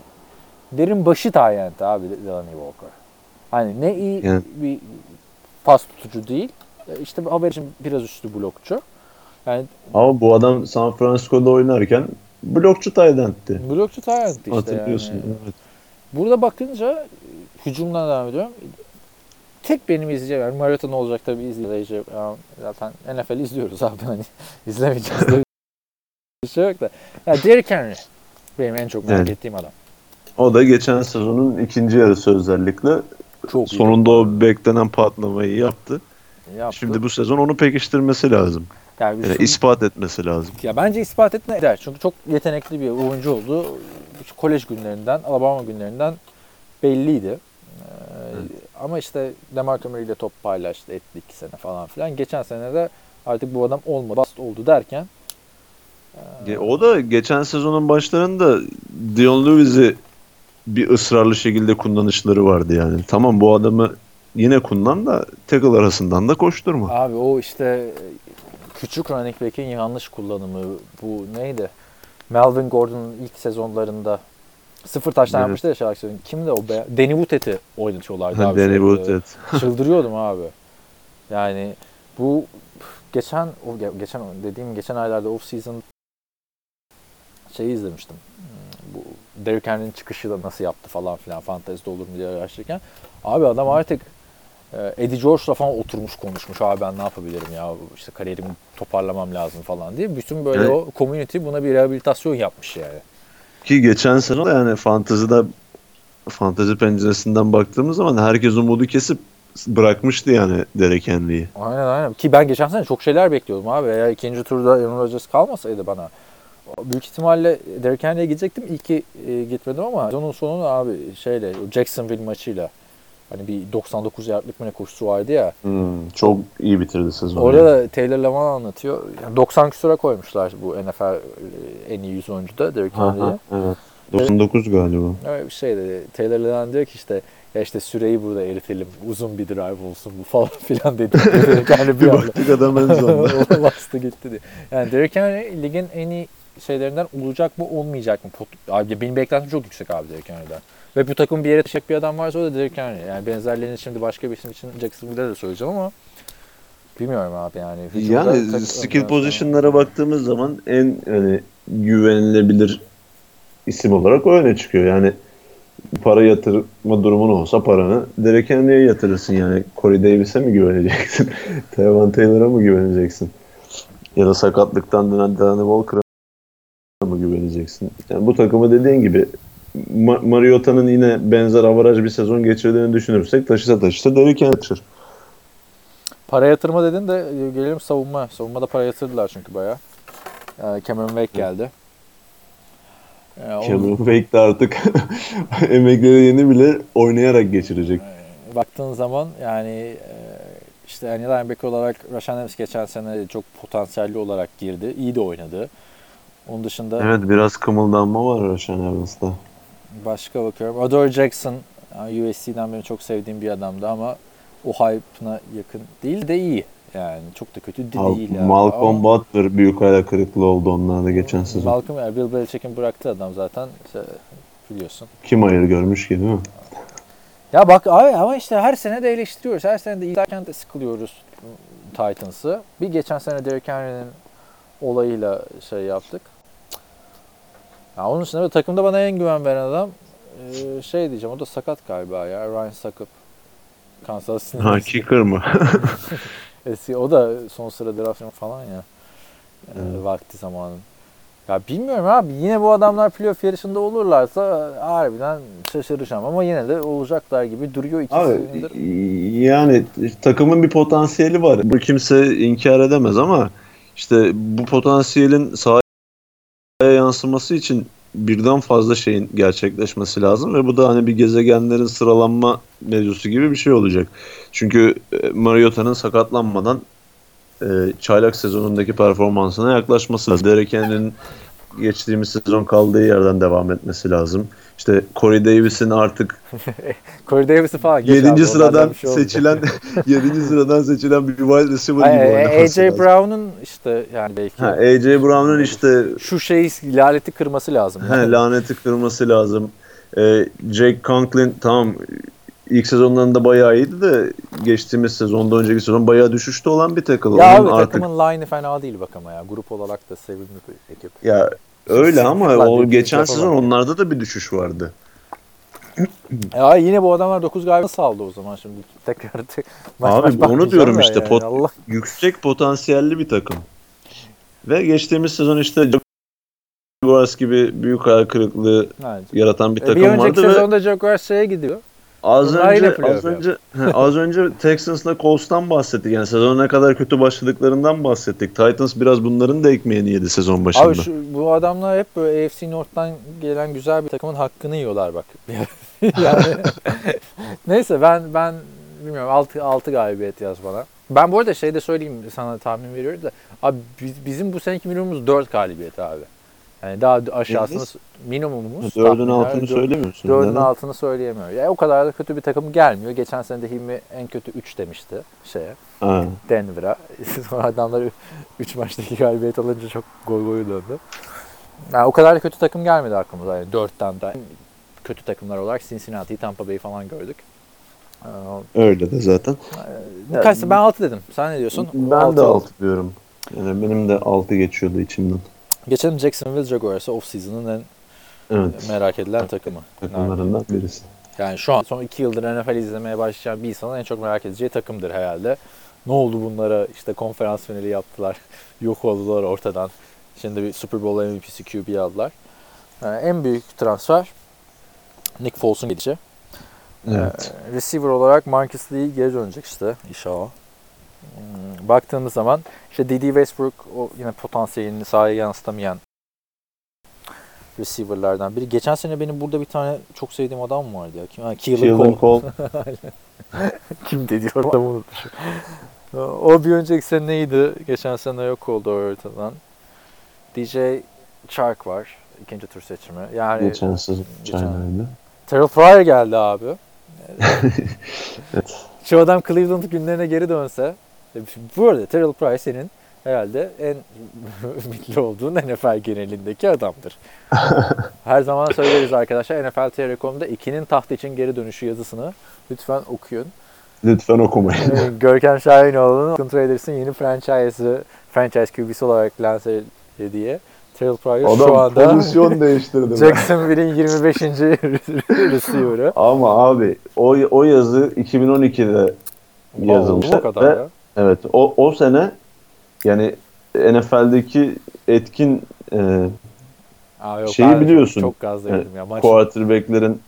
derin başı Tayyat abi Delaney Walker. Hani ne iyi Yani- bir pas tutucu değil. E, İşte haber için biraz üstü blokçu. Yani Ama bu adam San Francisco'da oynarken blokçu tight end'ti. blokçu Tayyat işte Hatırlıyorsun. yani. Evet. Burada bakınca e, hücumdan devam ediyorum. Tek benim izleyeceğim. Yani maraton olacak tabii izleyeceğim. Yani zaten NFL izliyoruz abi hani izlemeyeceğiz diye bir şey yok da. Ya Derrick Henry benim en çok merak Evet. ettiğim adam. O da geçen sezonun ikinci yarısı özellikle Çok sonunda o beklenen patlamayı yaptı. Yaptı. Şimdi bu sezon onu pekiştirmesi lazım. yani Yani şu- ispat etmesi lazım. ya bence ispat etme eder. Çünkü çok yetenekli bir oyuncu oldu. Kolej günlerinden, Alabama günlerinden belliydi. Ee, Ama işte DeMarco Murray ile top paylaştı etti iki sene falan filan. Geçen sene de artık bu adam olmadı, bast oldu derken Ya O da geçen sezonun başlarında Dion Lewis'i bir ısrarlı şekilde kullanışları vardı yani. Tamam bu adamı yine kullan da tackle arasından da koşturma. Abi o işte küçük running back'in yanlış kullanımı. Bu neydi? Melvin Gordon'un ilk sezonlarında sıfır taştan Evet. yapmıştı ya şarkı söyleyen. Kimdi o be? Danny Wootet'i oynatıyorlardı abi. Danny. Woodhead. Çıldırıyordum abi. Yani bu geçen geçen dediğim geçen aylarda off season şeyi izlemiştim. Hmm, Bu Derrick Henry'nin çıkışı da nasıl yaptı falan filan fantezide olur mu diye araştırırken. Abi adam artık e, Eddie George'la falan oturmuş konuşmuş. Abi ben ne yapabilirim ya işte kariyerimi toparlamam lazım falan diye. Bütün böyle Evet. o community buna bir rehabilitasyon yapmış yani. Ki geçen sezon da yani fantezide fantezi penceresinden baktığımız zaman herkes umudu kesip bırakmıştı yani Derek Henry'i. Aynen aynen. Ki ben geçen sene çok şeyler bekliyordum abi. Eğer ikinci turda Aaron Rodgers kalmasaydı bana büyük ihtimalle Derrick Henry'e gidecektim. İyi ki e, gitmedim ama sezonun sonunda abi şeyle Jacksonville maçıyla hani bir 99 yardlık mı ne koşusu vardı ya. Hmm, çok iyi bitirdi sezonu. Orada da Taylor Lewan anlatıyor. Yani 90 küsura koymuşlar bu NFL en iyi 100 oyuncuda Derrick Henry'e. evet. 99 galiba. Öyle bir şey dedi. Taylor Lewan diyor ki işte ya işte süreyi burada eritelim. Uzun bir drive olsun bu falan filan dedi. Henry bir baktık adam en sonunda. bastı gitti diye. Yani Derrick Henry ligin en iyi şeylerinden olacak mı olmayacak mı? Abi benim beklentim çok yüksek abi Derrick Henry'den. Ve bu takım bir yere taşıyacak bir adam varsa o da Derrick Henry. Yani benzerlerini şimdi başka bir isim için Jacksonville'de de söyleyeceğim ama bilmiyorum abi yani. Yani tek- skill position'lara baktığımız zaman en hani güvenilebilir isim olarak o öne çıkıyor. Yani para yatırma durumun olsa paranı Derek Henry'e yatırırsın yani. Corey Davis'e mi güveneceksin? Tevon Taylor'a mı güveneceksin? Ya da sakatlıktan dönen Danny Walker'a mı güveneceksin? Yani bu takımı dediğin gibi Ma- Mariota'nın yine benzer avaraj bir sezon geçirdiğini düşünürsek taşısa taşısa Derrick Henry taşır. Para yatırma dedin de e, gelelim savunma. Savunmada para yatırdılar çünkü bayağı. Ee, Cameron Wake geldi. Ee, Cameron Wake de artık emekliliğini bile oynayarak geçirecek. baktığın zaman yani e, işte yani linebacker olarak Rashan Evans geçen sene çok potansiyelli olarak girdi. İyi de oynadı. Onun dışında Evet biraz kımıldanma var Rashan Evans'ta. Başka bakıyorum. Adore Jackson USC'den benim çok sevdiğim bir adamdı ama o hype'ına yakın değil de iyi. Yani çok da kötü de Mal- değil. yani. Malcolm Ama- Butler büyük hayal kırıklığı oldu onlarda geçen sezon. Malcolm yani Bill Belichick'in bıraktığı adam zaten işte biliyorsun. Kim hayır görmüş ki değil mi? Ya bak abi ama işte her sene de eleştiriyoruz. Her sene de izlerken de sıkılıyoruz Titans'ı. Bir geçen sene Derrick Henry'nin olayıyla şey yaptık. Ya onun dışında da takımda bana en güven veren adam e, şey diyeceğim o da sakat galiba ya Ryan Suckup. Kansas City'nin Ha kicker mı? eski- o da son sıra draft falan ya. E, Evet. vakti zamanın. Ya bilmiyorum abi yine bu adamlar playoff yarışında olurlarsa harbiden şaşıracağım ama yine de olacaklar gibi duruyor iki Abi senedir. yani takımın bir potansiyeli var. Bu kimse inkar edemez ama işte bu potansiyelin sahaya yansıması için birden fazla şeyin gerçekleşmesi lazım ve bu da hani bir gezegenlerin sıralanma mevzusu gibi bir şey olacak. Çünkü e, Mariota'nın sakatlanmadan e, çaylak sezonundaki performansına yaklaşması lazım. Derek geçtiğimiz sezon kaldığı yerden devam etmesi lazım. İşte Corey Davis'in artık Corey Davis'i falan geç 7. abi, onlardan sıradan şey seçilen 7. sıradan seçilen bir wide receiver Ay, gibi oynaması AJ. Brown'un işte yani belki Ha, AJ Brown'un işte şu şeyi laleti kırması lazım. he, laneti kırması lazım. Ee, Jake Conklin tamam ilk sezonlarında bayağı iyiydi de geçtiğimiz sezonda önceki sezon bayağı düşüşte olan bir tackle. ya Onun abi artık takımın line'ı fena değil bak ama ya. Grup olarak da sevimli bir ekip. ya öyle ama o geçen sezon onlarda da bir düşüş vardı. Ya yine bu adamlar 9 galibiyet saldı o zaman şimdi tekrar tek, maç Abi maç onu diyorum işte, yani. pot- Allah. Yüksek potansiyelli bir takım. Ve geçtiğimiz sezon işte Jaguars gibi büyük hayal kırıklığı Yani. yaratan bir E, takım bir önceki vardı ve sezonda Jaguars şeye gidiyor. Az Bunlar önce az önce he, az önce Texans'la Colts'tan bahsettik. Yani sezon ne kadar kötü başladıklarından bahsettik. Titans biraz bunların da ekmeğini yedi sezon başında. Abi şu, bu adamlar hep böyle AFC North'tan gelen güzel bir takımın hakkını yiyorlar bak. yani neyse ben ben bilmiyorum 6 6 galibiyet yaz bana. Ben bu arada şey de söyleyeyim sana tahmin veriyorum da abi biz- bizim bu seneki minimumumuz 4 galibiyet abi. Yani daha aşağısını Neyiniz? minimumumuz Dördün altını söylemiyorsun. Dördün altını söyleyemiyor. Ya o kadar da kötü bir takım gelmiyor. Geçen sene de Hilmi en kötü 3 demişti şeye. Ha. Denver'a. Sonra adamlar 3 maçtaki galibiyet alınca çok goy goyu döndü. Yani o kadar da kötü takım gelmedi aklımıza. Yani 4'ten de kötü takımlar olarak Cincinnati'yi, Tampa Bay'i falan gördük. Ee, Öyle de zaten. Kaç, ben 6 dedim. Sen ne diyorsun? Ben Altı de oldu. 6 diyorum. Yani benim de 6 geçiyordu içimden. Geçelim Jacksonville Jaguars'a off-season'ın en Evet. merak edilen takımı. Takımlarından birisi. yani şu an son 2 yıldır NFL izlemeye başlayan bir insanın en çok merak edeceği takımdır herhalde. Ne oldu bunlara? İşte konferans finali yaptılar. Yok oldular ortadan. Şimdi bir Super Bowl MVP'si QB aldılar. Yani en büyük transfer Nick Foles'un gidişi. Evet. Ee, receiver olarak Marcus Lee geri dönecek işte inşallah. Hmm, baktığımız zaman işte D.D. Westbrook o yine potansiyelini sahaya yansıtamayan receiver'lardan biri. Geçen sene benim burada bir tane çok sevdiğim adam vardı ya. Kim? Ha, Keelan Cole. Cole. Kim dedi adamı unutmuşum. O bir önceki sene neydi? Geçen sene yok oldu ortadan. DJ Chark var. ikinci tur seçimi. Yani Geçen sezon Geçen-. Terrell Pryor geldi abi. Evet. Şu adam Cleveland günlerine geri dönse. Bu arada Terrell Pryor senin herhalde en ümitli olduğun NFL genelindeki adamdır. Her zaman söyleriz arkadaşlar NFL TR.com'da ikinin taht için geri dönüşü yazısını lütfen okuyun. Lütfen okumayın. Ee, Görkem Şahinoğlu'nun Oakland Raiders'ın yeni franchise'ı, franchise QB'si olarak lanse diye. Terrell Pryor şu Adam anda pozisyon değiştirdi. Jacksonville'in 25. receiver'ı. Ama abi o, o yazı 2012'de yazılmış. Oldu mu o kadar ya? Evet o, o sene yani NFL'deki etkin e, Aa, yok, Şeyi çok- biliyorsun. Çok gazla Yani yedim ya. Maç quarterback'lerin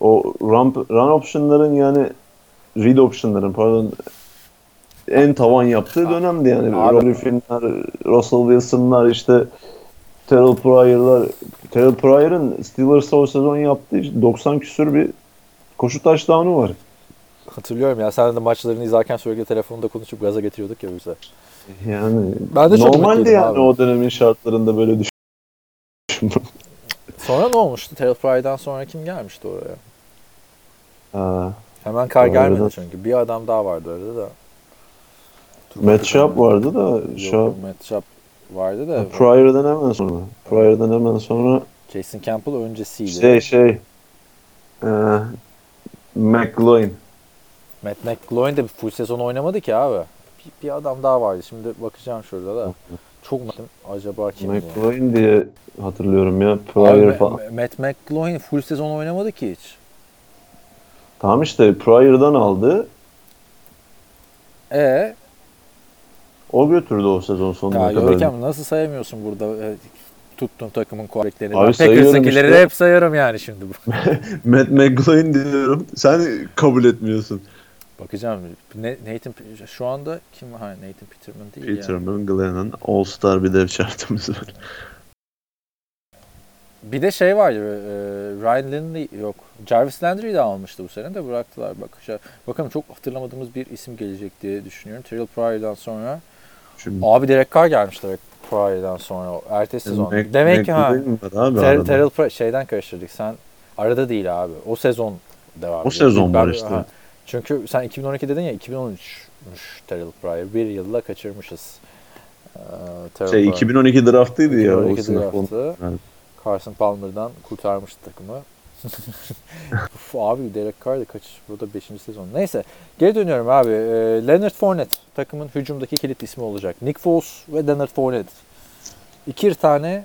o run, run option'ların yani read option'ların pardon en tavan yaptığı dönemdi yani. Abi- Rob Griffin'ler, Russell Wilson'lar işte Terrell Pryor'lar. Terrell Pryor'ın Steelers'a o sezon yaptığı işte 90 küsür bir koşu touchdown'u var. Hatırlıyorum ya. Sen de maçlarını izlerken sürekli telefonda konuşup gaza getiriyorduk ya bize. Yani Ben de çok normaldi yani abi. o dönemin şartlarında böyle düşün. Sonra ne olmuştu? Pryor'dan sonra kim gelmişti oraya? Ha, Hemen kar gelmedi çünkü. Bir adam daha vardı arada da. Ben. vardı da Matt Schaub vardı da. Pryor'dan hemen sonra. Pryor'dan hemen sonra Jason Campbell öncesiydi. şey şey e, McGloin. Matt McGloin de full sezon oynamadı ki abi. Bir, bir adam daha vardı. Şimdi bakacağım şurada da. Çok mutluyum. Acaba kim diye. McGloin diye hatırlıyorum ya. Abi, Pryor Ma- falan. Ma- Matt McGloin full sezon oynamadı ki hiç. Tamam işte Pryor'dan aldı. E O götürdü o sezon sonuna ya kadar. Görkem nasıl sayamıyorsun burada e, tuttuğun takımın quarterback'lerini? Abi Packers'ınkileri işte. hep sayarım yani şimdi. bu. Matt McGloin diyorum. Sen kabul etmiyorsun. Bakacağım. Ne, Nathan şu anda kim? Ha Nathan Peterman değil ya. Peterman, Glennon, All-Star bir dev chartımız var. Bir de şey vardı. e, Ryan Lindley yok. Jarvis Landry'i de almıştı bu sene de bıraktılar. Bak, bakalım çok hatırlamadığımız bir isim gelecek diye düşünüyorum. Terrell Pryor'dan sonra. Şimdi Abi Derek Carr gelmiş Derek Pryor'dan sonra. Ertesi sezon. Mac- Demek ki ha. Var Ter-. Terrell Pryor şeyden karıştırdık. Sen arada değil abi. O sezon devam O ediyor. sezon Ben- var işte. ha. Çünkü sen 2012 dedin ya 2013'müş Terrell Pryor. Bir yılla kaçırmışız. Ee, Terrell Şey Pryor. 2012 draftıydı ya o 2012 sınıf. draftı. Evet. Carson Palmer'dan kurtarmıştı takımı. Uf, abi Derek Carr da kaç? Burada 5. sezon. Neyse geri dönüyorum abi. Ee, Leonard Fournette takımın hücumdaki kilit ismi olacak. Nick Foles ve Leonard Fournette. İki tane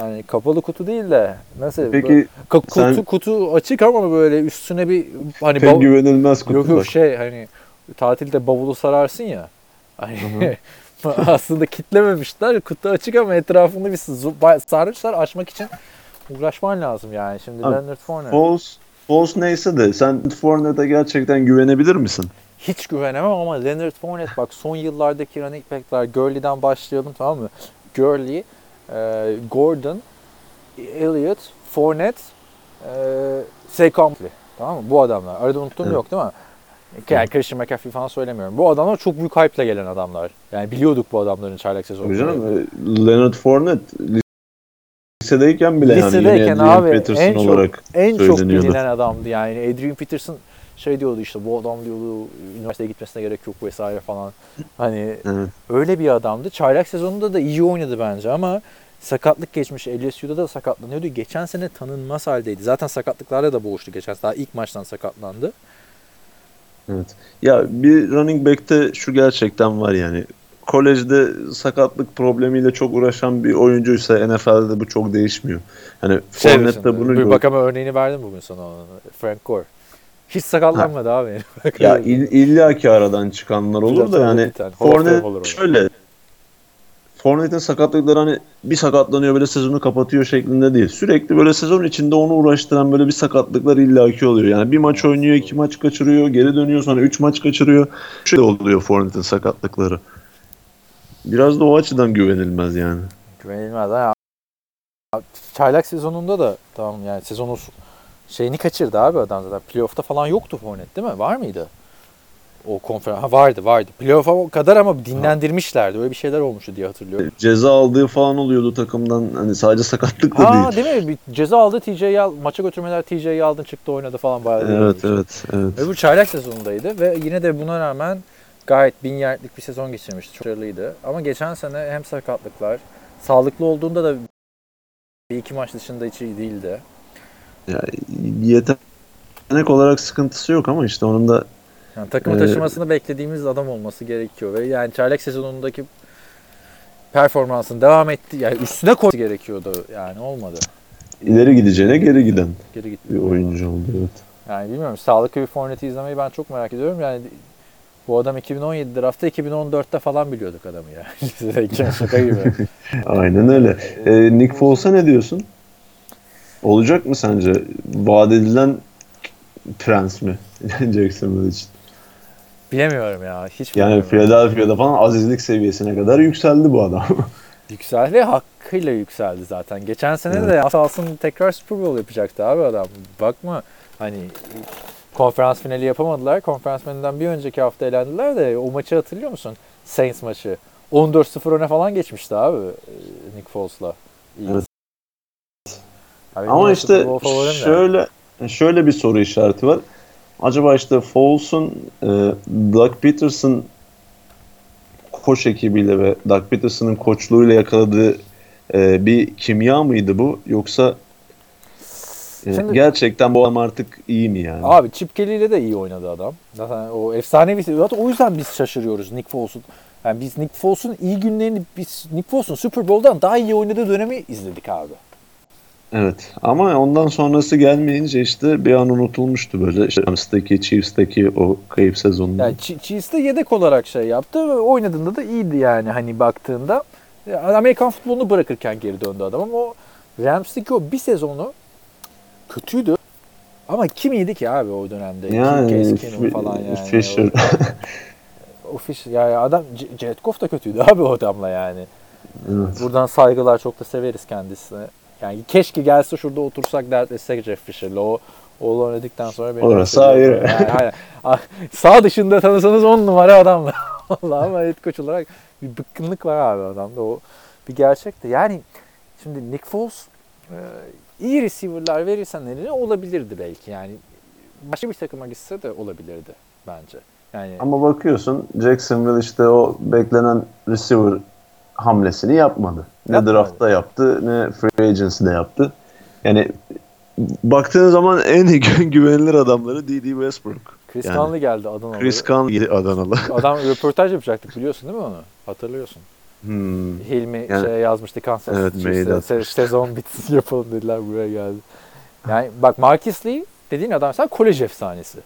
yani kapalı kutu değil de nasıl? böyle- Peki Ka- kutu sen- kutu açık ama böyle üstüne bir hani bav- güvenilmez kutu yok yok şey hani tatilde bavulu sararsın ya. Hani aslında kitlememişler. Kutu açık ama etrafında bir sarmışlar açmak için uğraşman lazım yani. Şimdi Abi, Leonard Fournette. Foles, Foles neyse de sen Fournette'e gerçekten güvenebilir misin? Hiç güvenemem ama Leonard Fournette bak son yıllardaki running back'ler Gurley'den başlayalım tamam mı? Gurley, e, Gordon, Elliott, Fournette, e, Saquon. Tamam mı? Bu adamlar. Arada unuttuğum Evet. yok değil mi? Yani Christian McCaffrey falan söylemiyorum. Bu adamlar çok büyük hype'la gelen adamlar. Yani biliyorduk bu adamların çaylak sezonu. Canım e, Leonard Fournette lisedeyken bile yani Lisedeyken yine Adrian abi, Peterson en çok- olarak en çok bilinen adamdı yani. Adrian Peterson şey diyordu işte bu adam diyordu üniversiteye gitmesine gerek yok vesaire falan. Hani Evet. öyle bir adamdı. Çaylak sezonunda da iyi oynadı bence ama sakatlık geçmiş. LSU'da da sakatlanıyordu. Geçen sene tanınmaz haldeydi. Zaten sakatlıklarla da boğuştu geçen sene. Daha ilk maçtan sakatlandı. Evet. Ya bir running back'te şu gerçekten var yani. Kolejde sakatlık problemiyle çok uğraşan bir oyuncuysa NFL'de de bu çok değişmiyor. Hani Fournette de bunu bir bakama örneğini verdim bugün sana. Frank Gore. Hiç sakatlanmadı abi. Ya ill- illa ki aradan çıkanlar olur da yani o. şöyle Fournette'in sakatlıkları hani bir sakatlanıyor böyle sezonu kapatıyor şeklinde değil. Sürekli böyle sezon içinde onu uğraştıran böyle bir sakatlıklar illaki oluyor. Yani bir maç oynuyor, iki maç kaçırıyor, geri dönüyor sonra üç maç kaçırıyor. Şöyle oluyor Fournette'in sakatlıkları. Biraz da o açıdan güvenilmez yani. Güvenilmez ha. Çaylak sezonunda da tamam yani sezonun şeyini kaçırdı abi adam zaten. Playoff'ta falan yoktu Fournette değil mi? Var mıydı? O konferans ha, vardı vardı. Playoff'a kadar ama dinlendirmişlerdi. Öyle bir şeyler olmuştu diye hatırlıyorum. Ceza aldığı falan oluyordu takımdan. Hani sadece sakatlık da Ha değil. değil mi? Bir ceza aldı TJ'yi al, maça götürmeler TJ'yi aldın çıktı oynadı falan bayağı. Evet evet evet. Ve bu çaylak sezonundaydı ve yine de buna rağmen gayet bin yardlık bir sezon geçirmişti. Çok başarılıydı. Ama geçen sene hem sakatlıklar, sağlıklı olduğunda da bir iki maç dışında hiç iyi değildi. Ya, yetenek olarak sıkıntısı yok ama işte onun da Yani takımı Ee, taşımasını beklediğimiz adam olması gerekiyor ve yani çaylak sezonundaki performansını devam etti. Yani üstüne koyması gerekiyordu. Yani olmadı. ileri gideceğine geri giden Geri gitti. bir oyuncu oldu. Evet. Yani bilmiyorum sağlıklı bir Fournette'i izlemeyi ben çok merak ediyorum. Yani Bu adam 2017 draftta 2014'te falan biliyorduk adamı ya. Şaka gibi. Aynen öyle. Ee, Nick Foles'a ne diyorsun? Olacak mı sence? Vaat edilen prens mi? Jacksonville için. Bilemiyorum ya. Hiç Yani. Philadelphia'da falan azizlik seviyesine kadar yükseldi bu adam. Yükseldi. Hakkıyla yükseldi zaten. Geçen sene Evet. de az kalsın tekrar Super Bowl yapacaktı abi adam. Bakma hani konferans finali yapamadılar. Konferans finalinden bir önceki hafta elendiler de o maçı hatırlıyor musun? Saints maçı. 14-0 öne falan geçmişti abi e, Nick Foles'la. Evet. Abi Ama işte favorim de. şöyle şöyle bir soru işareti var. Acaba işte Foles'un e, Doug Peterson koç ekibiyle ve Doug Peterson'ın koçluğuyla yakaladığı e, bir kimya mıydı bu yoksa e, Şimdi- gerçekten bu adam artık iyi mi yani? Abi Chip Kelly ile de iyi oynadı adam. Zaten o efsanevi zaten o yüzden biz şaşırıyoruz Nick Foles'un. Yani biz Nick Foles'un iyi günlerini biz Nick Foles'un Super Bowl'dan daha iyi oynadığı dönemi izledik abi. Evet ama ondan sonrası gelmeyince işte bir an unutulmuştu böyle. İşte Rams'taki, Chiefs'taki o kayıp sezonunda. Yani Ch- Chiefs'te yedek olarak şey yaptı ve oynadığında da iyiydi yani hani baktığında. Amerikan futbolunu bırakırken geri döndü adam ama o Rams'teki o bir sezonu kötüydü. Ama kim iyiydi ki abi o dönemde? Yani Kim Fi- falan yani. Fisher. O, Fisher yani adam Jared Goff da kötüydü abi o adamla yani. evet. Buradan saygılar çok da severiz kendisine. Yani keşke gelse şurada otursak dertlesek Jeff Fisher'la. O oğlu oynadıktan sonra benim Orası ayrı. Yani, aynen. Ah, Sağ dışında tanısanız on numara adamla. Vallahi ama head coach olarak bir bıkkınlık var abi adamda. O bir gerçekti. Yani şimdi Nick Foles e, iyi receiver'lar verirsen eline olabilirdi belki. Yani başka bir takıma gitse de olabilirdi bence. Yani Ama bakıyorsun Jacksonville işte o beklenen receiver hamlesini yapmadı. Ne Yapmadı. draftta yaptı ne free agency'de yaptı. Yani baktığın zaman en gü- güvenilir adamları D.D. Westbrook. Chris yani. Conley geldi Adanalı. Chris Conley Adanalı. Adam röportaj yapacaktık biliyorsun değil mi onu? Hatırlıyorsun. Hmm. Hilmi Yani- şey yazmıştı Kansas Evet, se- sezon bitsin yapalım dediler buraya geldi. Yani bak Marcus Lee dediğin adam sen kolej efsanesi.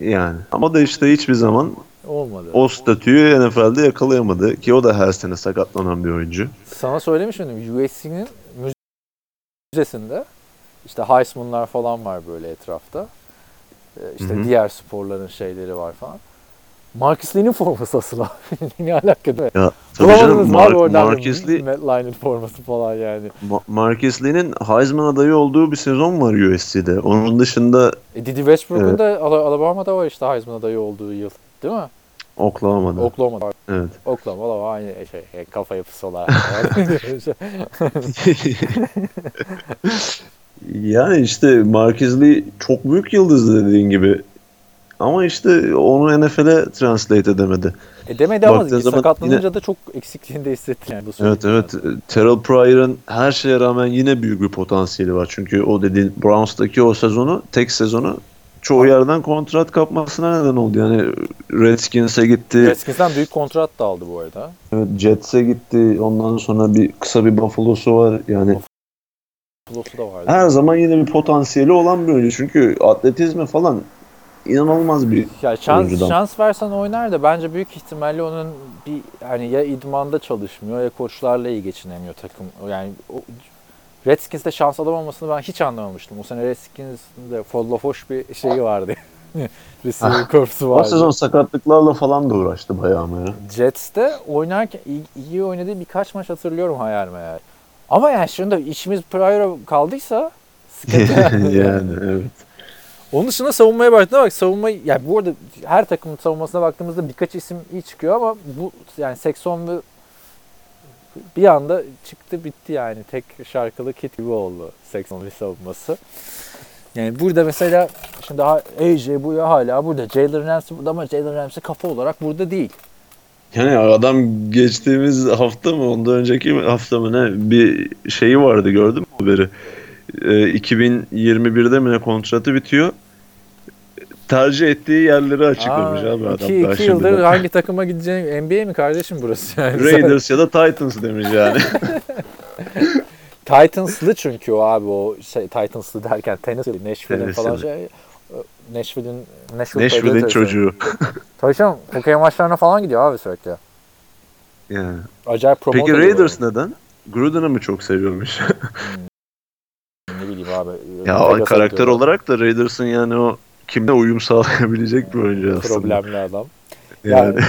Yani. Ama da işte hiçbir zaman Olmadı. o statüyü NFL'de yakalayamadı. Ki o da her sene sakatlanan bir oyuncu. Sana söylemiş miydim? USC'nin müzesinde işte Heisman'lar falan var böyle etrafta. Ee, İşte Hı hı. diğer sporların şeyleri var falan. Marcus Lee'nin forması asıl abi. ne alaka değil mi? Ya tabii canım abi Mar- oradan Marcus Lee, Matt Lein'in forması falan yani. Ma- Marcus Lee'nin Heisman adayı olduğu bir sezon var USC'de. Onun dışında E, Didi Westbrook'un Evet. da Ala- Alabama'da var işte Heisman adayı olduğu yıl. Değil mi? Oklahoma'da. Oklahoma'da. evet. Oklahoma da aynı şey, e, kafa yapısı olarak. yani işte Marcus Lee çok büyük yıldızdı dediğin gibi. Ama işte onu NFL'e translate edemedi. e demedi ama sakatlanınca da çok eksikliğini de hissetti yani. Bu Evet evet. Terrell Pryor'ın her şeye rağmen yine büyük bir potansiyeli var. Çünkü o dediğin Browns'taki o sezonu, tek sezonu çoğu yerden kontrat kapmasına neden oldu. Yani Redskins'e gitti, Redskins'ten büyük kontrat da aldı bu arada. evet, Jets'e gitti. Ondan sonra bir kısa bir Buffalo'su var. Yani Plus'u da vardı. her zaman yine bir potansiyeli olan bir oyuncu. Çünkü atletizmi falan inanılmaz bir Ya şans, oyuncudan. şans versen oynar da bence büyük ihtimalle onun bir hani ya idmanda çalışmıyor ya koçlarla iyi geçinemiyor takım. Yani o, Redskins'te şans alamamasını ben hiç anlamamıştım. O sene Redskins'de folla hoş bir şeyi vardı. Receiver korpusu o vardı. sezon sakatlıklarla falan da uğraştı bayağı ama ya. Jets'te oynarken iyi, iyi oynadığı birkaç maç hatırlıyorum hayal meyal. Ama yani şimdi işimiz Pryor'a kaldıysa sıkıntı yani. yani evet. Onun dışında savunmaya baktığında bak savunma yani bu arada her takımın savunmasına baktığımızda birkaç isim iyi çıkıyor ama bu yani Sexton ve bir anda çıktı bitti yani tek şarkılı kit gibi oldu Sexton'un savunması. Yani burada mesela şimdi ha- AJ bu ya hala burada. Jalen Ramsey burada ama Jalen Ramsey kafa olarak burada değil. Yani adam geçtiğimiz hafta mı ondan önceki hafta mı ne bir şeyi vardı gördün mü haberi? Ee, 2021'de mi ne kontratı bitiyor. Tercih ettiği yerleri açıklamış Aa, abi adam. iki, iki yıldır şimdiden. hangi takıma gideceğini NBA mi kardeşim burası yani? Raiders ya da Titans demiş yani. Titans'lı çünkü o abi o şey Titans'lı derken Tennessee, Nashville'in falan şey. Nashville'in Nashville Nashville'in çocuğu. Tabii canım hokey maçlarına falan gidiyor abi sürekli. Yani. Acayip promote Peki Raiders neden? Gruden'ı mı çok seviyormuş? böyle. Ne bileyim abi. ya karakter gidiyor. olarak da Raiders'ın yani o kimle uyum sağlayabilecek bir oyuncu aslında. Problemli adam. Yani.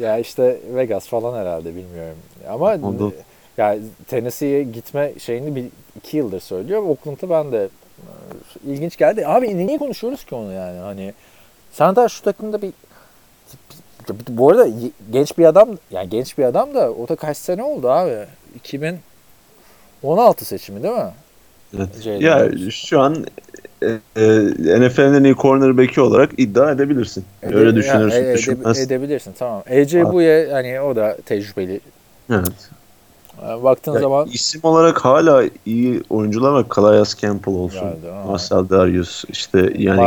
Ya, ya işte Vegas falan herhalde bilmiyorum. Ama O da- ya Tennessee'ye gitme şeyini bir iki yıldır söylüyor. Oakland'ı ben de ilginç geldi. Abi niye konuşuyoruz ki onu yani? Hani sen daha şu takımda bir bu arada genç bir adam yani genç bir adam da o da kaç sene oldu abi? 2016 seçimi değil mi? Evet. Ya şu an e, e, NFL'in en iyi cornerback'i olarak iddia edebilirsin. Ede- Öyle düşünürsün, ya, ede- düşünmezsin. edebilirsin tamam. AJ Bouye hani o da tecrübeli. Evet. Yani Baktığın Ya, zaman isim olarak hala iyi oyuncular var. Calais Campbell olsun. Ha. Marcel Darius, işte yani.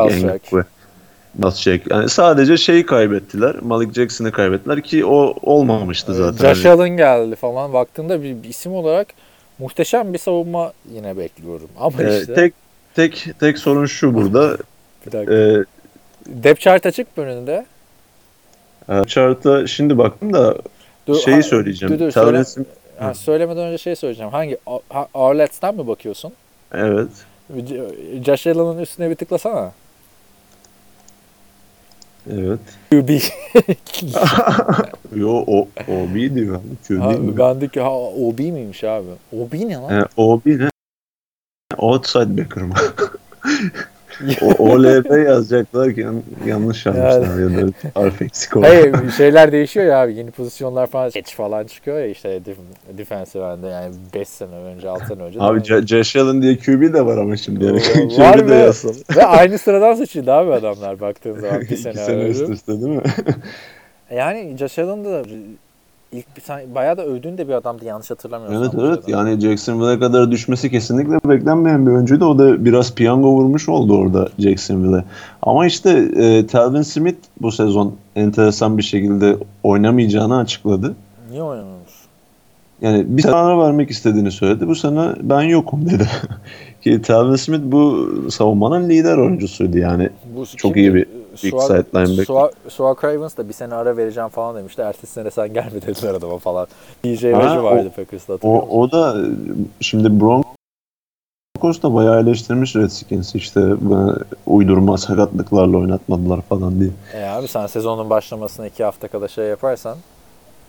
Miles Jack. Yani sadece şeyi kaybettiler. Malik Jackson'ı kaybettiler ki o olmamıştı zaten. Josh Allen geldi falan. Baktığında bir, bir isim olarak muhteşem bir savunma yine bekliyorum. Ama Hani, e, işte tek tek tek sorun şu burada. bir dakika. e, Depth chart açık mı önünde? e, chart'a şimdi baktım da Dur, şeyi ha- söyleyeceğim. dur, dur, söyle- ha, söylemeden önce şey söyleyeceğim. Hangi ha, Arlets'ten mi bakıyorsun? Evet. J- Josh Allen'ın üstüne bir tıklasana. Evet. QB. Yo o OB diyor. Q değil mi? ben de ki ha OB miymiş abi? OB ne lan? E, OB ne? Outside backer mı? o, OLB yazacaklar ki yan- yanlış yazmışlar ya da harf eksik olmuş. Hayır şeyler değişiyor ya abi. Yeni pozisyonlar falan edge falan çıkıyor ya işte def- defensive end'de yani 5 sene önce 6 sene önce. Abi? J- Josh Allen diye QB de var ama şimdi yani. QB var de yazsın. Ve aynı sıradan seçildi abi adamlar baktığın zaman bir sene, sene üst üste değil mi? Yani Josh Allen da ilk bir tane bayağı da övdüğün de bir adamdı yanlış hatırlamıyorsam. evet evet yani Jacksonville'e kadar düşmesi kesinlikle beklenmeyen bir oyuncuydu. O da biraz piyango vurmuş oldu orada Jacksonville'e. Ama işte e, Talvin Smith bu sezon enteresan bir şekilde oynamayacağını açıkladı. Niye oynamıyormuş? Yani bir sene vermek istediğini söyledi. Bu sene ben yokum dedi. Ki Talvin Smith bu savunmanın lider oyuncusuydu yani. Bu Çok iyi bir big side linebacker. Suat- Suat Cravens da bir sene ara vereceğim falan demişti. Ertesi sene sen gelme dediler adama falan. DJ Reggie vardı Packers'ta hatırlıyor O, o da şimdi Broncos da bayağı eleştirmiş Redskins işte uydurma sakatlıklarla oynatmadılar falan diye. E abi sen sezonun başlamasına iki hafta kala şey yaparsan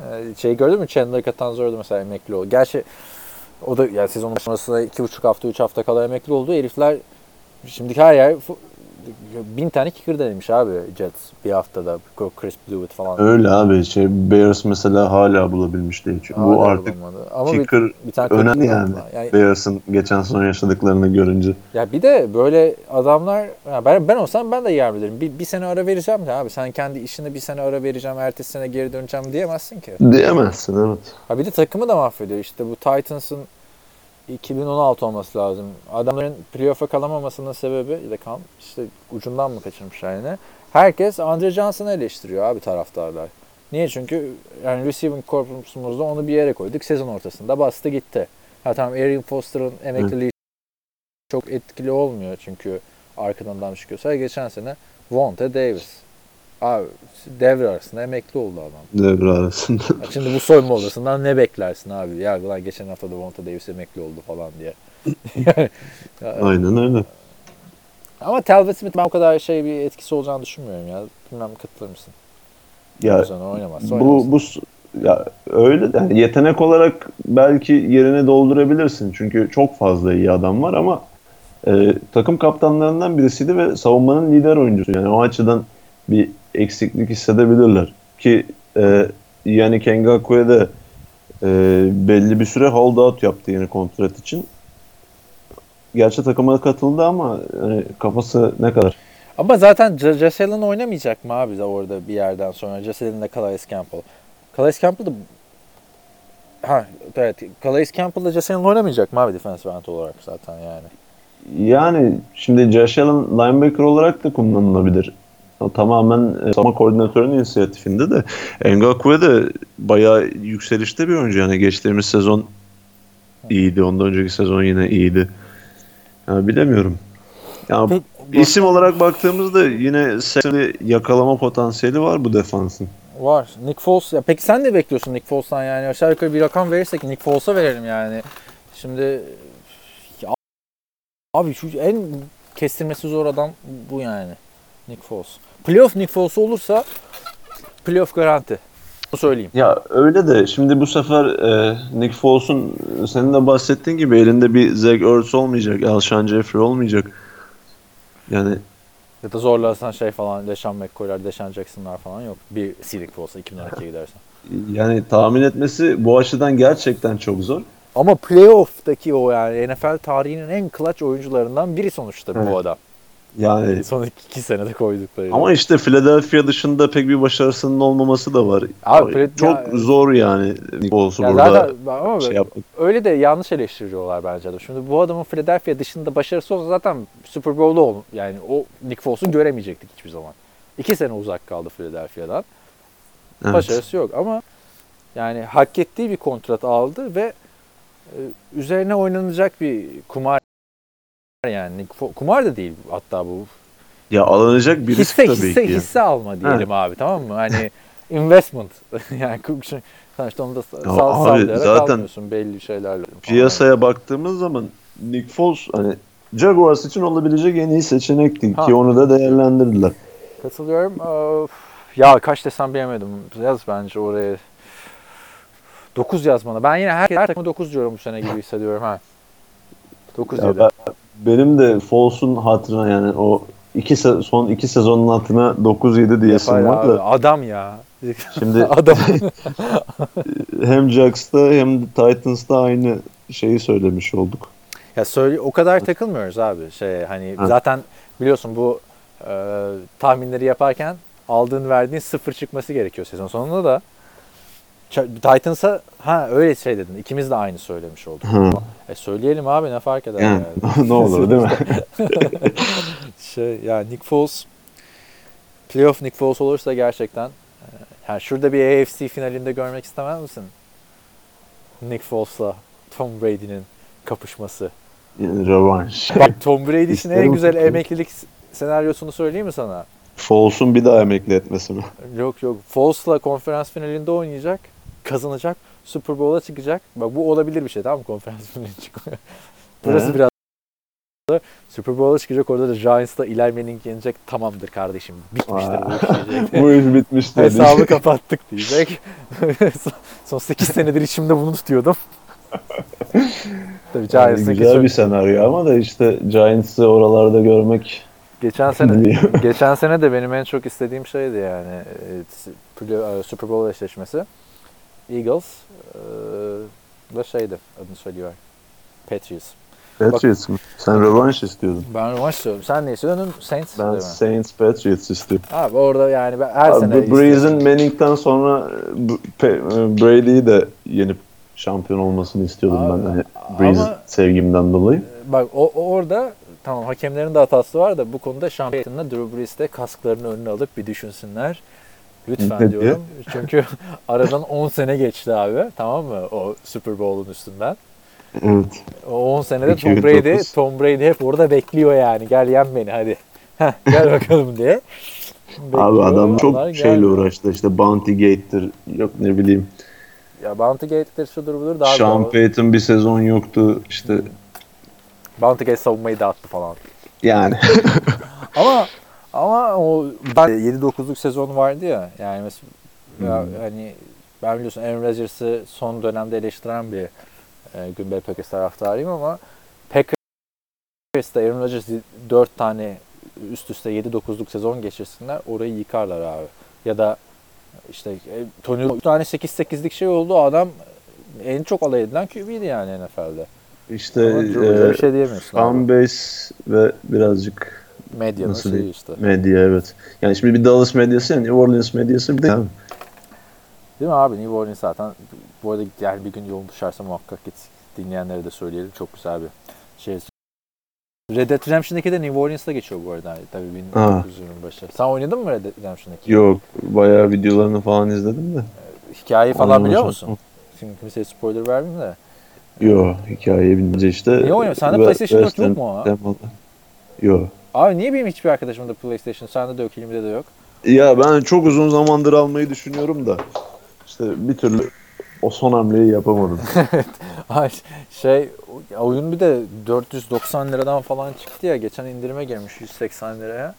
e, şey gördün mü Chandler Catanzaro mesela emekli oldu. Gerçi o da yani sezonun başlamasına iki buçuk hafta üç hafta kala emekli oldu. Herifler şimdiki her yer bin tane kicker denemiş abi Jets bir haftada. Chris Blewett falan. Öyle abi şey Bears mesela hala bulabilmiş değil. Çünkü bu Hala artık bulamadı. Ama bir, kicker bir tane önemli yani. yani Bears'ın geçen sezon yaşadıklarını görünce. Ya bir de böyle adamlar ben ben olsam ben de yer bilirim. Bir, bir sene ara vereceğim de abi sen kendi işine bir sene ara vereceğim ertesi sene geri döneceğim diyemezsin ki. Diyemezsin evet. Ha bir de takımı da mahvediyor. İşte bu Titans'ın 2016 olması lazım. Adamların playoff'a kalamamasının sebebi ya da kal işte ucundan mı kaçırmışlar yine. Herkes Andre Johnson'ı eleştiriyor abi taraftarlar. Niye? Çünkü yani receiving corpus'umuzda onu bir yere koyduk. Sezon ortasında bastı gitti. Ha tamam Arian Foster'ın emekliliği çok etkili olmuyor çünkü arkadan adam çıkıyorsa. Geçen sene Vontae Davis. Abi devre arasında emekli oldu adam. Devre arasında. Şimdi bu soyunma odasından ne beklersin abi? Ya lan geçen hafta da Vonta Davis emekli oldu falan diye. Yani, ya- Aynen öyle. ama Talbot Smith ben o kadar şey bir etkisi olacağını düşünmüyorum ya. Bilmem katılır mısın? Ya Bu bu oynamaz. bu s- ya öyle de yani yetenek olarak belki yerini doldurabilirsin. Çünkü çok fazla iyi adam var ama e, takım kaptanlarından birisiydi ve savunmanın lider oyuncusu. Yani o açıdan bir eksiklik hissedebilirler. Ki e, yani Ngakwe de e, belli bir süre hold out yaptı yeni kontrat için. Gerçi takıma katıldı ama hani kafası ne kadar? Ama zaten J- Josh Allen oynamayacak mı abi de orada bir yerden sonra? Josh Allen'le Calais Campbell. Calais Campbell da Ha evet. Calais Campbell da Allen oynamayacak mı abi defensive end olarak zaten yani? Yani şimdi Josh Allen linebacker olarak da kullanılabilir. Tamamen e, savunma koordinatörünün inisiyatifinde de Ngakwe de bayağı yükselişte bir oyuncu. Yani geçtiğimiz sezon iyiydi. Ondan önceki sezon yine iyiydi. Yani bilemiyorum. Ya Peki, isim olarak baktığımızda yine seni yakalama potansiyeli var bu defansın. Var. Nick Foles. Ya peki sen ne bekliyorsun Nick Foles'tan yani? Aşağı yukarı bir rakam verirsek Nick Foles'a verelim yani. Şimdi ya, abi şu en kestirmesi zor adam bu yani. Nick Foles. Playoff Nick Foles olursa playoff garanti. Bunu söyleyeyim. Ya öyle de şimdi bu sefer e, Nick Foles'un senin de bahsettiğin gibi elinde bir Zach Ertz olmayacak, Alshon Jeffrey olmayacak. Yani Ya da zorlarsan şey falan Deşan McCoy'lar, Deşan Jackson'lar falan yok. Bir Nick Foles'a 2012'ye gidersen. yani tahmin etmesi bu açıdan gerçekten çok zor. Ama playoff'taki o yani NFL tarihinin en clutch oyuncularından biri sonuçta bu Evet. adam. Yani Son iki, iki senede koydukları. ama işte Philadelphia dışında pek bir başarısının olmaması da var. Abi, Phila- çok ya- zor yani Nick Foles'u Ya burada zaten ama şey yapmak. öyle de yanlış eleştiriyorlar bence de. Şimdi bu adamın Philadelphia dışında başarısı olsa zaten Super Bowl'da ol. Yani o Nick Foles'u göremeyecektik hiçbir zaman. İki sene uzak kaldı Philadelphia'dan. Evet. Başarısı yok ama yani hak ettiği bir kontrat aldı ve e, üzerine oynanacak bir kumar yani kumar da değil hatta bu Ya alınacak bir risk hisse tabii hisse ki. hisse alma diyelim abi tamam mı? Hani investment yani sonuçta onu da sal, Ya abi, zaten almıyorsun belli şeylerle. falan. Piyasaya baktığımız zaman Nick Foles hani Jaguars için olabilecek en iyi seçenekti Ha. ki onu da değerlendirdiler. Katılıyorum. Of, Ya kaç desem bilemedim. Yaz bence oraya. 9 yaz bana. Ben yine her, her takıma 9 diyorum bu sene gibi hissediyorum ha. 9 Ya ben- benim de Foles'un hatırına yani o iki se- son iki sezonun hatırına 9-7 diyesim Yapar var abi, da Adam ya. şimdi Adam. hem Jacks'ta hem Titans'ta aynı şeyi söylemiş olduk. ya söyle o kadar takılmıyoruz abi. Şey hani Ha. zaten biliyorsun bu e, tahminleri yaparken aldığın verdiğin sıfır çıkması gerekiyor sezon sonunda da. Titans'a ha öyle şey dedin. İkimiz de aynı söylemiş olduk. E söyleyelim abi ne fark eder Yani yani. ne olur değil mi? şey yani Nick Foles playoff Nick Foles olursa gerçekten e, yani şurada bir AFC finalinde görmek istemez misin? Nick Foles'la Tom Brady'nin kapışması. Yani rövanş. Bak Tom Brady için en güzel emeklilik senaryosunu söyleyeyim mi sana? Foles'un bir daha emekli etmesi mi? Yok yok. Foles'la konferans finalinde oynayacak. Kazanacak. Super Bowl'a çıkacak. Bak bu olabilir bir şey tamam mı? Konferans çıkmıyor. Burası biraz Super Bowl'a çıkacak orada da Giants'la Eli Manning yenecek. Tamamdır kardeşim. Bitmiştir bu iş diyecek. Bu iş bitmiştir. Hesabı kapattık diyecek. Son 8 senedir içimde bunu tutuyordum. Tabii Yani Giants'ın güzel bir senaryo ama da işte Giants'ı oralarda görmek Geçen sene geçen sene de benim en çok istediğim şeydi yani e, Super Bowl eşleşmesi. Eagles e, ve şeydi adını söylüyor. Patriots. Patriots mı? Sen rövanş istiyordun. Ben rövanş istiyorum. Sen ne istiyordun? Saints Ben mi? Saints Patriots istiyorum. Abi orada yani ben her Abi, sene Breeze'in. Manning'den sonra Brady'yi de yenip şampiyon olmasını istiyordum Abi, ben. Hani Breeze ama- sevgimden dolayı. Bak o, orada tamam hakemlerin de hatası var da bu konuda şampiyonla Drew Brees de kasklarını önüne alıp bir düşünsünler. Lütfen Ne diyor? diyorum. Çünkü aradan 10 sene geçti abi. Tamam mı? O Super Bowl'un üstünden. Evet. O 10 senede Tom 2009. Brady, Tom Brady hep orada bekliyor yani. Gel yen beni hadi. Heh, gel bakalım diye. Abi Bekliyor, adam çok şeyle gelmiyor. uğraştı. İşte Bounty Gate'tir. Yok ne bileyim. Ya Bounty Gate'dir şudur budur daha Sean. Payton bir sezon yoktu. İşte Bounty Gate savunmayı dağıttı falan. yani. Ama ama o ben 7-9'luk sezon vardı ya. Yani mesela ya Hmm. hani ben biliyorsun Aaron Rodgers'ı son dönemde eleştiren bir e, Bay Packers taraftarıyım ama Packers'ta Aaron Rodgers 4 tane üst üste 7-9'luk sezon geçirsinler orayı yıkarlar abi. Ya da işte e, Tony 3 tane 8-8'lik şey oldu adam en çok alay edilen QB'ydi yani NFL'de. İşte e, bir şey diyemiyorsun ve birazcık Medyanın nasıl şeyi işte. medya evet. Yani şimdi bir Dallas medyası yani New Orleans medyası bir de Değil mi abi? New Orleans zaten bu arada yani bir gün yolun düşerse muhakkak git dinleyenlere de söyleyelim. Çok güzel bir şey. Red Dead Redemption'daki de New Orleans'ta geçiyor bu arada. Tabii 1900'ün başı. Sen oynadın mı Red Dead Redemption'daki? yok bayağı videolarını falan izledim de. Hikayeyi falan Ondan biliyor musun? Şimdi kimseye spoiler vermeyeyim de. Yo hikayeyi bilince işte. Niye oynuyorsun? Sende PlayStation 4 yok mu o? Abi niye benim hiçbir arkadaşımda PlayStation, sende de yok, Hilmi'de de yok? Ya ben çok uzun zamandır almayı düşünüyorum da işte bir türlü o son hamleyi yapamadım. Ay şey oyun bir de 490 liradan falan çıktı ya geçen indirime girmiş 180 liraya.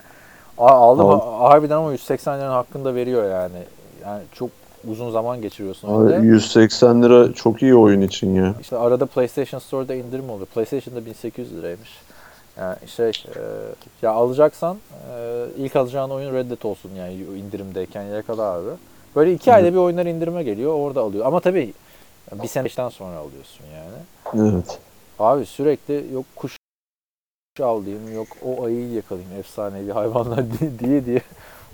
A- Aldım Al. harbiden ama 180 liranın hakkında veriyor yani. Yani çok uzun zaman geçiriyorsun Abi oyunda. 180 lira çok iyi oyun için ya. İşte arada PlayStation Store'da indirim oluyor. PlayStation'da 1800 liraymış. Yani şey e, ya alacaksan e, ilk alacağın oyun Red Dead olsun yani indirimdeyken yakala abi. Böyle iki ayda bir oyunlar indirime geliyor orada alıyor. Ama tabii bir seneden sonra alıyorsun yani. Evet. Abi sürekli yok kuş avlayayım, yok o ayıyı yakalayayım, efsanevi hayvanlar diye diye, diye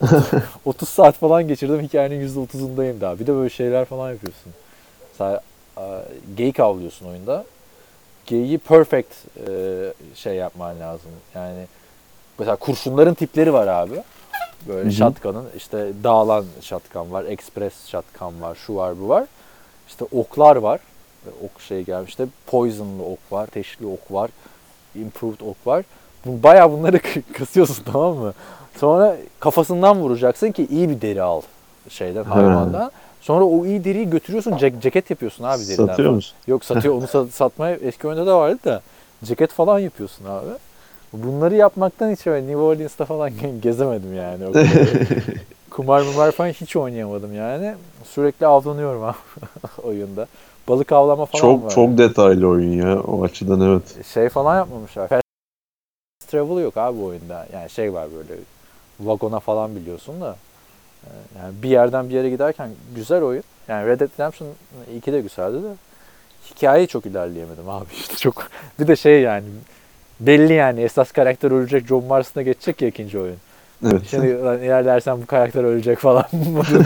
30 saat falan geçirdim hikayenin %30'undayım daha. Bir de böyle şeyler falan yapıyorsun. Mesela geyik avlıyorsun oyunda. Geyiği perfect e, şey yapman lazım. Yani mesela kurşunların tipleri var abi. Böyle Hı hı. shotgun'ın işte dağılan shotgun var, express shotgun var, şu var bu var. İşte oklar var. Ok şey gelmiş. İşte poisonlı ok var, ateşli ok var, improved ok var. Bu, bayağı bunları kasıyorsun tamam mı? Sonra kafasından vuracaksın ki iyi bir deri al şeyden Ha. hayvandan. Sonra o iyi deriyi götürüyorsun, cek- ceket yapıyorsun abi deriden. Satıyor musun? Yok satıyor, onu sat- satmaya eski oyunda da vardı da ceket falan yapıyorsun abi. Bunları yapmaktan hiç öyle New Orleans'ta falan gezemedim yani. Kumar mumar falan hiç oynayamadım yani. Sürekli avlanıyorum abi oyunda. Balık avlama falan çok var. çok detaylı oyun ya o açıdan evet. Şey falan yapmamışlar. Fast travel yok abi bu oyunda. Yani şey var böyle vagona falan biliyorsun da. Ee, Yani bir yerden bir yere giderken güzel oyun. Yani Red Dead Redemption 2 de güzeldi de. Hikayeyi çok ilerleyemedim abi işte çok. Bir de şey yani belli yani esas karakter ölecek John Marston'a geçecek ya ikinci oyun. Evet. Şimdi lan ilerlersen bu karakter ölecek falan.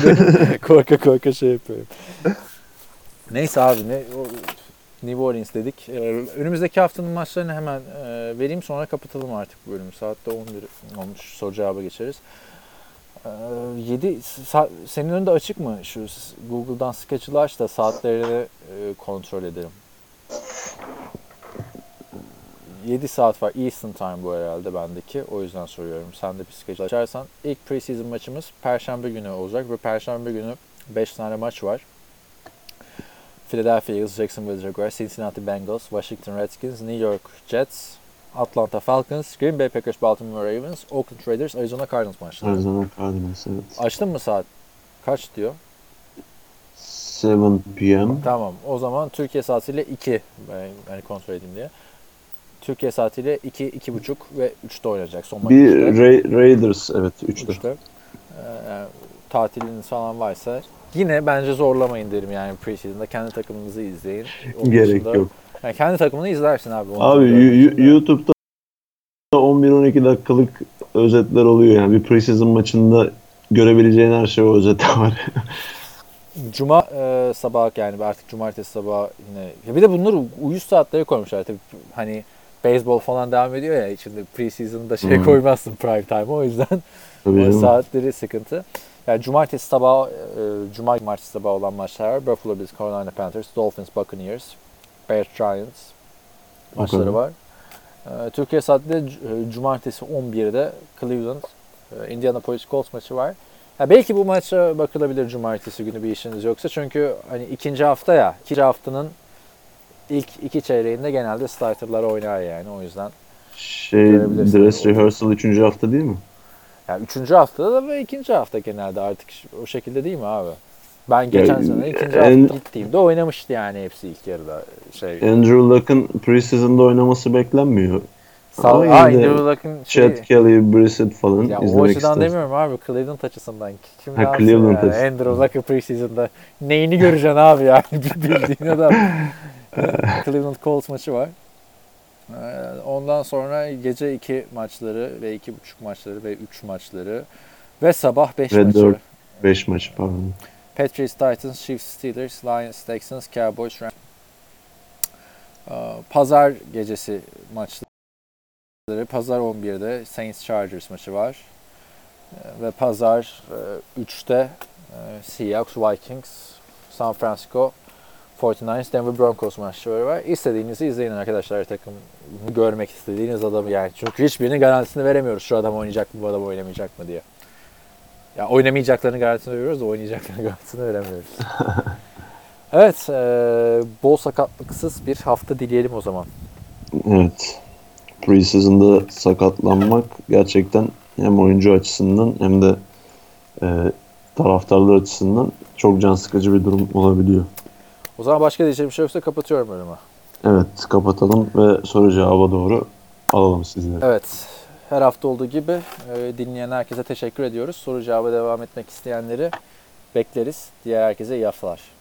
korka korka şey yapıyorum. Neyse abi ne o, New Orleans dedik. Ee, önümüzdeki haftanın maçlarını hemen e, vereyim sonra kapatalım artık bu bölümü. Saatte 11 olmuş soru cevaba geçeriz. Ee, 7 sa- senin önünde açık mı? Şu Google'dan Schedule'ı aç da saatlerini e, kontrol edelim. 7 saat var. Eastern Time bu herhalde bendeki. O yüzden soruyorum. Sen de bir schedule açarsan. İlk preseason maçımız Perşembe günü olacak ve Perşembe günü 5 tane maç var. Philadelphia Eagles, Jacksonville Jaguars, Cincinnati Bengals, Washington Redskins, New York Jets, Atlanta Falcons, Green Bay Packers, Baltimore Ravens, Oakland Raiders, Arizona Cardinals maçları. Arizona Cardinals evet. Açtın mı saat? Kaç diyor? 7 p.m. Tamam. O zaman Türkiye saatiyle 2 ben yani kontrol edeyim diye. Türkiye saatiyle 2, 2.30 ve 3'te oynayacak. Son maç Bir. Ra- Raiders evet 3'te. Üçte. Ee, yani tatiliniz falan varsa yine bence zorlamayın derim yani preseason'da. Kendi takımınızı izleyin. Onun Gerek dışında- yok. Yani kendi takımını izlersin abi. Abi YouTube'da 11-12 dakikalık özetler oluyor yani bir preseason maçında görebileceğin her şey o özette var. Cuma e, sabah yani artık cumartesi sabahı yine. Ya bir de bunları uyuz saatleri koymuşlar. Tabii hani beyzbol falan devam ediyor ya içinde preseason'da şey Hı. koymazsın prime time o yüzden Tabii saatleri sıkıntı. Yani cumartesi sabahı, e, cuma cumartesi sabahı olan maçlar var. Buffalo Bills, Carolina Panthers, Dolphins, Buccaneers, Bears, Giants maçları var. E, Türkiye saatinde e, cumartesi 11'de Cleveland, e, Indianapolis Colts maçı var. Ya belki bu maça bakılabilir cumartesi günü bir işiniz yoksa. Çünkü hani ikinci hafta ya, ikinci haftanın ilk iki çeyreğinde genelde starterlar oynar yani. O yüzden Şey dress rehearsal 3. hafta değil mi? yani üçüncü haftada da ve ikinci hafta genelde artık o şekilde değil mi abi? Ben geçen sene ikinci hafta gittiğimde oynamıştı yani hepsi ilk yarıda. Şey, Andrew Luck'ın preseason'da oynaması beklenmiyor. sağ, ama Andrew Luck'ın şeyi- Chad Kelly, Brissett falan ya o izlemek açıdan istersin. demiyorum abi Cleveland açısından. Kim Ha, Cleveland yani? açısından. Andrew Luck'ı preseason'da neyini göreceksin abi yani bildiğin adam. Cleveland Colts maçı var. Ee, Ondan sonra gece 2 maçları ve 2.5 maçları ve 3 maçları ve sabah 5 Ve maçı. dört. 5 maç pardon. Patriots, Titans, Chiefs, Steelers, Lions, Texans, Cowboys, Rams. Ee, Pazar gecesi maçları. Pazar 11'de Saints Chargers maçı var. Ee, Ve pazar e, 3'te e, Seahawks, Vikings, San Francisco, 49ers Denver Broncos maçları var. İstediğinizi izleyin arkadaşlar takım görmek istediğiniz adamı yani. Çünkü hiçbirinin garantisini veremiyoruz. Şu adam oynayacak mı, bu adam oynamayacak mı diye. Ya oynamayacaklarının garantisini veriyoruz da oynayacaklarının garantisini veremiyoruz. evet, e, bol sakatlıksız bir hafta dileyelim o zaman. Evet. Preseason'da sakatlanmak gerçekten hem oyuncu açısından hem de e, taraftarlar açısından çok can sıkıcı bir durum olabiliyor. O zaman başka diyeceğim bir şey yoksa kapatıyorum bölümü. Evet kapatalım ve soru cevaba doğru alalım sizleri. Evet. Her hafta olduğu gibi e, dinleyen herkese teşekkür ediyoruz. Soru cevaba devam etmek isteyenleri bekleriz. Diğer herkese iyi haftalar.